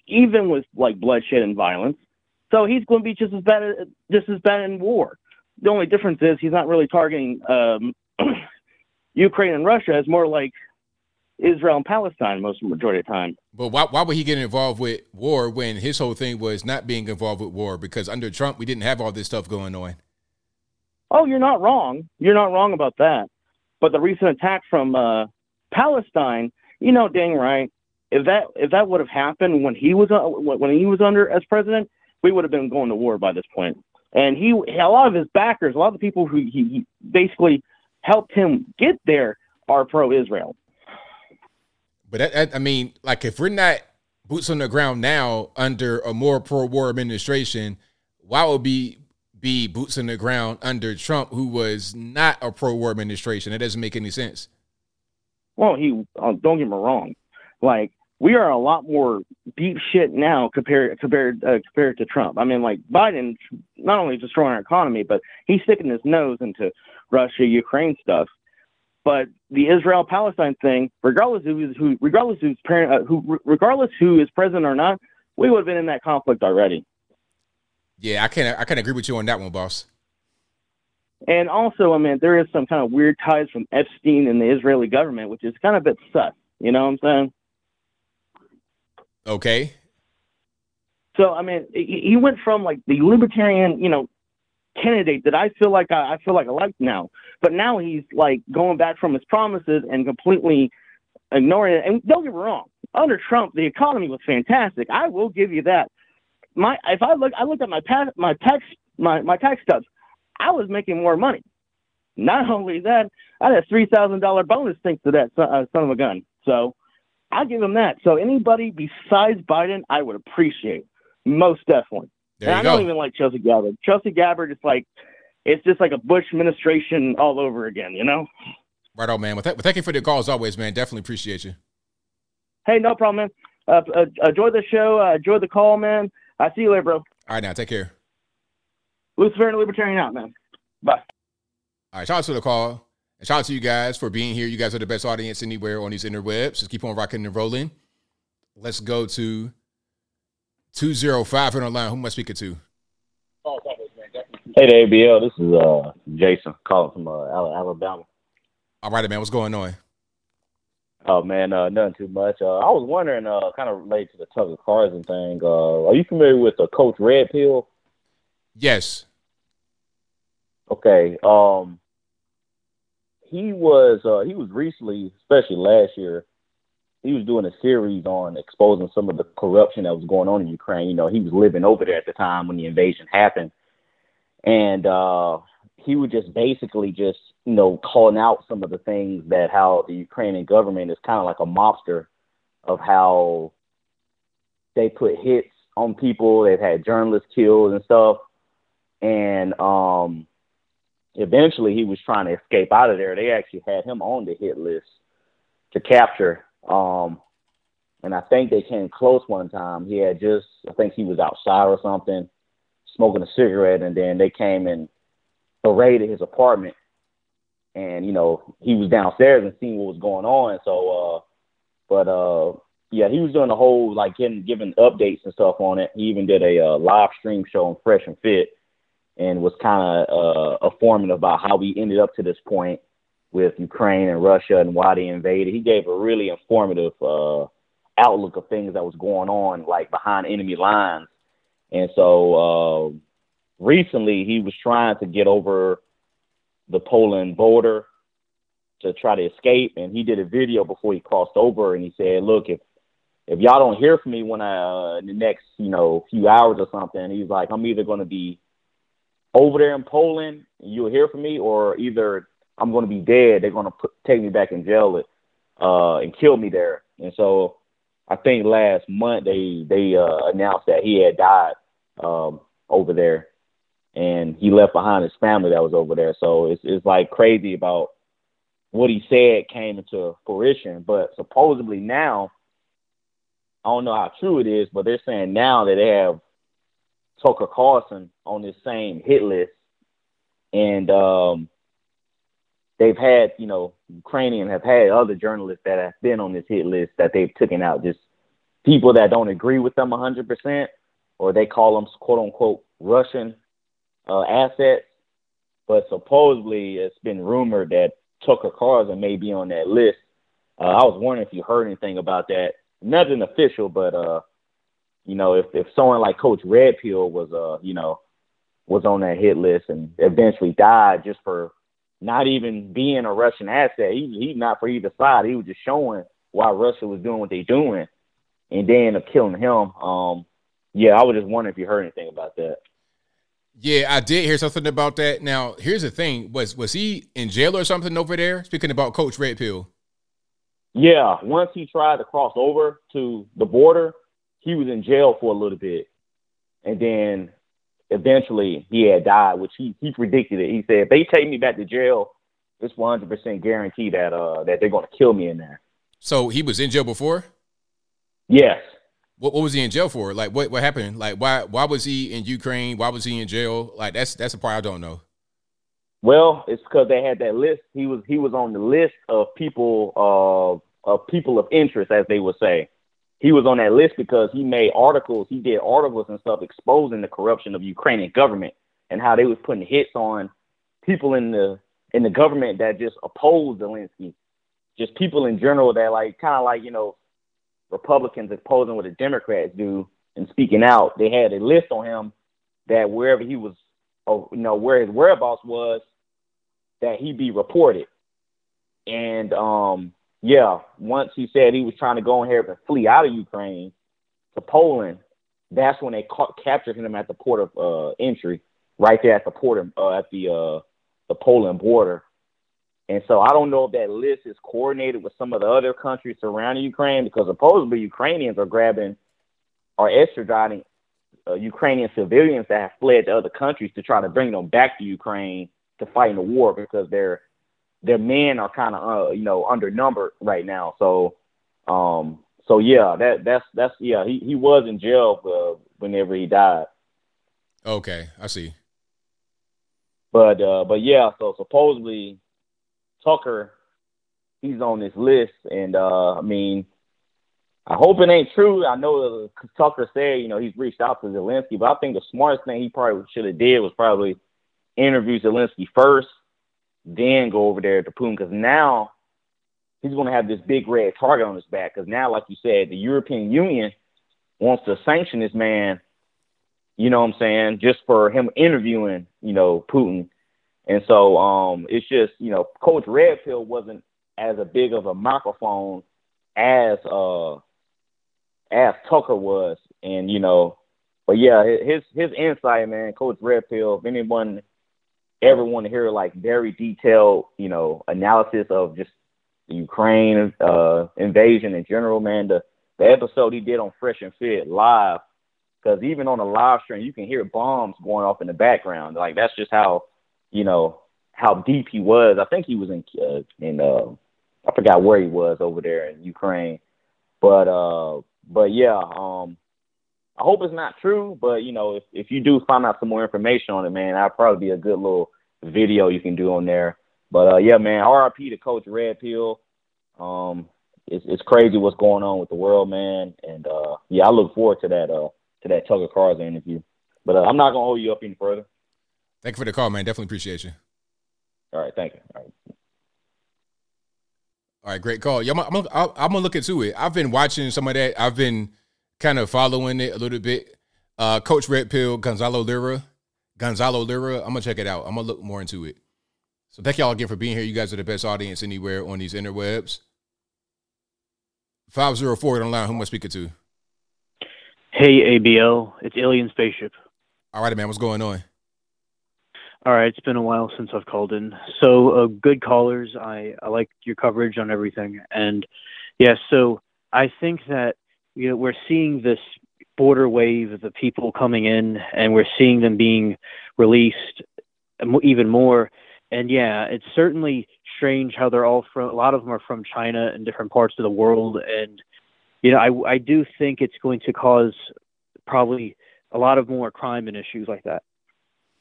even with like bloodshed and violence. So he's going to be just as bad just as bad in war. The only difference is he's not really targeting um, Ukraine and Russia. It's more like Israel and Palestine most of the majority of the time. But why why would he get involved with war when his whole thing was not being involved with war? Because under Trump, we didn't have all this stuff going on. Oh, you're not wrong. You're not wrong about that. But the recent attack from uh, Palestine, you know, dang right. If that if that would have happened when he was uh, when he was under as president, we would have been going to war by this point. And he, a lot of his backers, a lot of the people who he, he basically helped him get there are pro-Israel. But that, I mean, like if we're not boots on the ground now under a more pro-war administration, why would be be boots on the ground under Trump, who was not a pro-war administration? It doesn't make any sense. Well, he uh, don't get me wrong, like we are a lot more deep shit now compared compared uh, compared to Trump. I mean, like Biden not only destroying our economy, but he's sticking his nose into Russia, Ukraine stuff. But the Israel Palestine thing, regardless of who's, who, regardless who's parent, uh, who, regardless who is president or not, we would have been in that conflict already. Yeah, I can't I can't agree with you on that one, boss. And also, I mean, there is some kind of weird ties from Epstein and the Israeli government, which is kind of a bit sus. You know what I'm saying? Okay. So I mean, he went from like the libertarian, you know, candidate that I feel like I, I feel like I like now, but now he's like going back from his promises and completely ignoring it. And don't get me wrong, under Trump, the economy was fantastic. I will give you that. My if I look, I looked at my past, my tax my my tax stubs. I was making more money. Not only that, I had a three thousand dollar bonus thanks to that son, uh, son of a gun. So I'll give him that. So anybody besides Biden, I would appreciate most definitely. There and I go. don't even like Chelsea Gabbard. Chelsea Gabbard is like, it's just like a Bush administration all over again, you know? Right on, man. Well, th- well, thank you for the call as always, man. Definitely appreciate you. Hey, no problem, man. Uh, uh, enjoy the show. Uh, enjoy the call, man. I see you later, bro. All right, now take care. Lucifer and Libertarian out, man. Bye. All right, shout out to the call. And shout out to you guys for being here. You guys are the best audience anywhere on these interwebs. Just keep on rocking and rolling. Let's go to 205 on the line. Who am I speaking to? Hey there, ABL. This is uh Jason calling from uh, Al- Alabama. All right, man. What's going on? Oh man, uh, nothing too much. Uh, I was wondering, uh, kind of related to the Tucker Carlson thing. Uh, are you familiar with the Coach Red Pill? Yes. Okay. Um, he was uh, he was recently, especially last year, he was doing a series on exposing some of the corruption that was going on in Ukraine. You know, he was living over there at the time when the invasion happened, and uh, he would just basically just you know calling out some of the things that how the Ukrainian government is kind of like a mobster of how they put hits on people. They've had journalists killed and stuff, and um, eventually he was trying to escape out of there. They actually had him on the hit list to capture. Um, and I think they came close one time. He had just, I think he was outside or something, smoking a cigarette, and then they came and raided his apartment and you know he was downstairs and seeing what was going on. So, uh, but uh, yeah, he was doing the whole like getting giving updates and stuff on it. He even did a uh, live stream show on Fresh and Fit, and was kind of uh, informative about how we ended up to this point with Ukraine and Russia and why they invaded. He gave a really informative uh, outlook of things that was going on, like behind enemy lines. And so uh, recently, he was trying to get over the Poland border to try to escape, and he did a video before he crossed over, and he said, "Look, if if y'all don't hear from me when I uh, in the next you know few hours or something, he's like, I'm either going to be over there in Poland you'll hear from me, or either I'm going to be dead. They're going to put, take me back in jail uh, and kill me there. And so I think last month they they uh, announced that he had died um, over there, and he left behind his family that was over there. So it's it's like crazy about what he said came into fruition. But supposedly now, I don't know how true it is, but they're saying now that they have Tucker Carlson on this same hit list, and um, they've had, you know, Ukrainian have had other journalists that have been on this hit list that they've taken out, just people that don't agree with them 100%, or they call them quote unquote Russian uh, assets. But supposedly it's been rumored that Tucker Carlson may be on that list. Uh, I was wondering if you heard anything about that. Nothing official, but uh, you know, if if someone like Coach Red Pill was uh, you know, was on that hit list and eventually died just for not even being a Russian asset. He he's not for either side. He was just showing why Russia was doing what they're doing, and then up killing him. Um, yeah, I was just wondering if you heard anything about that. Yeah, I did hear something about that. Now, here's the thing: was was he in jail or something over there? Speaking about Coach Red Pill. Yeah, once he tried to cross over to the border, he was in jail for a little bit, and then eventually he had died, which he he predicted it. He said, if they take me back to jail, it's one hundred percent guarantee that uh that they're gonna kill me in there. So he was in jail before. Yes. What, what was he in jail for? Like what what happened? Like why why was he in Ukraine? Why was he in jail? Like that's that's the part I don't know. Well, it's because they had that list. He was he was on the list of people uh of people of interest, as they would say he was on that list because he made articles, he did articles and stuff exposing the corruption of Ukrainian government and how they was putting hits on people in the in the government that just opposed Zelensky. Just people in general that like kind of like, you know, Republicans opposing what the Democrats do and speaking out. They had a list on him that wherever he was or you know, where his whereabouts was, that he be reported. And um yeah, once he said he was trying to go in here and flee out of Ukraine to Poland, that's when they ca- captured him at the port of uh, entry, right there at the port of, uh, at the uh, the Poland border. And so I don't know if that list is coordinated with some of the other countries surrounding Ukraine because supposedly Ukrainians are grabbing or extraditing uh, Ukrainian civilians that have fled to other countries to try to bring them back to Ukraine to fight in the war because they're their men are kind of uh, you know undernumbered right now. So um so yeah, that that's that's yeah, he he was in jail uh, whenever he died. Okay, I see. But uh but yeah, so supposedly Tucker he's on this list and uh I mean I hope it ain't true. I know Tucker said, you know, he's reached out to Zelensky, but I think the smartest thing he probably should have did was probably interview Zelensky first then go over there to Putin because now he's going to have this big red target on his back. Because now, like you said, the European Union wants to sanction this man. You know what I'm saying? Just for him interviewing, you know, Putin. And so um, it's just, you know, Coach Red Pill wasn't as a big of a microphone as uh as Tucker was. And, you know, but yeah, his his insight, man, Coach Red Pill, if anyone ever want to hear like very detailed, you know, analysis of just the Ukraine uh, invasion in general, man, the the episode he did on Fresh and Fit live, because even on the live stream, you can hear bombs going off in the background. Like that's just how, you know, how deep he was. I think he was in uh, in uh, I forgot where he was over there in Ukraine, but uh, but yeah, um, I hope it's not true, but you know, if if you do find out some more information on it, man, that'll probably be a good little video you can do on there. But uh, yeah, man, RIP to Coach Red Pill. Um, it's it's crazy what's going on with the world, man. And uh, yeah, I look forward to that uh to that Tucker Carlson interview. But uh, I'm not gonna hold you up any further. Thank you for the call, man. Definitely appreciate you. All right, thank you. All right. All right, great call. Yeah, I'm, I'm, I'm, gonna look into it. I've been watching some of that. I've been kind of following it a little bit. Uh, Coach Red Pill, Gonzalo Lira, Gonzalo Lira. I'm gonna check it out. I'm gonna look more into it. So thank y'all again for being here. You guys are the best audience anywhere on these interwebs. Five zero four on line. Who am I speaking to? Hey ABL, it's Alien Spaceship. All right, man. What's going on? All right, it's been a while since I've called in. So, uh, good callers. I, I like your coverage on everything. And yeah, so I think that you know we're seeing this border wave of the people coming in, and we're seeing them being released even more. And yeah, it's certainly strange how they're all from. A lot of them are from China and different parts of the world, and you know, I I do think it's going to cause probably a lot of more crime and issues like that,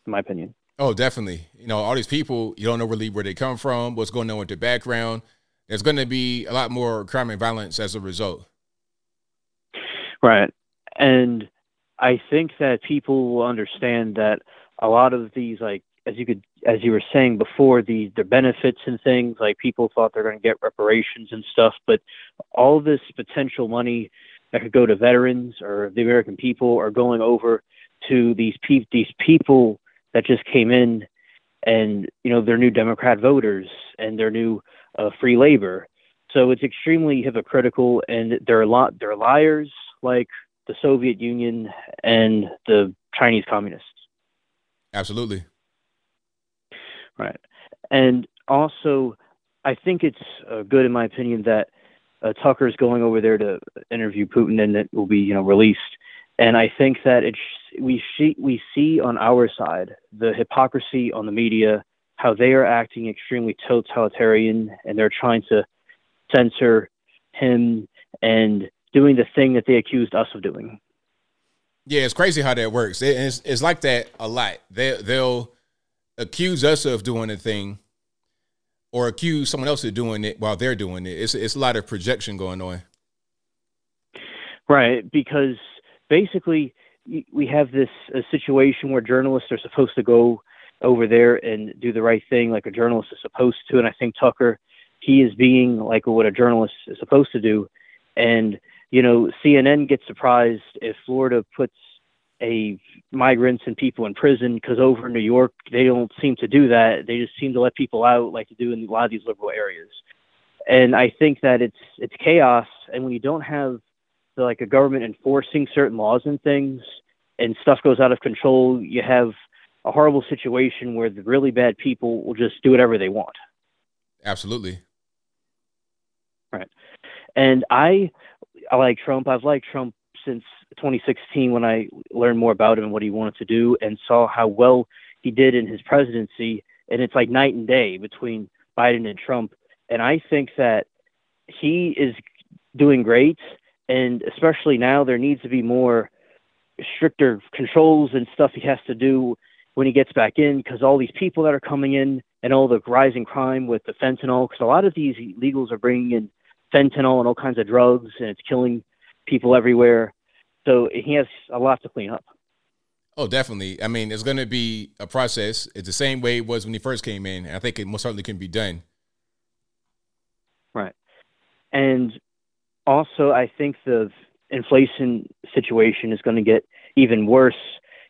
in my opinion. Oh, definitely. You know, all these people, you don't know really where they come from, what's going on with their background. There's going to be a lot more crime and violence as a result. Right. And I think that people will understand that a lot of these, like, as you could, as you were saying before, the the benefits and things, like people thought they're going to get reparations and stuff, but all this potential money that could go to veterans or the American people are going over to these pe- these people that just came in and you know they're new democrat voters and they're new uh, free labor so it's extremely hypocritical and they're a lot they're liars like the soviet union and the chinese communists. Absolutely. Right. And also i think it's uh, good in my opinion that uh, is going over there to interview putin and it will be you know released. And I think that it's we see we see on our side the hypocrisy on the media, how they are acting extremely totalitarian, and they're trying to censor him and doing the thing that they accused us of doing. Yeah, it's crazy how that works. It's, it's like that a lot. They they'll accuse us of doing a thing, or accuse someone else of doing it while they're doing it. It's it's a lot of projection going on. Right, because basically we have this situation where journalists are supposed to go over there and do the right thing like a journalist is supposed to and i think tucker he is being like what a journalist is supposed to do and you know cnn gets surprised if florida puts a migrants and people in prison because over in new york they don't seem to do that they just seem to let people out like to do in a lot of these liberal areas and i think that it's it's chaos and when you don't have to like a government enforcing certain laws and things and stuff goes out of control, you have a horrible situation where the really bad people will just do whatever they want. Absolutely. Right. And I I like Trump. I've liked Trump since 2016 when I learned more about him and what he wanted to do and saw how well he did in his presidency. And it's like night and day between Biden and Trump. And I think that he is doing great. And especially now there needs to be more stricter controls and stuff he has to do when he gets back in because all these people that are coming in and all the rising crime with the fentanyl because a lot of these illegals are bringing in fentanyl and all kinds of drugs and it's killing people everywhere. So he has a lot to clean up. Oh definitely. I mean it's going to be a process. It's the same way it was when he first came in i think it most certainly can be done. Right. And also, I think the inflation situation is going to get even worse,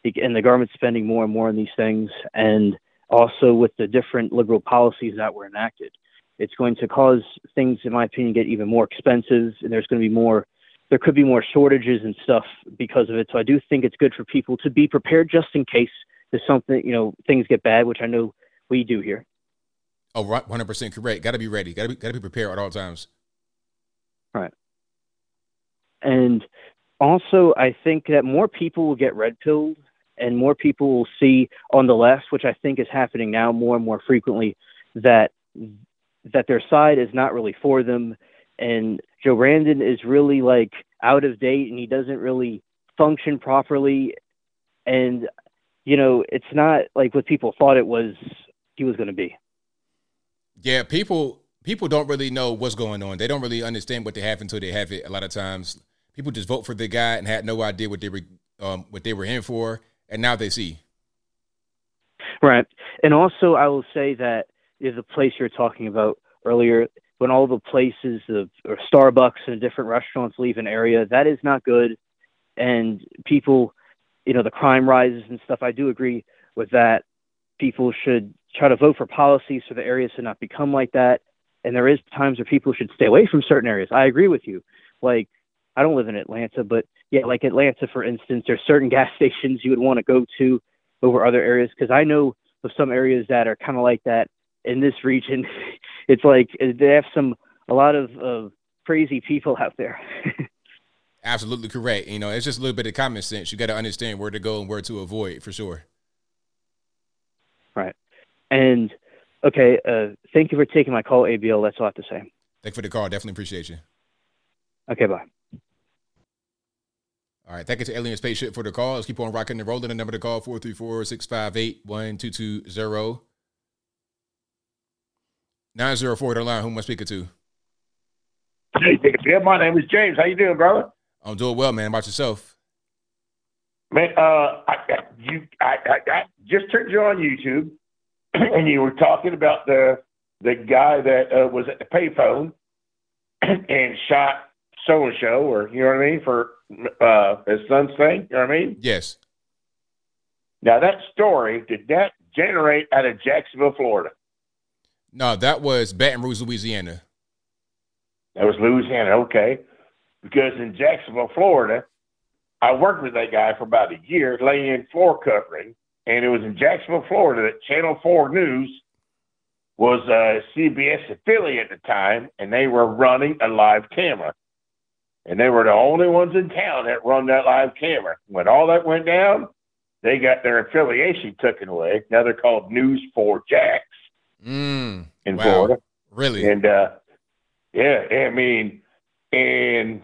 and the government's spending more and more on these things, and also with the different liberal policies that were enacted, it's going to cause things, in my opinion, get even more expensive, and there's going to be more. There could be more shortages and stuff because of it. So I do think it's good for people to be prepared just in case there's something, you know, things get bad, which I know we do here. Oh, 100% correct. Got to be ready. Got to be, got to be prepared at all times. Right. And also, I think that more people will get red pilled and more people will see on the left, which I think is happening now more and more frequently, that that their side is not really for them. And Joe Brandon is really like out of date and he doesn't really function properly. And, you know, it's not like what people thought it was he was going to be. Yeah, people people don't really know what's going on. They don't really understand what they have until they have it. A lot of times, people just vote for the guy and had no idea what they were um, what they were in for, and now they see. Right, and also I will say that is the place you're talking about earlier when all the places of or Starbucks and different restaurants leave an area, that is not good. And people, you know, the crime rises and stuff. I do agree with that. People should try to vote for policies for the areas to not become like that. And there is times where people should stay away from certain areas. I agree with you. Like, I don't live in Atlanta, but yeah, like Atlanta, for instance, there's certain gas stations you would want to go to over other areas because I know of some areas that are kind of like that in this region. it's like they have some a lot of, of crazy people out there. Absolutely correct. You know, it's just a little bit of common sense. You got to understand where to go and where to avoid for sure. Right. And okay, uh, thank you for taking my call, ABL. That's all I have to say. Thank you for the call. Definitely appreciate you. Okay, bye. All right. Thank you to Alien Spaceship for the call. Let's keep on rocking and rolling. The number to call 434 658 1220. 904 the line. Who am I speaking to? Hey, yeah, my name is James. How you doing, brother? I'm doing well, man. About yourself? Man, uh, I, you, I, I, I just turned you on YouTube, and you were talking about the the guy that uh, was at the payphone and shot so and so, or you know what I mean, for uh, his son's thing. You know what I mean? Yes. Now that story did that generate out of Jacksonville, Florida? No, that was Baton Rouge, Louisiana. That was Louisiana, okay. Because in Jacksonville, Florida, I worked with that guy for about a year, laying floor covering, and it was in Jacksonville, Florida, that Channel 4 News was uh, a CBS affiliate at the time, and they were running a live camera. And they were the only ones in town that run that live camera. When all that went down, they got their affiliation taken away. Now they're called News 4 Jax mm, in wow. Florida. Really? And uh, yeah, I mean, and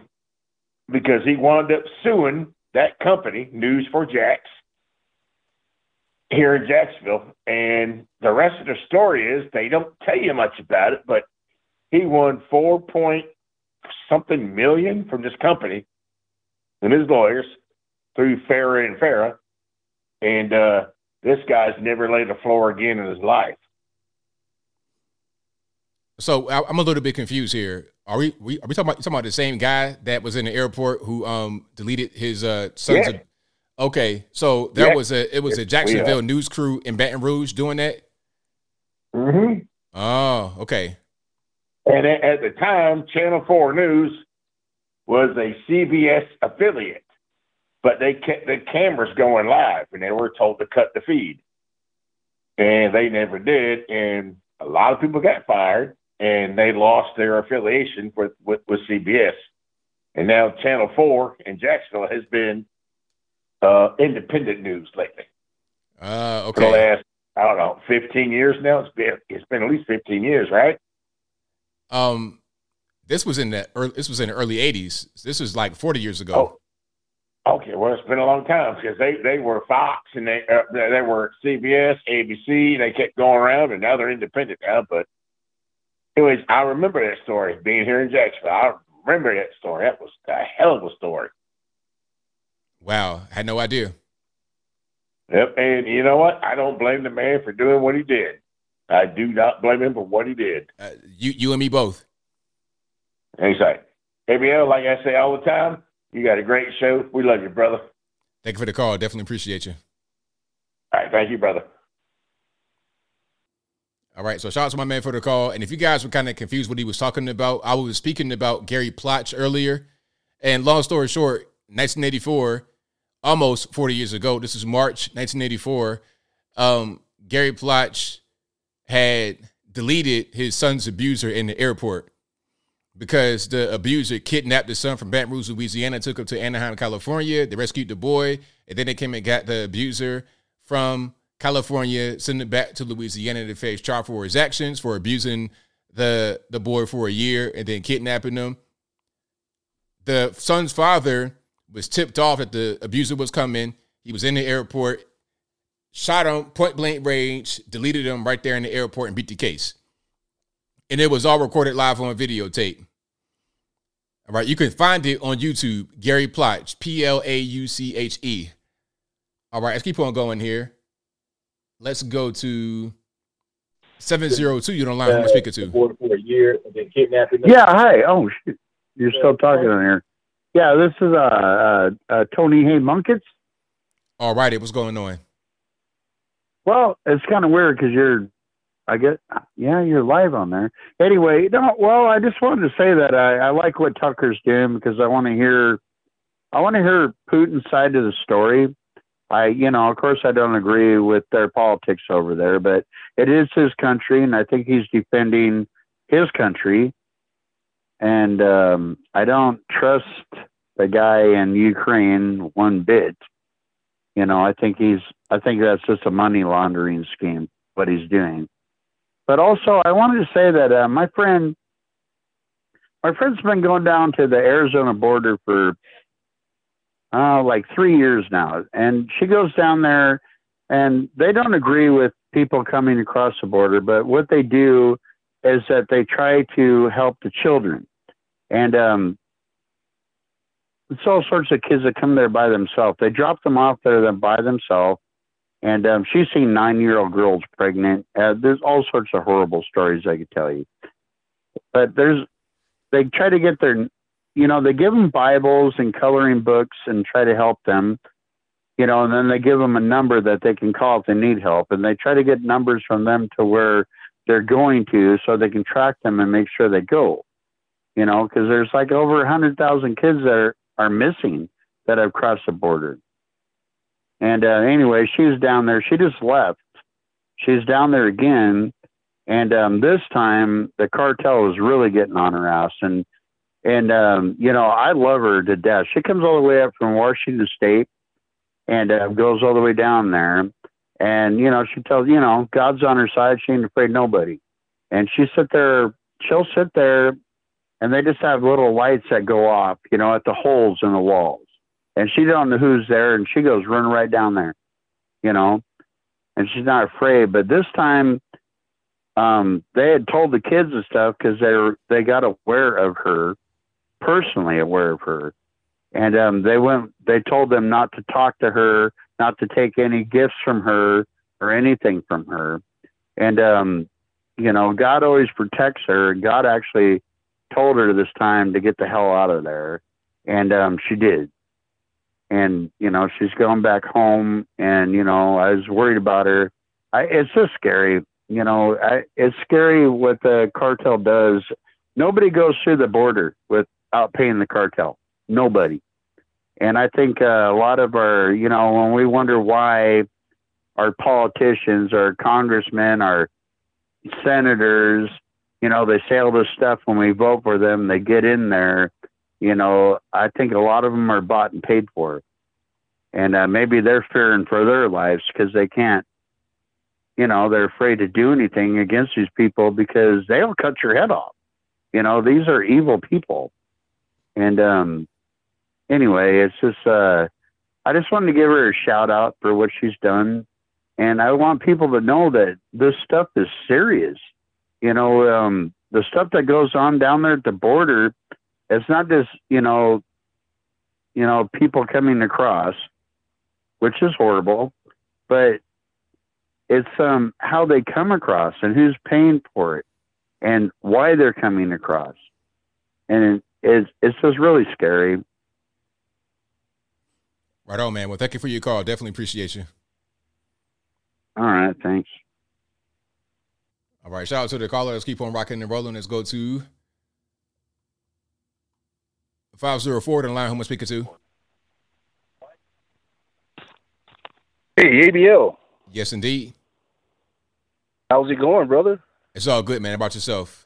because he wound up suing that company, News 4 Jax, here in Jacksonville. And the rest of the story is they don't tell you much about it, but he won four point something million from this company and his lawyers through Farah and Farah. And uh, this guy's never laid a floor again in his life. So I, am a little bit confused here. Are we, we are we talking about talking about the same guy that was in the airport who um deleted his uh sons? Yeah. Of, okay, so there Yeah. was a it was a. Jacksonville news crew in Baton Rouge doing that. Mm-hmm. Oh, okay. And at, at the time, Channel 4 News was a CBS affiliate, but they kept the cameras going live and they were told to cut the feed. And they never did. And a lot of people got fired and they lost their affiliation with, with, with CBS. And now Channel 4 in Jacksonville has been uh, independent news lately. Uh, For the last, I don't know, 15 years now. It's been, it's been at least 15 years, right? Um, this was in the early, this was in the early '80s. This was like 40 years ago. Oh, Okay, well, it's been a long time because they, they were Fox and they uh, they were CBS, ABC. They kept going around, and now they're independent now. But anyways, I remember that story being here in Jacksonville. I remember that story. That was a hell of a story. Wow, had no idea. Yep, and you know what? I don't blame the man for doing what he did. I do not blame him for what he did. Uh, you you and me both. Exactly. ABL, like I say all the time, you got a great show. We love you, brother. Thank you for the call. Definitely appreciate you. All right, thank you, brother. All right, so shout out to my man for the call. And if you guys were kind of confused what he was talking about, I was speaking about Gary Plauche earlier. And long story short, 1984, almost 40 years ago, this is March 1984, um, Gary Plauche had deleted his son's abuser in the airport because the abuser kidnapped the son from Baton Rouge, Louisiana, took him to Anaheim, California. They rescued the boy, and then they came and got the abuser from California, sent him back to Louisiana to face trial for his actions for abusing the the boy for a year and then kidnapping him. The son's father was tipped off that the abuser was coming. He was in the airport, shot him point blank range, deleted him right there in the airport, and beat the case. and it was all recorded live on videotape. All right, you can find it on YouTube. Gary Plauche, P L A U C H E. All right, let's keep on going here. Let's go to seven zero two. You don't line. Who am I speaking to? For, for a year and then kidnapping. them. Yeah, hi. Oh, shoot. You're still talking on here. Yeah, this is uh, uh, uh Tony Hay Munkets. All righty, what's going on? Well, it's kind of weird because you're, I guess, yeah, you're live on there. Anyway, no, well, I just wanted to say that I, I like what Tucker's doing because I want to hear, I want to hear Putin's side of the story. I, you know, of course, I don't agree with their politics over there, but it is his country, and I think he's defending his country. And um, I don't trust the guy in Ukraine one bit. You know, I think he's, I think that's just a money laundering scheme, what he's doing. But also, I wanted to say that uh, my friend, my friend's been going down to the Arizona border for uh, like three years now, and she goes down there, and they don't agree with people coming across the border, but what they do is that they try to help the children, and um, it's all sorts of kids that come there by themselves. They drop them off there by themselves. And um, she's seen nine year old girls pregnant. Uh, there's all sorts of horrible stories I could tell you. But there's, they try to get their, you know, they give them Bibles and coloring books and try to help them, you know, and then they give them a number that they can call if they need help. And they try to get numbers from them to where they're going to so they can track them and make sure they go, you know, because there's like over a 100,000 kids that are are missing that have crossed the border. And uh, anyway, she's down there. She just left. She's down there again, and um, this time the cartel is really getting on her ass. And and um, you know, I love her to death. She comes all the way up from Washington State and uh, goes all the way down there. And you know, she tells you know God's on her side. She ain't afraid nobody. And she sit there. She'll sit there and they just have little lights that go off, you know, at the holes in the walls. And she don't know who's there, and she goes run right down there, you know, and she's not afraid. But this time, um, they had told the kids and stuff because they were they got aware of her, personally aware of her, and um, they went. They told them not to talk to her, not to take any gifts from her or anything from her, and um, you know, God always protects her. God actually told her this time to get the hell out of there, and um, she did. And you know, she's going back home, and you know, I was worried about her. I, it's just scary. You know, I, it's scary what the cartel does. Nobody goes through the border without paying the cartel. Nobody. And I think uh, a lot of our, you know, when we wonder why our politicians, our congressmen, our senators, you know, they say all this stuff when we vote for them, they get in there. You know, I think a lot of them are bought and paid for. And uh, maybe they're fearing for their lives because they can't, you know, they're afraid to do anything against these people because they'll cut your head off. You know, these are evil people. And um, anyway, it's just, uh, I just wanted to give her a shout out for what she's done. And I want people to know that this stuff is serious you know, um, the stuff that goes on down there at the border, it's not just, you know, you know, people coming across, which is horrible, but it's um how they come across and who's paying for it and why they're coming across. And it's it's just really scary. Right on, man. Well, thank you for your call. Definitely appreciate you. All right, thanks. All right, shout out to the caller. Let's keep on rocking and rolling. Let's go to 504 to the line. Who am I speaking to? Hey, ABL. Yes, indeed. How's it going, brother? It's all good, man. How about yourself?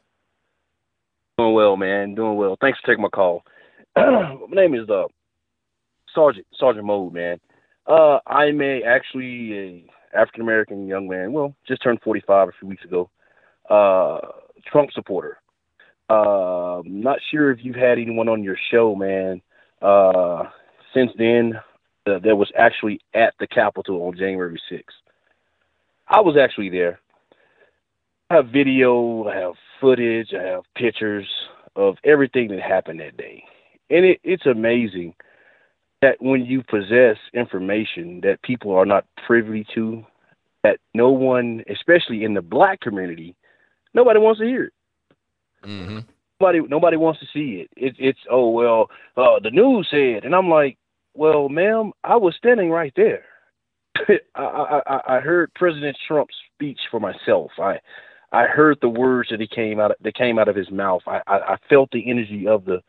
Doing well, man. Doing well. Thanks for taking my call. my name is uh, Sergeant Sergeant Mode, man. Uh, I'm a actually a African American young man. Well, just turned 45 a few weeks ago uh, Trump supporter. Uh, not sure if you've had anyone on your show, man. Uh, since then, uh, that was actually at the Capitol on January 6th. I was actually there. I have video, I have footage, I have pictures of everything that happened that day. And it, it's amazing that when you possess information that people are not privy to, that no one, especially in the black community, nobody wants to hear it. Mm-hmm. Nobody, nobody wants to see it. it it's oh well, uh, the news said, and I'm like, well, ma'am, I was standing right there. I, I, I heard President Trump's speech for myself. I I heard the words that he came out that came out of his mouth. I, I, I felt the energy of the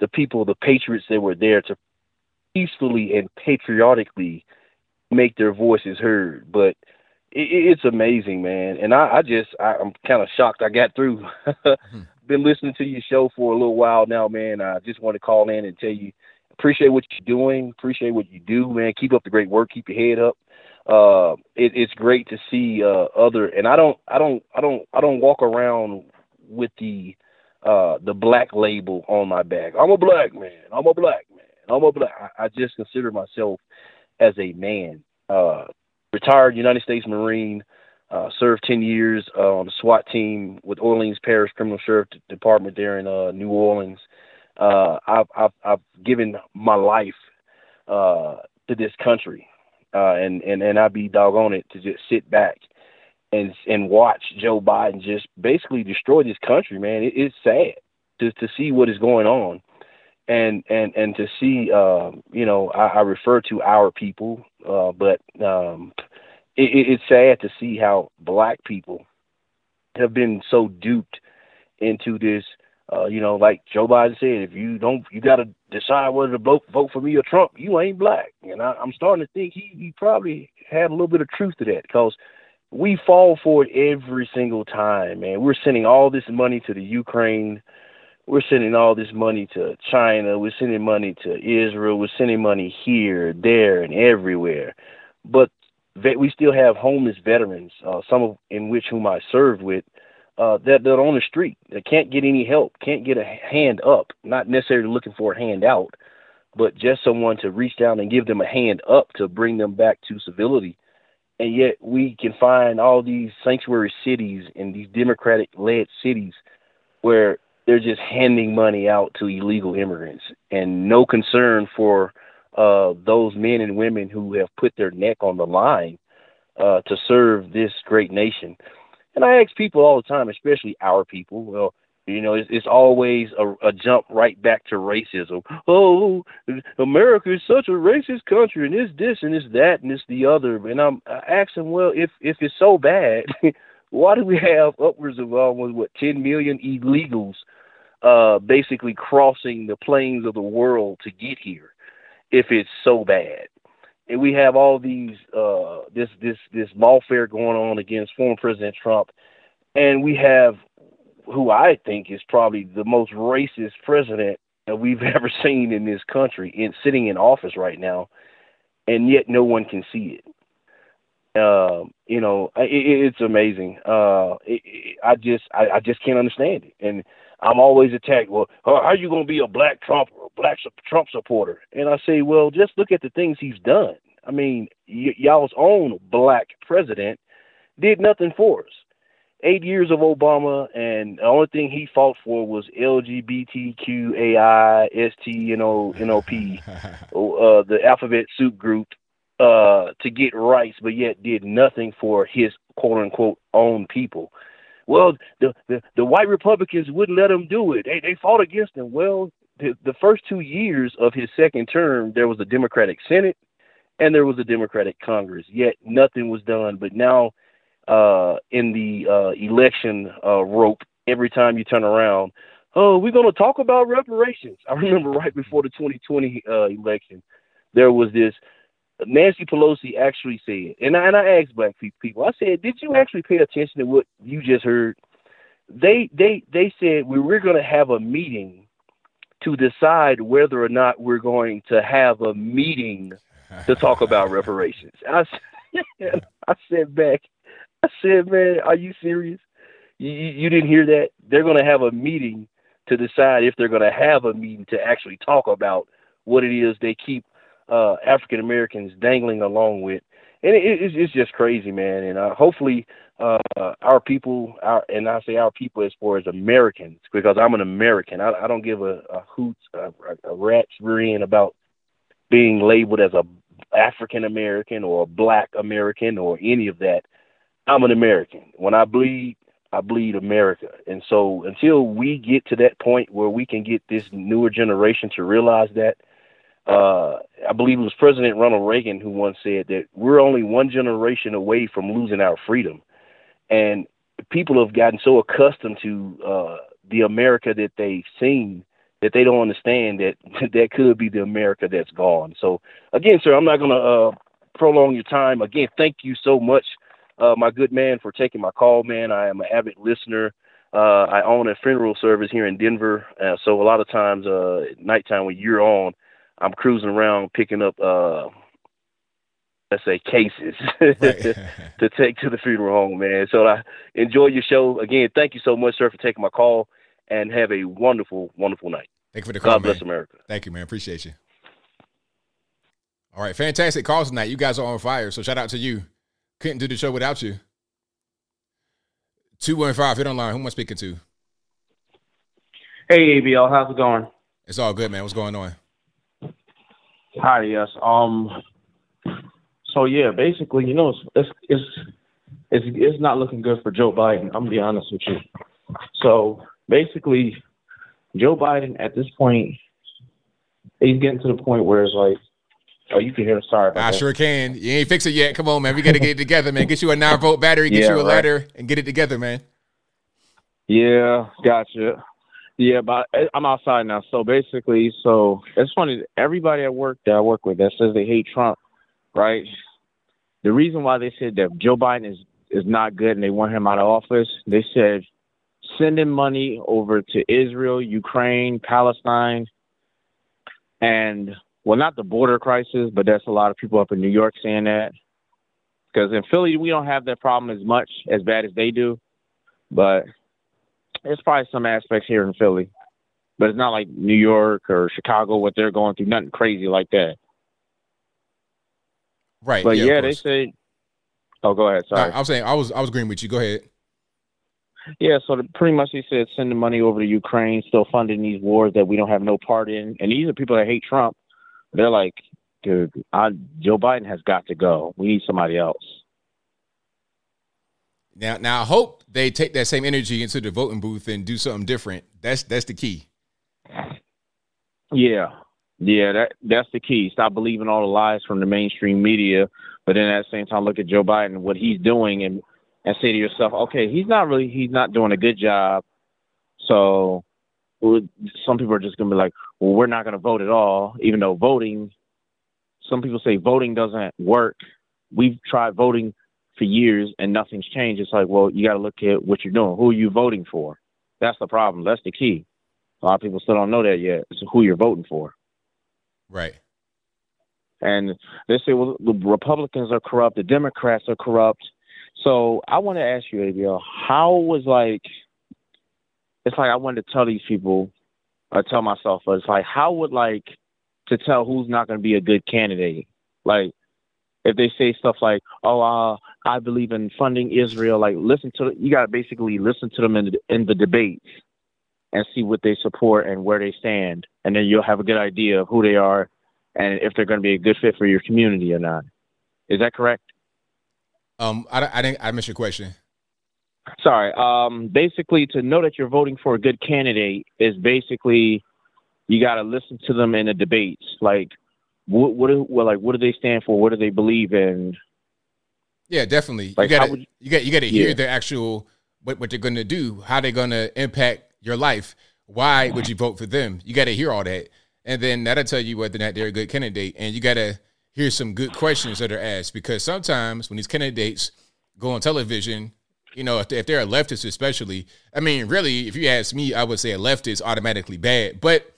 the people, the patriots that were there to peacefully and patriotically make their voices heard. But it, it's amazing, man. And I, I just I, I'm kind of shocked. I got through. Hmm. Been listening to your show for a little while now, man. I just want to call in and tell you appreciate what you're doing. Appreciate what you do, man. Keep up the great work. Keep your head up. Uh, it, it's great to see uh, other, and I don't, I don't, I don't, I don't walk around with the uh, the black label on my back. I'm a black man. I'm a black man. I'm a black. I, I just consider myself as a man. Uh, retired United States Marine. Uh, served 10 years uh, on the SWAT team with Orleans Parish Criminal Sheriff Department there in uh, New Orleans uh, I've, I've, I've given my life uh, to this country, uh, and and and I'd be doggone it to just sit back and and watch Joe Biden just basically destroy this country, man. It, it's sad to to see what is going on, and and and to see, uh, you know, I, I refer to our people, uh, but um, it, it's sad to see how black people have been so duped into this uh, you know, like Joe Biden said, if you don't, you got to decide whether to vote vote for me or Trump. You ain't black, and I, I'm starting to think he, he probably had a little bit of truth to that because we fall for it every single time, man. We're sending all this money to the Ukraine. We're sending all this money to China. We're sending money to Israel. We're sending money here, there, and everywhere. But we still have homeless veterans, uh, some of in which whom I served with, uh, that are on the street that can't get any help, can't get a hand up, not necessarily looking for a hand out, but just someone to reach down and give them a hand up to bring them back to civility. And yet we can find all these sanctuary cities and these democratic led cities where they're just handing money out to illegal immigrants and no concern for uh, those men and women who have put their neck on the line uh, to serve this great nation. And I ask people all the time, especially our people, well, you know, it's, it's always a, a jump right back to racism. Oh, America is such a racist country, and it's this and it's that and it's the other. And I'm asking, well, if if it's so bad, why do we have upwards of almost what 10 million illegals, uh, basically crossing the plains of the world to get here? If it's so bad, and we have all these uh, this this this lawfare going on against former President Trump, and we have who I think is probably the most racist president that we've ever seen in this country, in sitting in office right now, and yet no one can see it. Uh, you know, it, it's amazing. Uh, it, it, I just I, I just can't understand it, and I'm always attacked. Well, how are you going to be a black Trump or a black Trump supporter? And I say, well, just look at the things he's done. I mean, y- y'all's own black president did nothing for us. Eight years of Obama, and the only thing he fought for was LGBTQAI, ST, NOP, uh, the alphabet soup group, uh, to get rights, but yet did nothing for his quote unquote own people well, the, the, the white Republicans wouldn't let him do it. They, they fought against him. Well, the, the first two years of his second term, there was a Democratic Senate and there was a Democratic Congress, yet nothing was done. But now, uh, in the uh, election uh, rope, every time you turn around, oh, we're going to talk about reparations. I remember right before the 2020 uh, election, there was this Nancy Pelosi actually said, and I, and I asked black people, I said, did you actually pay attention to what you just heard? They they they said we we're going to have a meeting to decide whether or not we're going to have a meeting to talk about reparations. I said, I said back, I said, man, are you serious? You, you didn't hear that? They're going to have a meeting to decide if they're going to have a meeting to actually talk about what it is they keep uh, African Americans dangling along with. and it, it's it's just crazy, man. And uh, hopefully, uh, our people, our and I say our people as far as Americans, because I'm an American. I, I don't give a, a hoot, a, a rat's rear end about being labeled as a African American or a Black American or any of that. I'm an American. When I bleed, I bleed America. And so until we get to that point where we can get this newer generation to realize that, uh, I believe it was President Ronald Reagan who once said that we're only one generation away from losing our freedom. And people have gotten so accustomed to uh, the America that they've seen that they don't understand that that could be the America that's gone. So again, sir, I'm not going to uh, prolong your time. Again, thank you so much, uh, my good man, for taking my call, man. I am an avid listener. Uh, I own a funeral service here in Denver, uh, so a lot of times, uh, at nighttime when you're on, I'm cruising around picking up, uh, let's say, cases to take to the funeral home, man. So I enjoy your show. Again, thank you so much, sir, for taking my call and have a wonderful, wonderful night. Thank you for the call. God bless man. America. Thank you, man. Appreciate you. All right, fantastic calls tonight. You guys are on fire. So shout out to you. Couldn't do the show without you. 215, hit online. Who am I speaking to? Hey ABL, how's it going? It's all good, man. What's going on? Hi, yes. Um so yeah, basically, you know, it's it's it's it's, not looking good for Joe Biden. I'm gonna be honest with you. So basically, Joe Biden at this point, he's getting to the point where it's like, oh, you can hear. Sorry, I that. sure can. You ain't fix it yet. Come on, man. We got to get it together, man. Get you a nine volt battery, get Yeah, you a right. ladder, and get it together, man. Yeah, gotcha. Yeah, but I'm outside now. So basically, so it's funny. Everybody at work that I work with that says they hate Trump, right? The reason why they said that Joe Biden is is not good and they want him out of office, they said sending money over to Israel, Ukraine, Palestine, and well, not the border crisis, but that's a lot of people up in New York saying that. Because in Philly, we don't have that problem as much as bad as they do, but there's probably some aspects here in Philly, but it's not like New York or Chicago what they're going through. Nothing crazy like that. Right. But yeah, yeah, they say. Oh, go ahead. Sorry. I was saying I was I was agreeing with you. Go ahead. Yeah, so the, pretty much he said send the money over to Ukraine, still funding these wars that we don't have no part in. And these are people that hate Trump. They're like, dude, I, Joe Biden has got to go. We need somebody else. Now, now I hope they take that same energy into the voting booth and do something different. That's that's the key. Yeah, yeah, that that's the key. Stop believing all the lies from the mainstream media, but then at the same time, look at Joe Biden, what he's doing, and and say to yourself, okay, he's not really, he's not doing a good job. So some people are just gonna be like, well, we're not gonna vote at all, even though voting. Some people say voting doesn't work. We've tried voting for years and nothing's changed. It's like, well, you got to look at what you're doing. Who are you voting for? That's the problem. That's the key. A lot of people still don't know that yet. It's who you're voting for. Right. And they say, well, the Republicans are corrupt, the Democrats are corrupt. So I want to ask you, ABL, how was like, it's like I wanted to tell these people, or tell myself, but it's like, how would like to tell who's not going to be a good candidate? Like, if they say stuff like, "Oh, uh, I believe in funding Israel," like listen to you got to basically listen to them in the, in the debates and see what they support and where they stand, and then you'll have a good idea of who they are and if they're going to be a good fit for your community or not. Is that correct? Um, I, I didn't I missed your question. Sorry. Um, basically, to know that you're voting for a good candidate is basically you got to listen to them in the debates. Like, what, what, well, like, what do they stand for? What do they believe in? Yeah, definitely. Like, you got to you got you got to hear Yeah. the actual what what they're going to do, how they're going to impact your life. Why would you vote for them? You got to hear all that, and then that'll tell you whether or not they're a good candidate. And you got to hear some good questions that are asked because sometimes when these candidates go on television, you know, if, they, if they're a leftist, especially, I mean, really, if you ask me, I would say a leftist automatically bad, but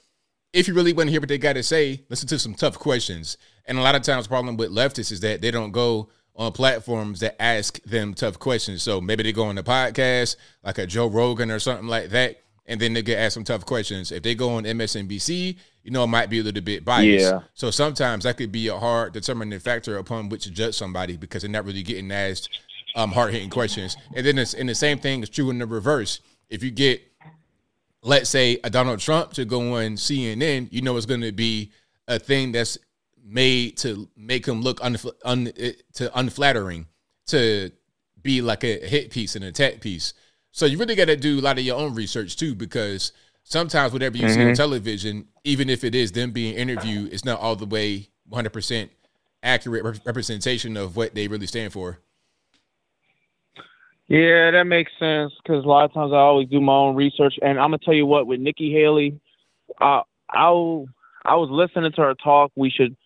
if you really want to hear what they got to say, listen to some tough questions. And a lot of times, the problem with leftists is that they don't go on platforms that ask them tough questions. So maybe they go on a podcast like a Joe Rogan or something like that, and then they get asked some tough questions. If they go on MSNBC, you know, it might be a little bit biased. Yeah. So sometimes that could be a hard determining factor upon which to judge somebody because they're not really getting asked um, hard hitting questions. And then it's, and the same thing is true in the reverse. If you get, let's say, a Donald Trump to go on CNN, you know, it's going to be a thing that's made to make him look unf- un- to unflattering, to be like a hit piece, an attack piece. So you really got to do a lot of your own research too, because sometimes whatever you see on Mhm. television, even if it is them being interviewed, it's not all the way 100% accurate rep- representation of what they really stand for. Yeah, that makes sense because a lot of times I always do my own research, and I'm gonna tell you what with Nikki Haley, uh, I I was listening to her talk. We should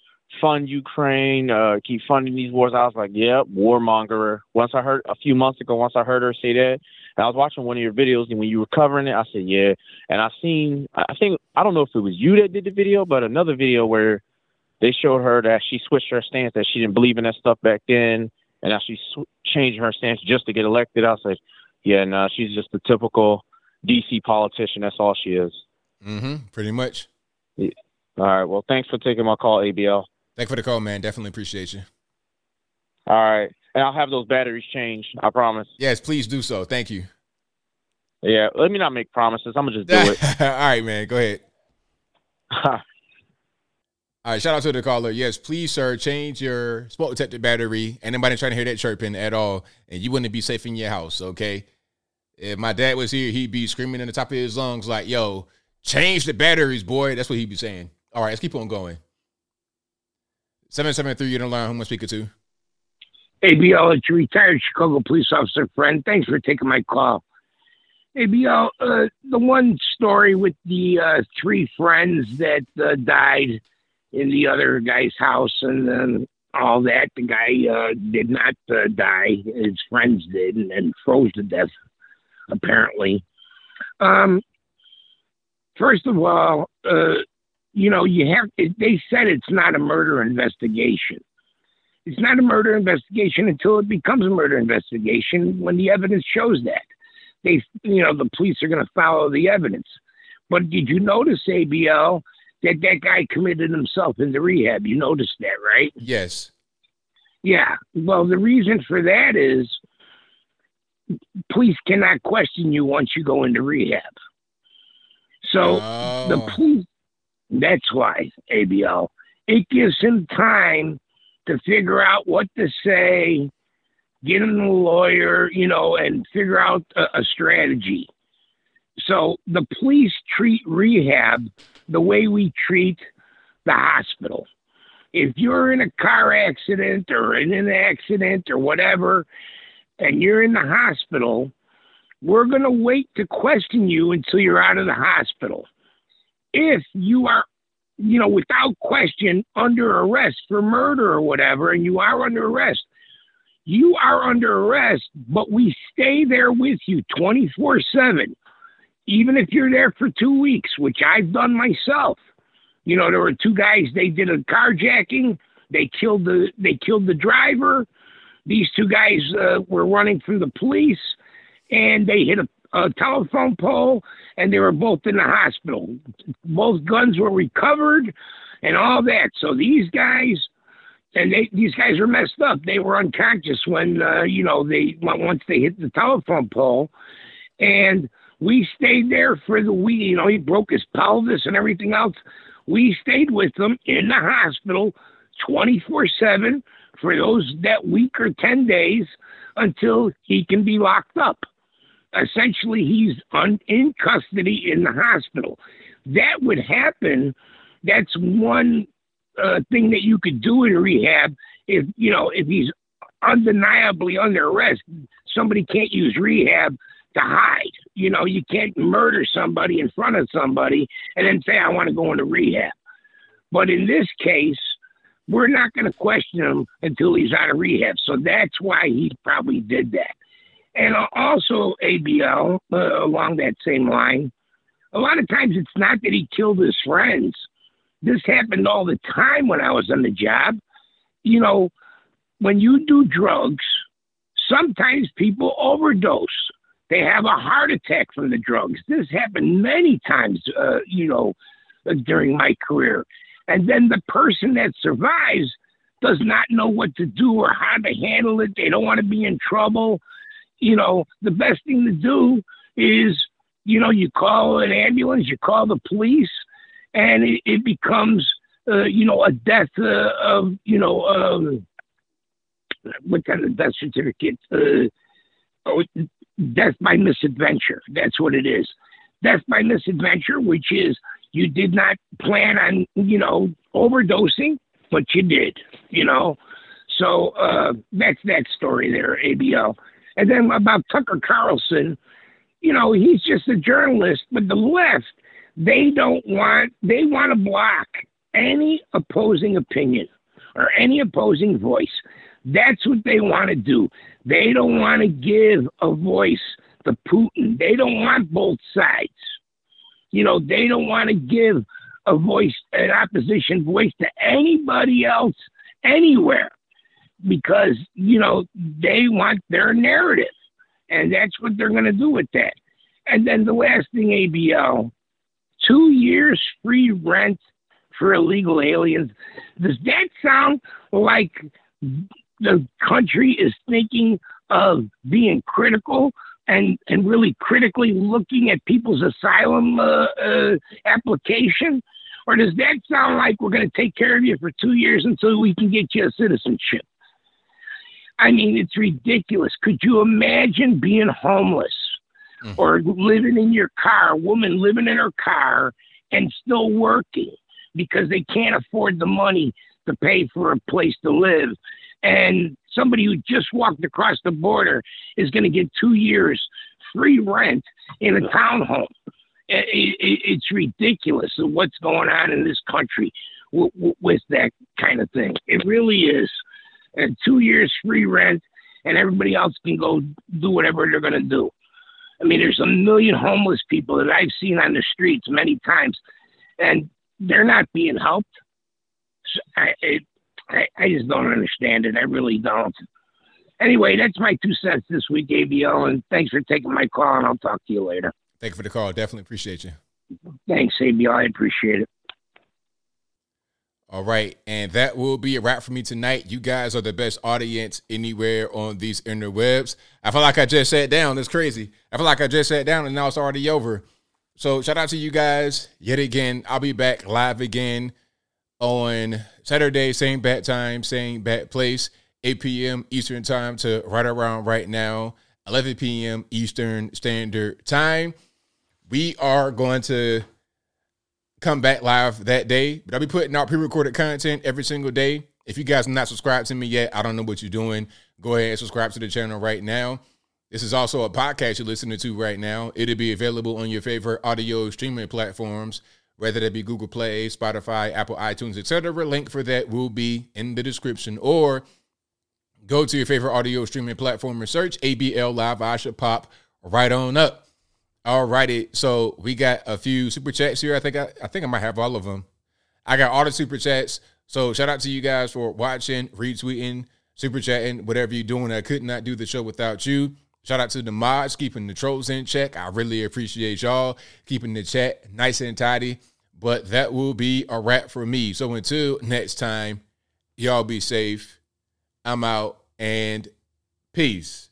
fund Ukraine, uh, keep funding these wars. I was like, yep, warmonger. Once I heard a few months ago, once I heard her say that, and I was watching one of your videos, and when you were covering it, I said, yeah. And I seen, I think I don't know if it was you that did the video, but another video where they showed her that she switched her stance, that she didn't believe in that stuff back then, and now she's sw- changing her stance just to get elected. I said, yeah, no, she's just a typical DC politician. That's all she is. Mm-hmm. Pretty much. Yeah. All right. Well, thanks for taking my call, ABL. Thank you for the call, man. Definitely appreciate you. All right. And I'll have those batteries changed. I promise. Yes, please do so. Thank you. Yeah. Let me not make promises. I'm going to just do it. All right, man. Go ahead. All right, shout out to the caller. Yes, please, sir, change your smoke detector battery. Anybody trying to hear that chirping at all, and you wouldn't be safe in your house, okay? If my dad was here, he'd be screaming in the top of his lungs like, yo, change the batteries, boy. That's what he'd be saying. All right, let's keep on going. 773, you're in line. Who am I speaking to? ABL, it's retired Chicago police officer friend. Thanks for taking my call. ABL, uh, the one story with the uh, three friends that uh, died in the other guy's house and then all that, the guy uh, did not uh, die. His friends did and, and froze to death, apparently. Um, first of all, uh, you know, you have, they said it's not a murder investigation. It's not a murder investigation until it becomes a murder investigation when the evidence shows that. They, you know, the police are going to follow the evidence. But did you notice, ABL, that that guy committed himself into rehab? You noticed that, right? Yes. Yeah. Well, the reason for that is police cannot question you once you go into rehab. So the oh. police, that's why, ABL, it gives him time to figure out what to say, get him a lawyer, you know, and figure out a, a strategy. So the police treat rehab the way we treat the hospital. If you're in a car accident or in an accident or whatever, and you're in the hospital, we're going to wait to question you until you're out of the hospital. If you are, you know, without question under arrest for murder or whatever, and you are under arrest, you are under arrest, but we stay there with you 24 7, even if you're there for two weeks, which I've done myself. You know, there were two guys, they did a carjacking, they killed the they killed the driver. These two guys uh, were running through the police and they hit a, a telephone pole and they were both in the hospital. Both guns were recovered and all that. So these guys, and they, these guys were messed up. They were unconscious when, uh, you know, they once they hit the telephone pole. And we stayed there for the week. You know, he broke his pelvis and everything else. We stayed with them in the hospital 24 7 for those that week or 10 days until he can be locked up. Essentially, he's un, in custody in the hospital. That would happen. That's one uh, thing that you could do in rehab if you know if he's undeniably under arrest. Somebody can't use rehab to hide. You know, you can't murder somebody in front of somebody and then say, I want to go into rehab. But in this case, we're not going to question him until he's out of rehab. So that's why he probably did that. And also, ABL, uh, along that same line, a lot of times it's not that he killed his friends. This happened all the time when I was on the job. You know, when you do drugs, sometimes people overdose. they have a heart attack from the drugs. This happened many times, uh, you know, uh, during my career. And then the person that survives does not know what to do or how to handle it. They don't want to be in trouble. You know, the best thing to do is, you know, you call an ambulance, you call the police, and it, it becomes, uh, you know, a death uh, of, you know, um, what kind of death certificate? Uh, oh, death by misadventure. That's what it is. Death by misadventure, which is you did not plan on, you know, overdosing, but you did, you know. So uh, that's that story there, ABL. And then about Tucker Carlson, you know, he's just a journalist, but the left, they don't want, they want to block any opposing opinion or any opposing voice. That's what they want to do. They don't want to give a voice to Putin. They don't want both sides. You know, they don't want to give a voice, an opposition voice to anybody else anywhere because, you know, they want their narrative. And that's what they're going to do with that. And then the last thing, ABL, two years free rent for illegal aliens. Does that sound like the country is thinking of being critical and and really critically looking at people's asylum uh, uh, application, or does that sound like we're going to take care of you for two years until we can get you a citizenship? I mean, it's ridiculous. Could you imagine being homeless mm. or living in your car, a woman living in her car and still working because they can't afford the money to pay for a place to live and somebody who just walked across the border is going to get two years free rent in a townhome. It, it, it's ridiculous what's going on in this country with, with that kind of thing. It really is. And two years free rent, and everybody else can go do whatever they're going to do. I mean, there's a million homeless people that I've seen on the streets many times, and they're not being helped. So I, it, I, I just don't understand it. I really don't. Anyway, that's my two cents this week, ABL, and thanks for taking my call, and I'll talk to you later. Thank you for the call. Definitely appreciate you. Thanks, ABL. I appreciate it. All right, and that will be a wrap for me tonight. You guys are the best audience anywhere on these interwebs. I feel like I just sat down. It's crazy. I feel like I just sat down and now it's already over. So shout out to you guys yet again. I'll be back live again on Saturday, same bat time, same bat place, 8 p.m. Eastern time to right around right now, 11 p.m. Eastern Standard Time. We are going to come back live that day, but I'll be putting out pre-recorded content every single day. If you guys are not subscribed to me yet, I don't know what you're doing. Go ahead and subscribe to the channel right now. This is also a podcast you're listening to right now. It'll be available on your favorite audio streaming platforms whether that be Google Play, Spotify, Apple iTunes, etc. Link for that will be in the description. Or go to your favorite audio streaming platform and search ABL Live. I should pop right on up. All righty. So we got a few super chats here. I think I, I think I might have all of them. I got all the super chats. So shout out to you guys for watching, retweeting, super chatting, whatever you're doing. I could not do the show without you. Shout out to the mods keeping the trolls in check. I really appreciate y'all keeping the chat nice and tidy. But that will be a wrap for me. So until next time, y'all be safe. I'm out and peace.